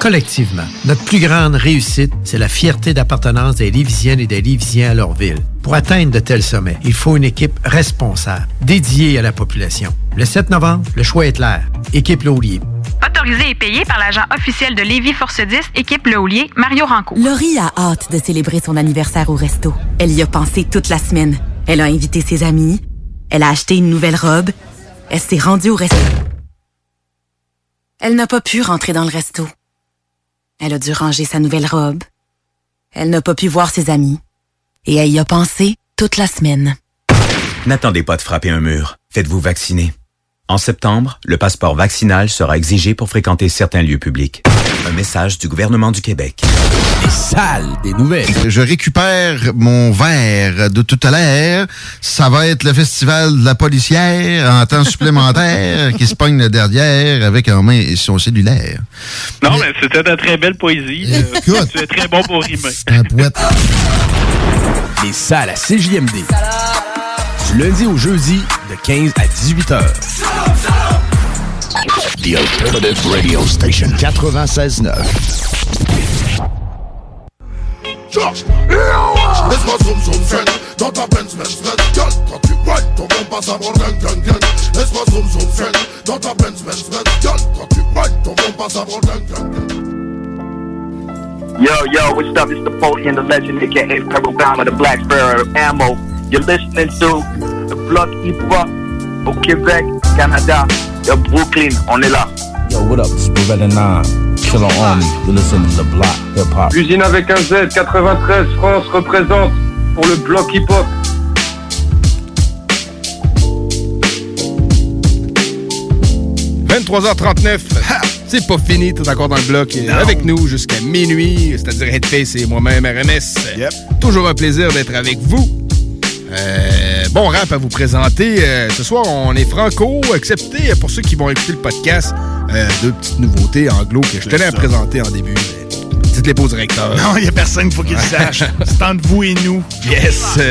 Collectivement, notre plus grande réussite, c'est la fierté d'appartenance des Lévisiennes et des Lévisiens à leur ville. Pour atteindre de tels sommets, il faut une équipe responsable, dédiée à la population. Le 7 novembre, le choix est clair. Équipe Le Houlier. Autorisé et payé par l'agent officiel de Lévis Force 10, équipe Le Houlier, Mario Rancourt. Laurie a hâte de célébrer son anniversaire au resto. Elle y a pensé toute la semaine. Elle a invité ses amis. Elle a acheté une nouvelle robe. Elle s'est rendue au resto. Elle n'a pas pu rentrer dans le resto. Elle a dû ranger sa nouvelle robe. Elle n'a pas pu voir ses amis. Et elle y a pensé toute la semaine. N'attendez pas de frapper un mur. Faites-vous vacciner. En septembre, le passeport vaccinal sera exigé pour fréquenter certains lieux publics. Un message du gouvernement du Québec. Les salles des nouvelles. Je récupère mon verre de tout à l'heure. Ça va être le festival de la policière en temps supplémentaire qui se pogne le derrière avec en main son cellulaire. Non, mais c'était de très belle poésie. Euh, tu es très bon pour rimer. Un poète. Les salles à CJMD. Du lundi au jeudi, de 15 à 18 heures. The Alternative Radio Station. 96.9. Laisse-moi zoom zoom zen Dans ta Benz Benz Benz Girl, quand tu whine Ton bon passe à bord gang gang gang Laisse-moi zoom zoom zen Dans ta Benz Benz Benz Girl, quand tu whine Ton bon passe à bord gang gang gang Yo, yo, what's up? It's Napoleon, the legend, aka Purple Bomber, the Black Sparrow Ammo. You're listening to the Block Hip Hop au Québec, Canada, de Brooklyn. On est là. Yo, what up? It's Beretta 9, Killer Army. You listen to the Block Hip Hop. Usine avec un Z, 93 France représente pour le bloc hip-hop. – 23h39. Ha! C'est pas fini, t'es encore dans le bloc. Avec nous jusqu'à minuit, c'est-à-dire Headface et moi-même, RMS. Toujours un plaisir d'être avec vous. Euh, bon rap à vous présenter. Euh, ce soir, on est franco, excepté pour ceux qui vont écouter le podcast. euh, deux petites nouveautés anglo que je tenais à présenter en début. mais Dites-les pas au directeur. Non, il y a personne faut qu'il le sache. C'est entre vous et nous. Yes! *laughs*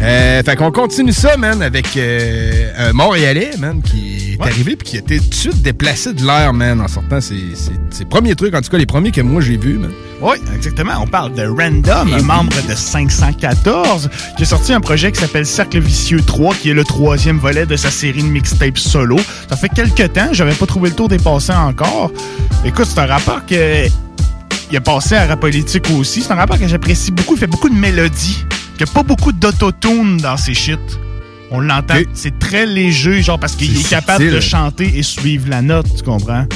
Euh, fait qu'on continue ça, man, avec euh, un Montréalais, man, qui est arrivé puis qui a été tout de suite déplacé de l'air, man, en sortant ses, ses- ses premiers trucs, en tout cas les premiers que moi j'ai vus, man. Oui, exactement. On parle de Random, un membre de 514, qui a sorti un projet qui s'appelle Cercle Vicieux 3, qui est le troisième volet de sa série de mixtapes solo. Ça fait quelques temps, j'avais pas trouvé le tour des passants encore. Écoute, c'est un rapport que. Il a passé à rap politique aussi. C'est un rapport que j'apprécie beaucoup. Il fait beaucoup de mélodies. Il n'y a pas beaucoup d'autotune dans ses shit. On l'entend. C'est très léger, genre, parce qu'il est capable de chanter et suivre la note, tu comprends?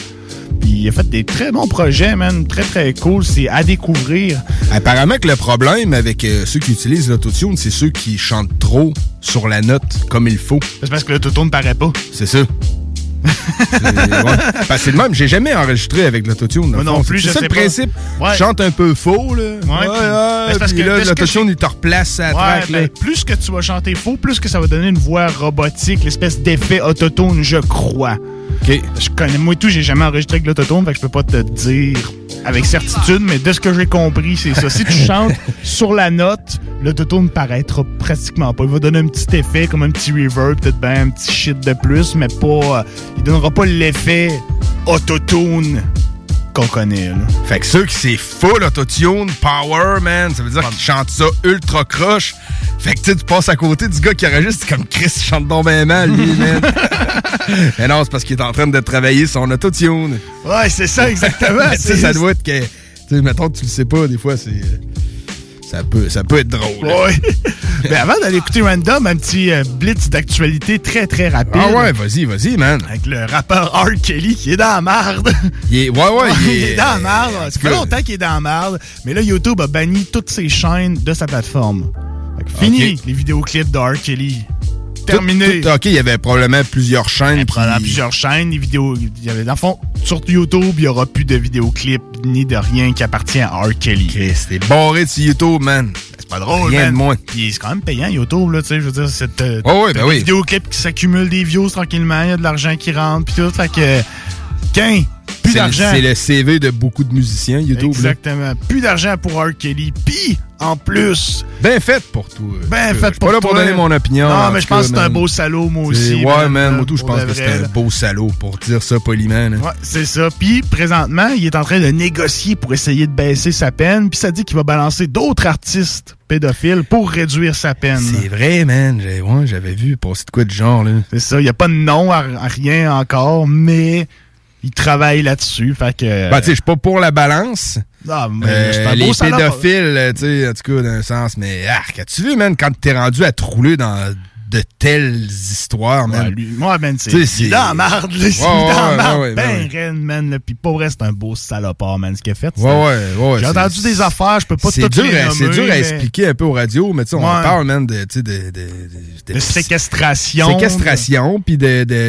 Puis il a fait des très bons projets, man. Très, très cool. C'est à découvrir. Apparemment que le problème avec euh, ceux qui utilisent l'autotune, c'est ceux qui chantent trop sur la note comme il faut. C'est parce que l'autotune paraît pas. C'est ça. C'est ouais. Le même, j'ai jamais enregistré avec l'autotune. Moi non plus, c'est je ça sais le principe. Ouais. Chantes un peu faux, là. Ouais, puis- ben, c'est parce puis que là, l'autotune, il te replace à la Ouais, track, là. ben, plus que tu vas chanter faux, plus que ça va donner une voix robotique, l'espèce d'effet autotune, je crois. Je connais, moi et tout, j'ai jamais enregistré avec l'autotune, fait que je peux pas te dire avec certitude, mais de ce que j'ai compris, c'est ça. Si tu *laughs* chantes sur la note, l'autotune paraîtra pratiquement pas. Il va donner un petit effet, comme un petit reverb, peut-être ben un petit shit de plus, mais pas. euh, il donnera pas l'effet autotune qu'on connaît. Là. Fait que ceux qui c'est full autotune, power, man, ça veut dire qu'ils chantent ça ultra croche. Fait que tu passes à côté du gars qui enregistre comme Chris chante donc bien mal, lui, man. *laughs* Mais non, c'est parce qu'il est en train de travailler son autotune. Ouais, c'est ça, exactement. sais, *laughs* ça doit être que. Tu sais, mettons, tu le sais pas, des fois, c'est. Euh, Ça peut, ça peut être drôle. Ouais. Mais *laughs* avant d'aller écouter Random, un petit euh, blitz d'actualité très très rapide. Ah ouais, vas-y, vas-y, man. Avec le rappeur R. Kelly qui est dans la marde. Il est, ouais, ouais, *laughs* il est, dans la marde. Ça fait longtemps qu'il est dans la marde. Mais là, YouTube a banni toutes ses chaînes de sa plateforme. Fini les vidéoclips de R. Kelly. Terminé. Tout- tout- ok, il y avait probablement plusieurs chaînes. Dans plusieurs chaînes, les vidéos. Il y avait, dans le fond, sur YouTube, il n'y aura plus de vidéoclips ni de rien qui appartient à R. Kelly. C'était barré de sur YouTube, man. C'est pas drôle, Rien man. de moins. Puis c'est quand même payant, YouTube, là, tu sais. Je veux dire, c'est. euh, Oh, ouais, t'as ben des oui. vidéoclips qui s'accumulent des views tranquillement, il y a de l'argent qui rentre, puis tout. Fait que. Qu'un, plus C'est le- d'argent. C'est le CV de beaucoup de musiciens, YouTube. là. Exactement. Plus d'argent pour R. Kelly. Puis, en plus. Ben fait pour toi. Ben Je fait pour pas là pour toi. donner mon opinion. Non, mais je pense que c'est un beau salaud, moi aussi. Ouais, man, moi tout, je pense que c'est un beau salaud, pour dire ça poliment. Ouais, c'est ça. Puis, présentement, il est en train de négocier pour essayer de baisser sa peine. Puis, ça dit qu'il va balancer d'autres artistes pédophiles pour réduire sa peine. C'est vrai, man. J'avais vu passer de quoi de genre, là. C'est ça. Il n'y a pas de nom à rien encore, mais il travaille là-dessus. Fait que. Ben, tu sais, je suis pas pour la balance. Ah, mais Euh, un les beau salaud. pédophiles, tu sais, en tout cas, d'un sens, mais arc, as-tu vu, man, quand t'es rendu à te rouler dans de telles histoires, man? Ouais, lui, moi, man, c'est. Tu sais, Il est dans la marde, là. Il est Ouais, dans la ben raide, man. là. Puis, pour vrai, c'est un beau salopard, man, ce qu'il a fait. Ouais, ouais, ouais. J'ai c'est- entendu des affaires, je peux pas C'est les à- c'est dur à expliquer un peu aux radios, mais tu sais, on parle, man, de, de, séquestration. séquestration, puis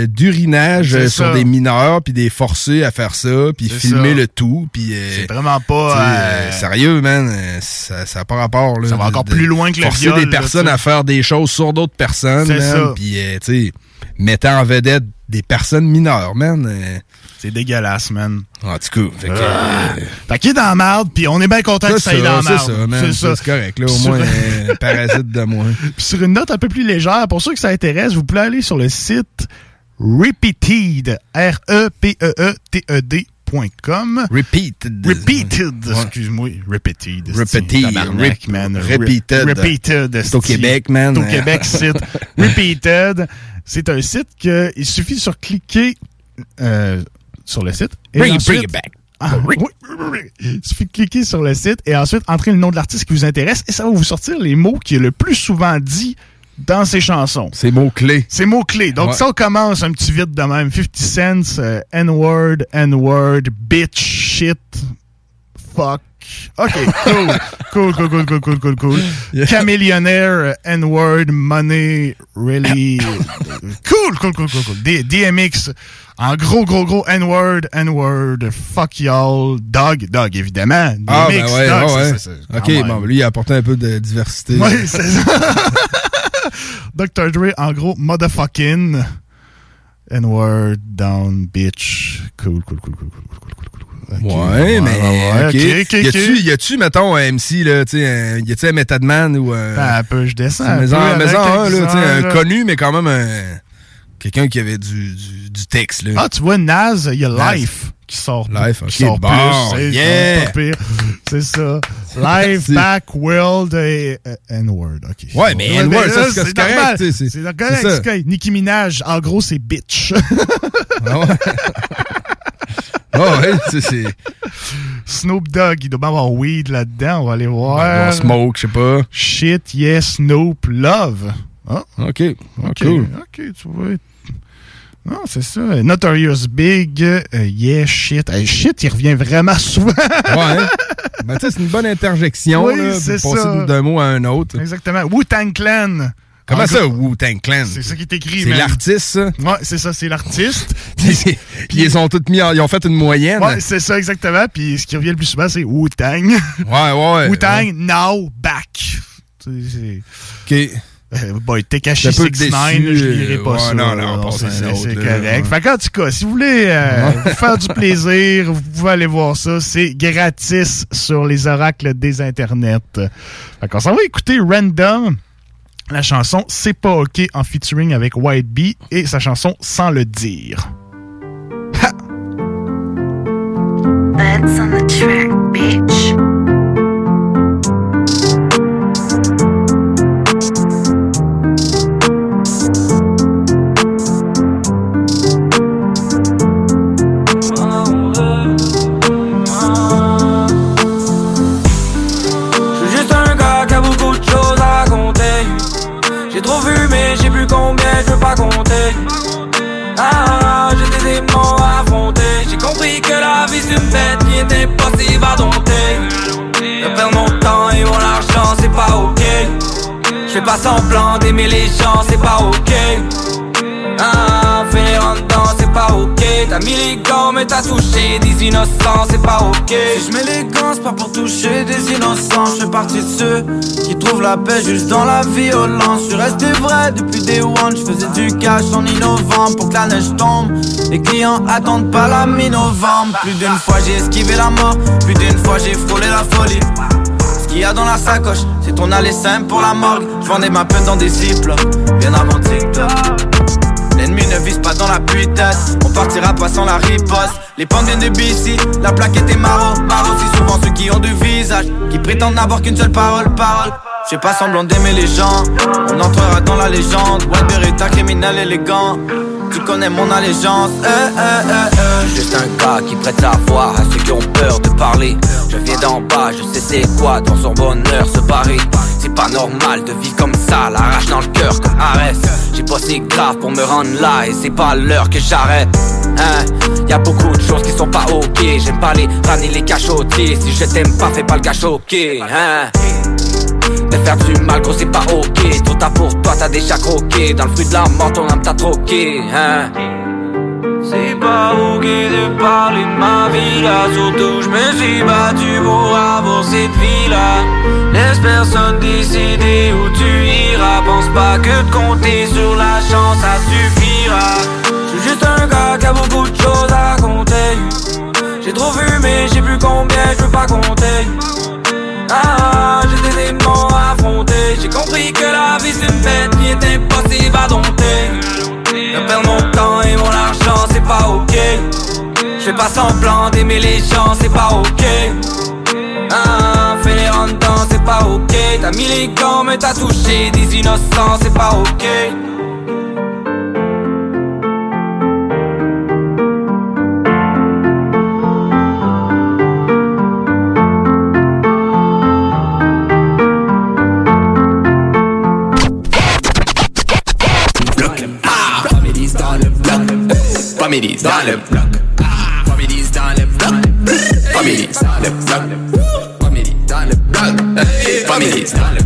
d'urinage C'est euh, sur des mineurs, puis des forcés à faire ça, puis C'est filmer le tout, puis... euh, C'est vraiment pas. euh, sérieux, man, ça n'a pas rapport. Là, Ça va encore plus loin que le Forcer des personnes à faire des choses sur d'autres personnes, C'est man, ça. puis, euh, tu sais, mettant en vedette des personnes mineures, man. euh, C'est dégueulasse, man. en tout cas, fait que... Ah. euh, Fait qu'il est dans la marde, puis on est bien content que ça aille dans la c'est marde. ça, man. C'est ça. C'est correct, là. Au Sur- moins, parasite de moins. *laughs* Puis sur une note un peu plus légère, pour ceux que ça intéresse, vous pouvez aller sur le site Repeated, Repeated. Repeated, excuse-moi, Repeated. Repeated. Man. Repeated. Repeated. C'est au. Québec, man. C'est au Québec, *laughs* site. Repeated. C'est un site que il suffit de sur cliquer euh, sur le site. et Bring it, ensuite- bring it back. Ah, oui, oui, oui. Il suffit de cliquer sur le site et ensuite entrer le nom de l'artiste qui vous intéresse et ça va vous sortir les mots qui est le plus souvent dit dans ses chansons. C'est mots-clés. C'est mots-clés. Donc, Ouais. ça, on commence un petit vite de même. 50 cents, euh, N-word, N-word, bitch, shit, fuck. OK, cool. *laughs* cool, cool, cool, cool, cool, cool, cool. Chameleonaire, euh, N-word, money, really. *coughs* cool, cool, cool, cool, cool. D- DMX, en gros, gros, gros, N-word, N-word, fuck y'all, dog, dog, évidemment. Ah, DMX, ben ouais, dog, ouais, OK, bon, lui, il a apporté un peu de diversité. Oui, c'est ça. *laughs* Dr. Dre, en gros, motherfucking. N-word, down, bitch. Cool, cool, cool, cool, cool, cool, cool, cool. Ok. Ouais, mais. ouais, OK. ok, ok, y a-tu, mettons, un MC, là, tu sais, un- y a-tu un Method Man ou un. Attends un peu, je descends. Un maison, avec maison un, là, tu sais, un connu, mais quand même un. Quelqu'un qui avait du, du, du texte, là. Ah, tu vois, Naz, il y a. Life qui sort. Life, qui ok, sort bon, plus. C'est yeah. pas pire. C'est ça. Life, back, world et euh, N-word. OK. Ouais, mais N-word, ça, c'est- correct, c'est- correct, ça. Nicki Minaj, en gros, c'est bitch. *laughs* Ah ouais. *laughs* Ah ouais, sais, c'est. Snoop Dogg, il doit bien avoir weed là-dedans. On va aller voir. Smoke, je sais pas. Shit, yes, Snoop, love. Ah, OK. Ah, ok. Ok, tu vois. Non, c'est ça. Notorious Big, euh, yeah, shit. Hey, shit, il revient vraiment souvent. Ouais. hein? Ben, tu sais, c'est une bonne interjection, Oui, c'est passer d'un mot à un autre. Exactement. Wu-Tang Clan. Comment En ça, Wu-Tang Clan? C'est ça qui est écrit, C'est l'artiste, ça? Ouais, c'est ça, c'est l'artiste. *laughs* Puis ils ont tous mis, en- ils ont fait une moyenne. Ouais, c'est ça, exactement. Puis ce qui revient le plus souvent, c'est Wu-Tang. Ouais, ouais. Wu-Tang, now, back. C'est- OK. Euh, boy, Tekashi J'étais un peu 69, déçu, je lirai euh, pas ouais, ça. non, non, passez c'est correct. ouais. Fait qu'en tout cas, si vous voulez euh, vous faire du plaisir, vous pouvez aller voir ça. C'est gratis sur les oracles des internets. Fait qu'on s'en va écouter Random. La chanson C'est pas OK en featuring avec White Bee et sa chanson Sans le dire. Bad That's on the track, bitch. Bête qui est impossible à dompter. De perdre mon temps et mon argent, c'est pas ok. Je fais pas semblant d'aimer les gens, c'est pas ok. Ah, T'as mis les gants, mais t'as touché des innocents, c'est pas ok. Je mets les gants, c'est pas pour toucher des innocents. Je fais partie de ceux qui trouvent la paix juste dans la violence. Je suis resté vrai depuis day one. Je faisais du cash en innovant pour que la neige tombe. Les clients attendent pas la mi-novembre. Plus d'une fois j'ai esquivé la mort. Plus d'une fois j'ai frôlé la folie. Ce qu'il y a dans la sacoche, c'est ton aller simple pour la morgue. Je vendais ma peine dans des zips, bien avant TikTok. Ne vise pas dans la tête On partira pas sans la riposte Les viennent de BC La plaque était maro Maro c'est souvent ceux qui ont du visage Qui prétendent n'avoir qu'une seule parole Parole Je fais pas semblant d'aimer les gens On entrera dans la légende White Beretta criminel élégant tu connais mon allégeance, eh, eh, eh, eh. Juste un gars qui prête sa voix à ceux qui ont peur de parler. Je viens d'en bas, je sais c'est quoi dans son bonheur se barrer. C'est pas normal de vivre comme ça, l'arrache dans le cœur comme Arès. J'ai bossé grave pour me rendre là et c'est pas l'heure que j'arrête. Hein, y a beaucoup de choses qui sont pas ok. J'aime pas les ramener les cachotiers. Si je t'aime pas, fais pas le gars choqué. Hein. Faire du mal, gros, c'est pas ok. Trop tard pour toi, t'as déjà croqué. Dans le fruit de la mort, ton âme t'a troqué. Hein. C'est pas ok de parler de ma vie là Surtout je me suis battu pour avoir cette vie là Laisse personne décider où tu iras Pense pas que de compter sur la chance ça suffira juste un gars qui a beaucoup de choses à raconter J'ai trop vu mais j'ai plus combien je veux pas compter Ah j'ai des démons à affronter J'ai compris que la vie c'est une bête qui est impossible à dompter de perdre mon temps et mon argent, c'est pas ok. Je fais pas semblant d'aimer les gens, c'est pas ok. Ah, fais les en dedans, c'est pas ok. T'as mis les gants, mais t'as touché des innocents, c'est pas ok. Families dans le bloc. Families dans le bloc. Families dans le bloc. Families dans le bloc. Families dans le bloc.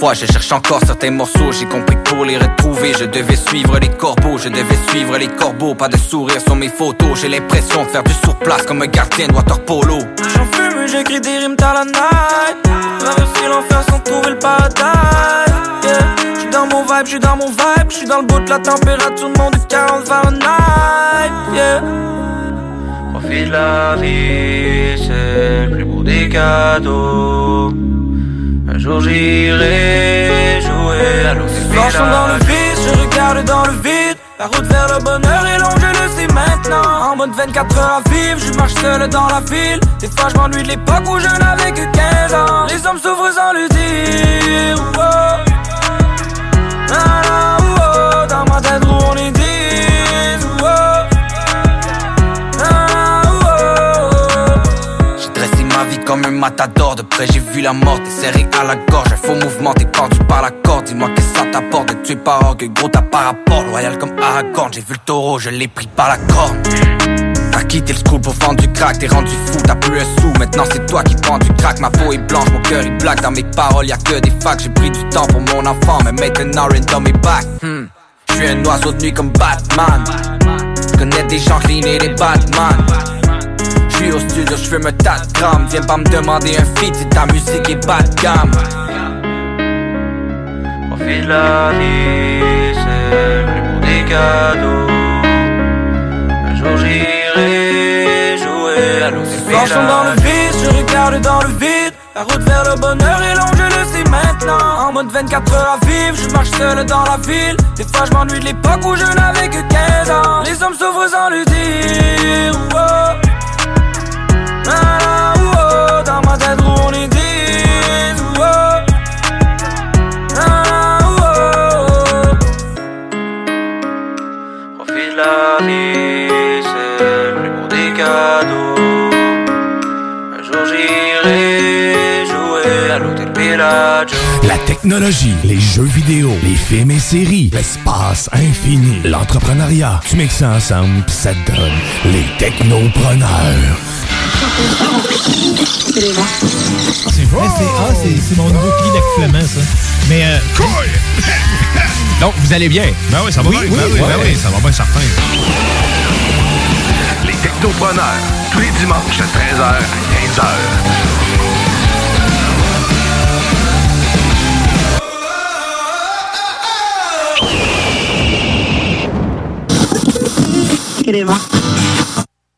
Fois, je cherche encore certains morceaux. J'ai compris que pour les retrouver, je devais suivre les corbeaux, je devais suivre les corbeaux. Pas de sourire sur mes photos, j'ai l'impression de faire du surplace comme un gardien de water polo. J'en fume, j'écris des rimes dans la night. Traverser l'enfer sans trouver le paradise. Yeah. J'suis dans mon vibe, j'suis dans mon vibe. J'suis dans le bout de la température de monde de 40 Fahrenheit. Yeah. Profite de la vie, c'est le plus beau des cadeaux. Un jour j'irai jouer à dans le vide, je regarde dans le vide. La route vers le bonheur est longue, je le sais maintenant. En mode 24 heures à vivre, je marche seul dans la file. Des fois, je m'ennuie de l'époque où je n'avais que 15 ans. Les hommes s'ouvrent sans le dire. Oh. Ah, là, oh, dans ma tête, où on est comme un matador De près j'ai vu la mort, t'es serré à la gorge. Un faux mouvement, t'es pendu par la corde. Dis-moi que ça t'apporte. De tuer par orgue Gros t'as pas rapport, loyal comme Aragorn J'ai vu le taureau, je l'ai pris par la corne. T'as quitté le school pour vendre du crack, t'es rendu fou, t'as plus un sou. Maintenant c'est toi qui prends du crack, ma peau est blanche, mon cœur est black. Dans mes paroles y'a que des facts, j'ai pris du temps pour mon enfant Mais maintenant rien dans mes bacs. Hmm. J'suis un oiseau de nuit comme Batman. Connais des gens et des Batman J'suis au studio, j'fume un tas de grammes Viens pas me demander un feat si ta musique est bas de gamme Profite la vie, c'est beau des cadeaux. Un jour j'irai jouer à l'océan. Marchons dans le vide, je regarde dans le vide. La route vers le bonheur est longue, je le sais maintenant. En mode 24 heures à vivre, je marche seul dans la ville. Des fois, je m'ennuie de l'époque où je n'avais que 15 ans. Les hommes s'ouvrent sans le dire. oh. Dans ma tête, on est 10. oh. Profite la vie, c'est le plus des cadeaux. Un jour j'irai jouer à l'hôtel Bellagio. La technologie, les jeux vidéo, les films et séries, l'espace infini, l'entrepreneuriat. Tu mixes ça ensemble, pis ça te donne les technopreneurs. C'est vrai, c'est ah, c'est- c'est mon nouveau cri d'affoulement, ça. Mais. Euh, Donc, vous allez bien? Ben oui, ça va oui, bien, Oui, ben oui, oui, ben oui, oui. ça va bien certain. Les technopreneurs, tous les dimanches de 13h à 15h.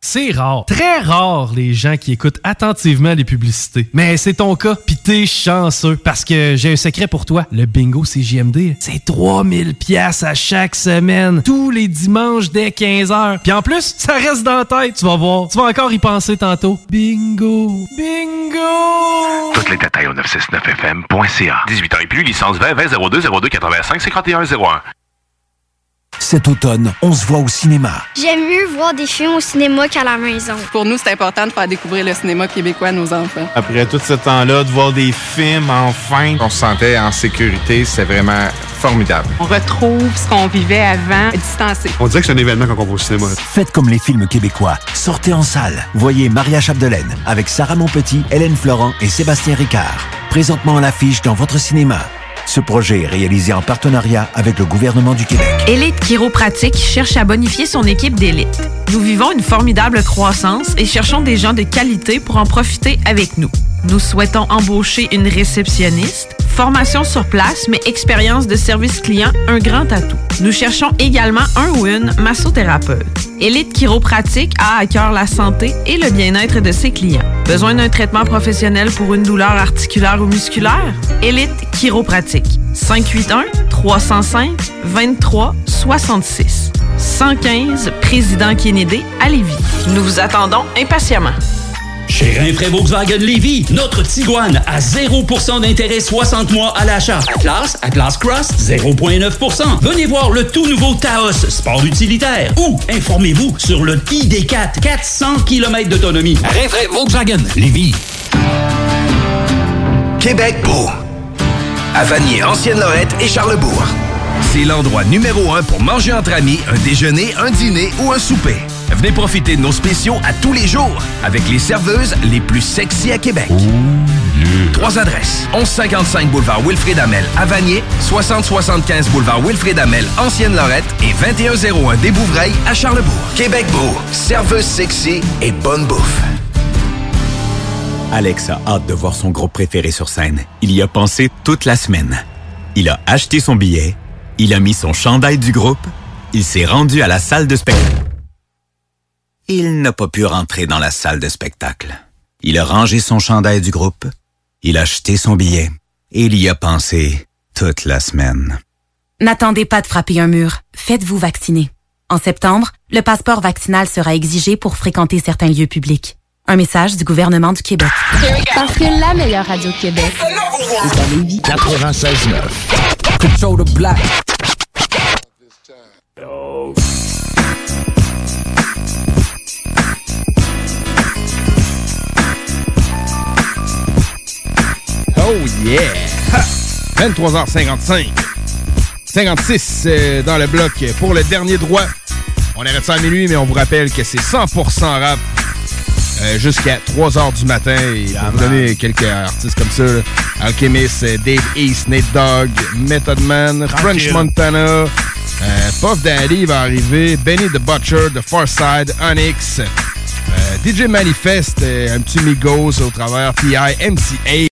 C'est rare, très rare les gens qui écoutent attentivement les publicités. Mais c'est ton cas, pis t'es chanceux parce que j'ai un secret pour toi. Le bingo CJMD, c'est 3000 pièces à chaque semaine, tous les dimanches dès 15h. Puis en plus, ça reste dans la tête, tu vas voir. Tu vas encore y penser tantôt. Bingo, bingo. Tous les détails au 969fm.ca. 18 ans et plus, licence 20 20 02 02 85 51 01. Cet automne, on se voit au cinéma. J'aime mieux voir des films au cinéma qu'à la maison. Pour nous, c'est important de faire découvrir le cinéma québécois à nos enfants. Après tout ce temps-là, de voir des films, enfin, on se sentait en sécurité, c'était vraiment formidable. On retrouve ce qu'on vivait avant, distancé. On dirait que c'est un événement quand on va au cinéma. Faites comme les films québécois. Sortez en salle. Voyez Maria Chapdelaine avec Sarah Monpetit, Hélène Florent et Sébastien Ricard. Présentement à l'affiche dans votre cinéma. Ce projet est réalisé en partenariat avec le gouvernement du Québec. Élite Chiropratique cherche à bonifier son équipe d'élite. Nous vivons une formidable croissance et cherchons des gens de qualité pour en profiter avec nous. Nous souhaitons embaucher une réceptionniste, formation sur place, mais expérience de service client, un grand atout. Nous cherchons également un ou une massothérapeute. Élite Chiropratique a à cœur la santé et le bien-être de ses clients. Besoin d'un traitement professionnel pour une douleur articulaire ou musculaire? Élite Chiropratique. 581-305-2366. 115 Président Kennedy à Lévis. Nous vous attendons impatiemment. Chez Rinfraie Volkswagen Lévy, notre Tiguan à 0% d'intérêt 60 mois à l'achat. Atlas, Atlas Cross, 0,9%. Venez voir le tout nouveau Taos, sport utilitaire. Ou informez-vous sur le ID4, 400 km d'autonomie. Rinfraie Volkswagen Lévy. Québec beau. À Vanier, Ancienne-Lorette et Charlebourg. C'est l'endroit numéro un pour manger entre amis, un déjeuner, un dîner ou un souper. Venez profiter de nos spéciaux à tous les jours avec les serveuses les plus sexy à Québec. Trois adresses. 1155 boulevard Wilfrid Amel à Vanier, 6075 boulevard Wilfrid Amel, Ancienne-Lorette et 2101 des Bouvrailles à Charlebourg. Québec beau, serveuse sexy et bonne bouffe. Alex a hâte de voir son groupe préféré sur scène. Il y a pensé toute la semaine. Il a acheté son billet, il a mis son chandail du groupe, il s'est rendu à la salle de spectacle. Il n'a pas pu rentrer dans la salle de spectacle. Il a rangé son chandail du groupe, il a acheté son billet et il y a pensé toute la semaine. N'attendez pas de frapper un mur. Faites-vous vacciner. En septembre, le passeport vaccinal sera exigé pour fréquenter certains lieux publics. Un message du gouvernement du Québec. Parce que la meilleure radio de Québec est à Lévis. 96.9. Control the black. Oh yeah! Ha! 23h55. 56 euh, dans le bloc pour le dernier droit. On arrête ça à minuit, mais on vous rappelle que c'est 100% rap euh, jusqu'à 3h du matin. Et vous donner quelques artistes comme ça, là, Alchemist, euh, Dave East, Nate Dogg, Method Man, French Montana, euh, Puff Daddy va arriver, Benny the Butcher, The Far Side, Onyx, DJ Manifest, un petit Migos au travers, T.I., MCA.